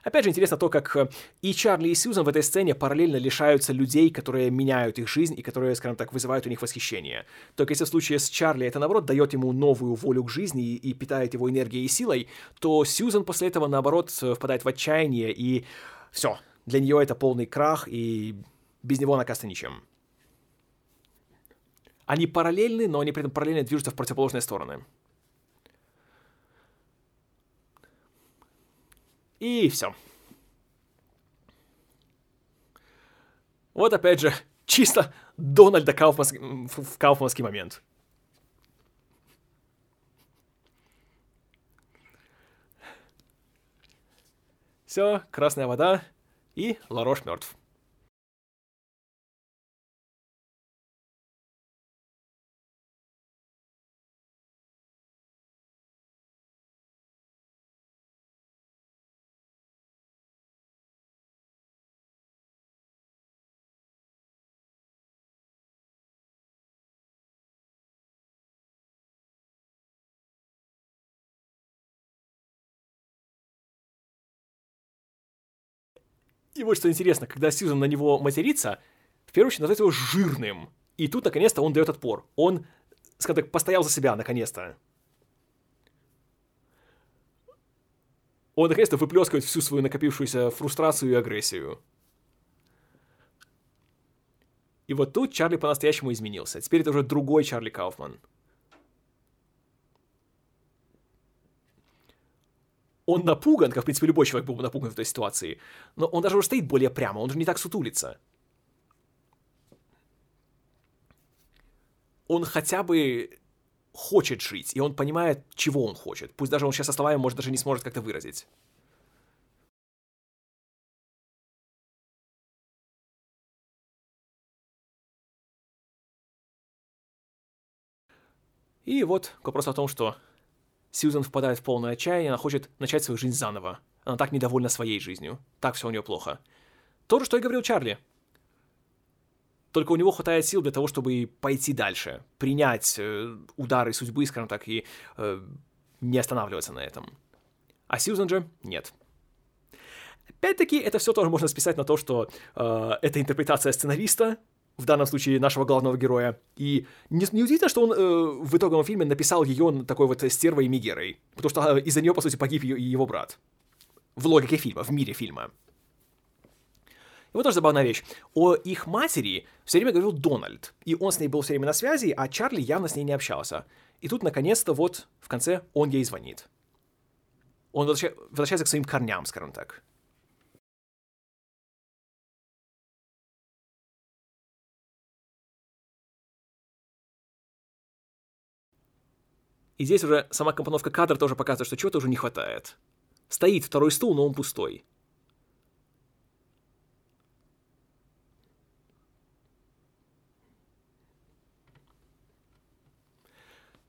Опять же, интересно то, как э, и Чарли, и Сьюзан в этой сцене параллельно лишаются людей, которые меняют их жизнь и которые, скажем так, вызывают у них восхищение. Только если в случае с Чарли это, наоборот, дает ему новую волю к жизни и, и питает его энергией и силой, то Сьюзан после этого, наоборот, э, впадает в отчаяние и все, для нее это полный крах, и без него она кажется ничем. Они параллельны, но они при этом параллельно движутся в противоположные стороны. И все. Вот опять же, чисто Дональда Кауфманс... в Кауфманский момент. Все, красная вода и Ларош мертв. И вот что интересно, когда Сьюзан на него матерится, в первую очередь называет его жирным. И тут, наконец-то, он дает отпор. Он, скажем так, постоял за себя, наконец-то. Он, наконец-то, выплескивает всю свою накопившуюся фрустрацию и агрессию. И вот тут Чарли по-настоящему изменился. Теперь это уже другой Чарли Кауфман. Он напуган, как, в принципе, любой человек был бы напуган в этой ситуации, но он даже уже стоит более прямо, он же не так сутулится. Он хотя бы хочет жить, и он понимает, чего он хочет. Пусть даже он сейчас со может, даже не сможет как-то выразить. И вот к вопросу о том, что Сьюзан впадает в полное отчаяние, она хочет начать свою жизнь заново. Она так недовольна своей жизнью. Так все у нее плохо. То же, что и говорил Чарли. Только у него хватает сил для того, чтобы пойти дальше, принять э, удары судьбы, скажем так, и э, не останавливаться на этом. А Сьюзан же нет. Опять-таки, это все тоже можно списать на то, что э, это интерпретация сценариста, в данном случае нашего главного героя. И не, не удивительно, что он э, в итоговом фильме написал ее такой вот стервой и Мегерой, потому что э, из-за нее, по сути, погиб ее, его брат. В логике фильма, в мире фильма. И вот тоже забавная вещь. О их матери все время говорил Дональд, и он с ней был все время на связи, а Чарли явно с ней не общался. И тут, наконец-то, вот в конце он ей звонит. Он возвращается к своим корням, скажем так. И здесь уже сама компоновка кадра тоже показывает, что чего-то уже не хватает. Стоит второй стул, но он пустой.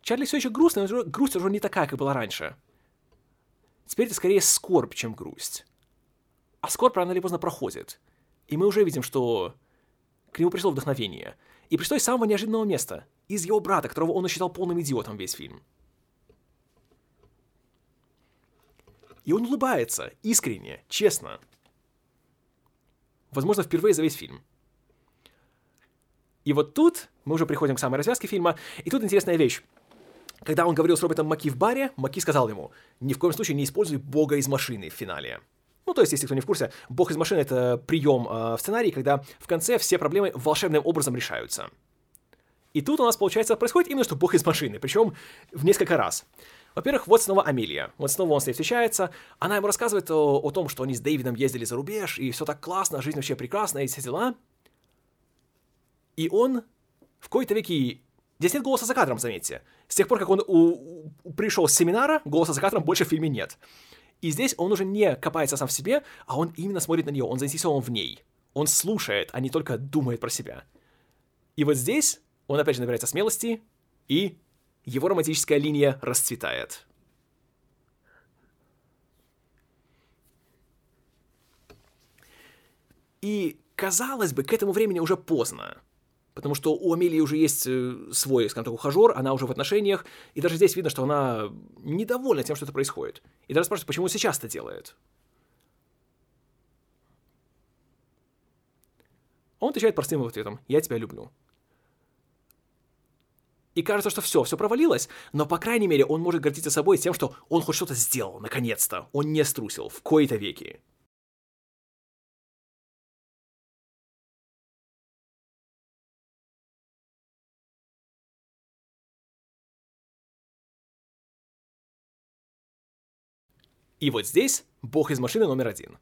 Чарли все еще грустный, но грусть уже не такая, как была раньше. Теперь это скорее скорбь, чем грусть. А скорбь рано или поздно проходит. И мы уже видим, что к нему пришло вдохновение. И пришло из самого неожиданного места. Из его брата, которого он считал полным идиотом весь фильм. И он улыбается, искренне, честно. Возможно, впервые за весь фильм. И вот тут мы уже приходим к самой развязке фильма, и тут интересная вещь. Когда он говорил с Робертом Маки в баре, Маки сказал ему, ни в коем случае не используй бога из машины в финале. Ну, то есть, если кто не в курсе, бог из машины — это прием э, в сценарии, когда в конце все проблемы волшебным образом решаются. И тут у нас, получается, происходит именно что бог из машины, причем в несколько раз. Во-первых, вот снова Амелия. Вот снова он с ней встречается. Она ему рассказывает о, о том, что они с Дэвидом ездили за рубеж, и все так классно, жизнь вообще прекрасная, и все дела. И он в какой-то веке... Здесь нет голоса за кадром, заметьте. С тех пор, как он у... У... пришел с семинара, голоса за кадром больше в фильме нет. И здесь он уже не копается сам в себе, а он именно смотрит на нее, он заинтересован в ней. Он слушает, а не только думает про себя. И вот здесь он опять же набирается смелости и его романтическая линия расцветает. И, казалось бы, к этому времени уже поздно. Потому что у Амелии уже есть э, свой, скажем так, ухажер, она уже в отношениях, и даже здесь видно, что она недовольна тем, что это происходит. И даже спрашивает, почему сейчас это делает. Он отвечает простым ответом «Я тебя люблю» и кажется, что все, все провалилось, но, по крайней мере, он может гордиться собой тем, что он хоть что-то сделал, наконец-то. Он не струсил в кои-то веки. И вот здесь бог из машины номер один.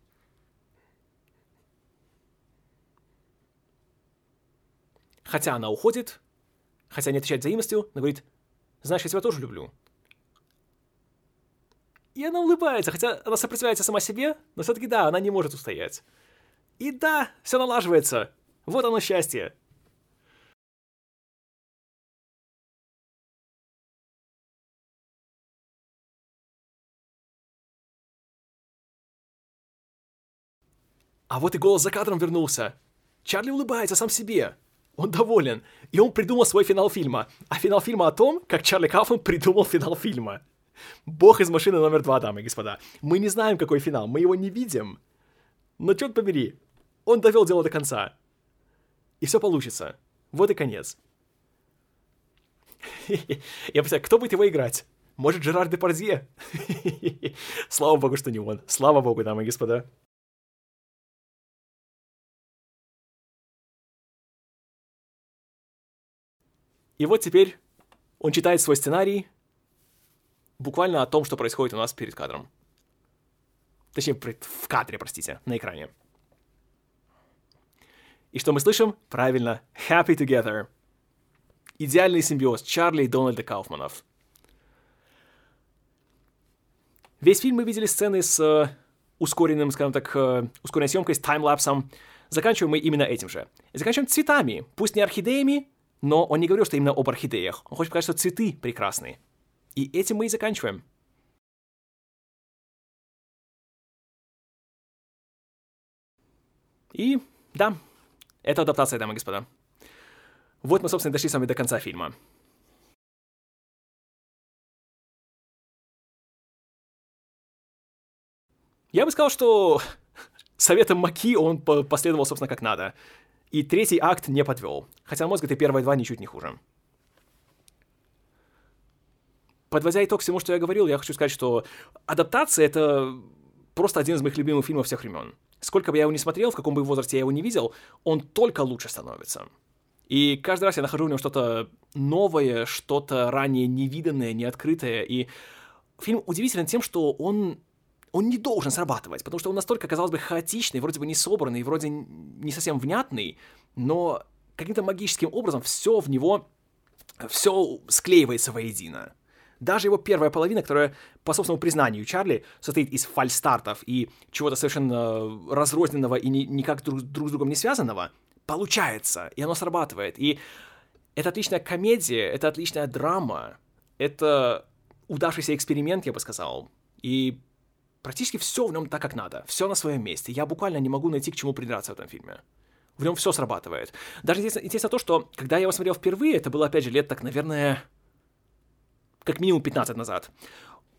Хотя она уходит, хотя не отвечает взаимностью, но говорит, знаешь, я тебя тоже люблю. И она улыбается, хотя она сопротивляется сама себе, но все-таки да, она не может устоять. И да, все налаживается. Вот оно счастье. А вот и голос за кадром вернулся. Чарли улыбается сам себе. Он доволен. И он придумал свой финал фильма. А финал фильма о том, как Чарли Кауфман придумал финал фильма. Бог из машины номер два, дамы и господа. Мы не знаем, какой финал, мы его не видим. Но черт побери, он довел дело до конца. И все получится. Вот и конец. Я представляю, кто будет его играть? Может, Жерар Депардье? Слава богу, что не он. Слава богу, дамы и господа. И вот теперь он читает свой сценарий буквально о том, что происходит у нас перед кадром. Точнее, в кадре, простите, на экране. И что мы слышим? Правильно, Happy Together. Идеальный симбиоз Чарли и Дональда Кауфманов. Весь фильм мы видели сцены с э, ускоренным, скажем так, э, ускоренной съемкой, с таймлапсом. Заканчиваем мы именно этим же. И заканчиваем цветами. Пусть не орхидеями, но он не говорил, что именно об орхидеях. Он хочет сказать, что цветы прекрасные. И этим мы и заканчиваем. И да, это адаптация, дамы и господа. Вот мы, собственно, дошли с вами до конца фильма. Я бы сказал, что советом Маки он последовал, собственно, как надо. И третий акт не подвел. Хотя, мозг это первые два ничуть не хуже. Подводя итог всему, что я говорил, я хочу сказать, что адаптация — это просто один из моих любимых фильмов всех времен. Сколько бы я его ни смотрел, в каком бы возрасте я его не видел, он только лучше становится. И каждый раз я нахожу в нем что-то новое, что-то ранее невиданное, неоткрытое. И фильм удивителен тем, что он он не должен срабатывать, потому что он настолько, казалось бы, хаотичный, вроде бы не собранный, вроде не совсем внятный, но каким-то магическим образом все в него, все склеивается воедино. Даже его первая половина, которая, по собственному признанию Чарли, состоит из фальстартов и чего-то совершенно разрозненного и ни, никак друг, друг с другом не связанного, получается, и оно срабатывает. И это отличная комедия, это отличная драма, это удавшийся эксперимент, я бы сказал. И практически все в нем так, как надо, все на своем месте. Я буквально не могу найти, к чему придраться в этом фильме. В нем все срабатывает. Даже интересно, то, что когда я его смотрел впервые, это было, опять же, лет так, наверное, как минимум 15 назад.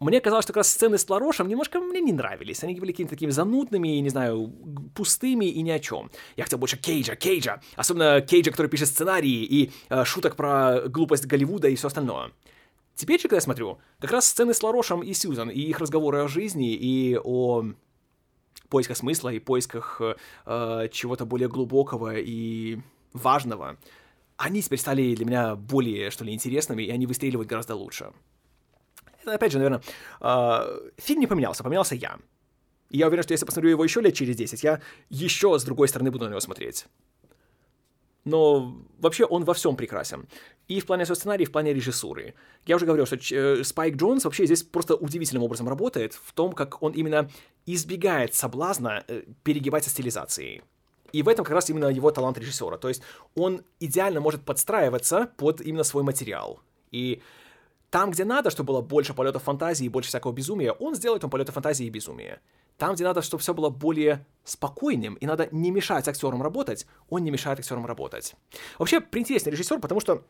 Мне казалось, что как раз сцены с Ларошем немножко мне не нравились. Они были какими-то такими занудными, не знаю, пустыми и ни о чем. Я хотел больше Кейджа, Кейджа. Особенно Кейджа, который пишет сценарии и э, шуток про глупость Голливуда и все остальное. Теперь же, когда я смотрю, как раз сцены с Ларошем и Сьюзан, и их разговоры о жизни, и о поисках смысла, и поисках э, чего-то более глубокого и важного, они теперь стали для меня более, что ли, интересными, и они выстреливают гораздо лучше. Это, опять же, наверное, э, фильм не поменялся, поменялся я. И я уверен, что если посмотрю его еще лет через 10, я еще с другой стороны буду на него смотреть. Но вообще он во всем прекрасен. И в плане своего сценария, и в плане режиссуры. Я уже говорил, что э, Спайк Джонс вообще здесь просто удивительным образом работает в том, как он именно избегает соблазна э, перегибать со стилизацией. И в этом как раз именно его талант режиссера. То есть он идеально может подстраиваться под именно свой материал. И там, где надо, чтобы было больше полетов фантазии и больше всякого безумия, он сделает там полеты фантазии и безумия. Там, где надо, чтобы все было более спокойным, и надо не мешать актерам работать, он не мешает актерам работать. Вообще, интересный режиссер, потому что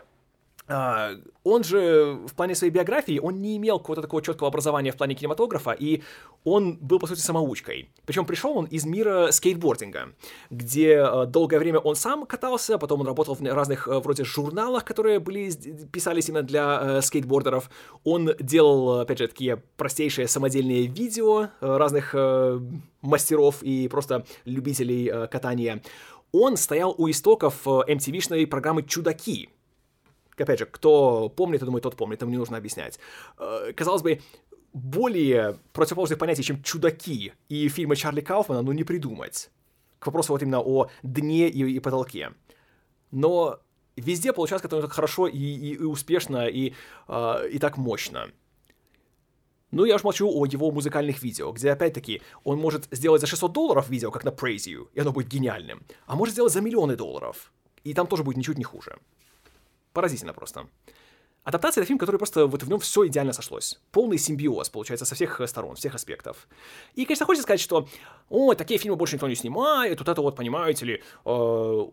он же в плане своей биографии, он не имел какого-то такого четкого образования в плане кинематографа, и он был, по сути, самоучкой. Причем пришел он из мира скейтбординга, где а, долгое время он сам катался, потом он работал в разных а, вроде журналах, которые были, писались именно для скейтбордеров. Он делал, опять же, такие простейшие самодельные видео разных мастеров и просто любителей катания. Он стоял у истоков MTV-шной программы «Чудаки», опять же, кто помнит, я думаю, тот помнит, ему не нужно объяснять. Э, казалось бы, более противоположных понятий, чем чудаки и фильмы Чарли Кауфмана, ну, не придумать. К вопросу вот именно о дне и, и потолке. Но везде получается как-то хорошо и, и, и успешно, и, э, и так мощно. Ну, я уж молчу о его музыкальных видео, где, опять-таки, он может сделать за 600 долларов видео, как на Praise You, и оно будет гениальным. А может сделать за миллионы долларов, и там тоже будет ничуть не хуже. Поразительно просто. Адаптация — это фильм, который просто вот в нем все идеально сошлось. Полный симбиоз, получается, со всех сторон, всех аспектов. И, конечно, хочется сказать, что, о, такие фильмы больше никто не снимает, вот это вот, понимаете ли, э,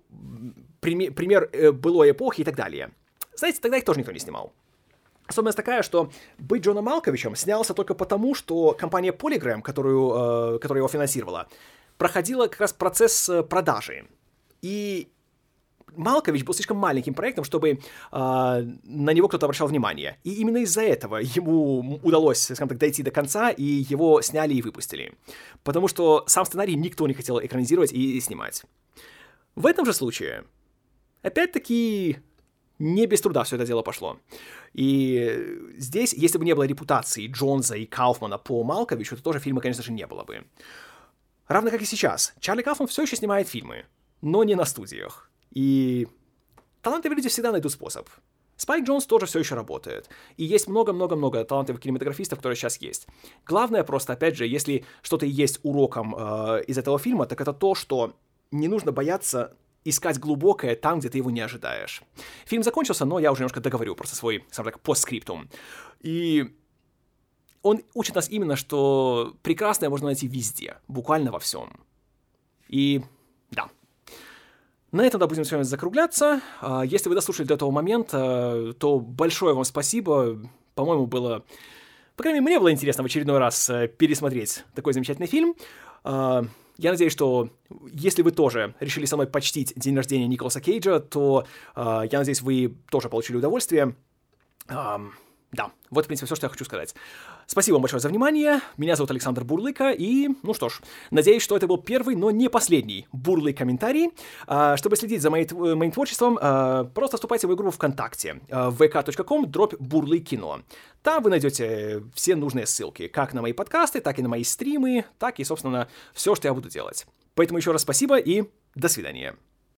пример, пример э, былой эпохи и так далее. Знаете, тогда их тоже никто не снимал. Особенность такая, что быть Джоном Малковичем снялся только потому, что компания Polygram, которую, э, которая его финансировала, проходила как раз процесс э, продажи. И Малкович был слишком маленьким проектом, чтобы э, на него кто-то обращал внимание. И именно из-за этого ему удалось, скажем так, дойти до конца, и его сняли и выпустили. Потому что сам сценарий никто не хотел экранизировать и, и снимать. В этом же случае, опять-таки, не без труда все это дело пошло. И здесь, если бы не было репутации Джонса и Кауфмана по Малковичу, то тоже фильма, конечно же, не было бы. Равно как и сейчас. Чарли Кауфман все еще снимает фильмы, но не на студиях. И талантливые люди всегда найдут способ. Спайк Джонс тоже все еще работает. И есть много-много-много талантливых кинематографистов, которые сейчас есть. Главное просто, опять же, если что-то есть уроком э, из этого фильма, так это то, что не нужно бояться искать глубокое там, где ты его не ожидаешь. Фильм закончился, но я уже немножко договорю просто свой, скажем так, постскриптум. И он учит нас именно, что прекрасное можно найти везде, буквально во всем. И да. На этом, да, будем с вами закругляться. А, если вы дослушали до этого момента, то большое вам спасибо. По-моему, было... По крайней мере, мне было интересно в очередной раз э, пересмотреть такой замечательный фильм. А, я надеюсь, что если вы тоже решили со мной почтить день рождения Николаса Кейджа, то э, я надеюсь, вы тоже получили удовольствие. Да, вот, в принципе, все, что я хочу сказать. Спасибо вам большое за внимание. Меня зовут Александр Бурлыка, и, ну что ж, надеюсь, что это был первый, но не последний бурлый комментарий. А, чтобы следить за моей, моим творчеством, а, просто вступайте в мою группу ВКонтакте vk.com дробь бурлый кино. Там вы найдете все нужные ссылки, как на мои подкасты, так и на мои стримы, так и, собственно, все, что я буду делать. Поэтому еще раз спасибо и до свидания.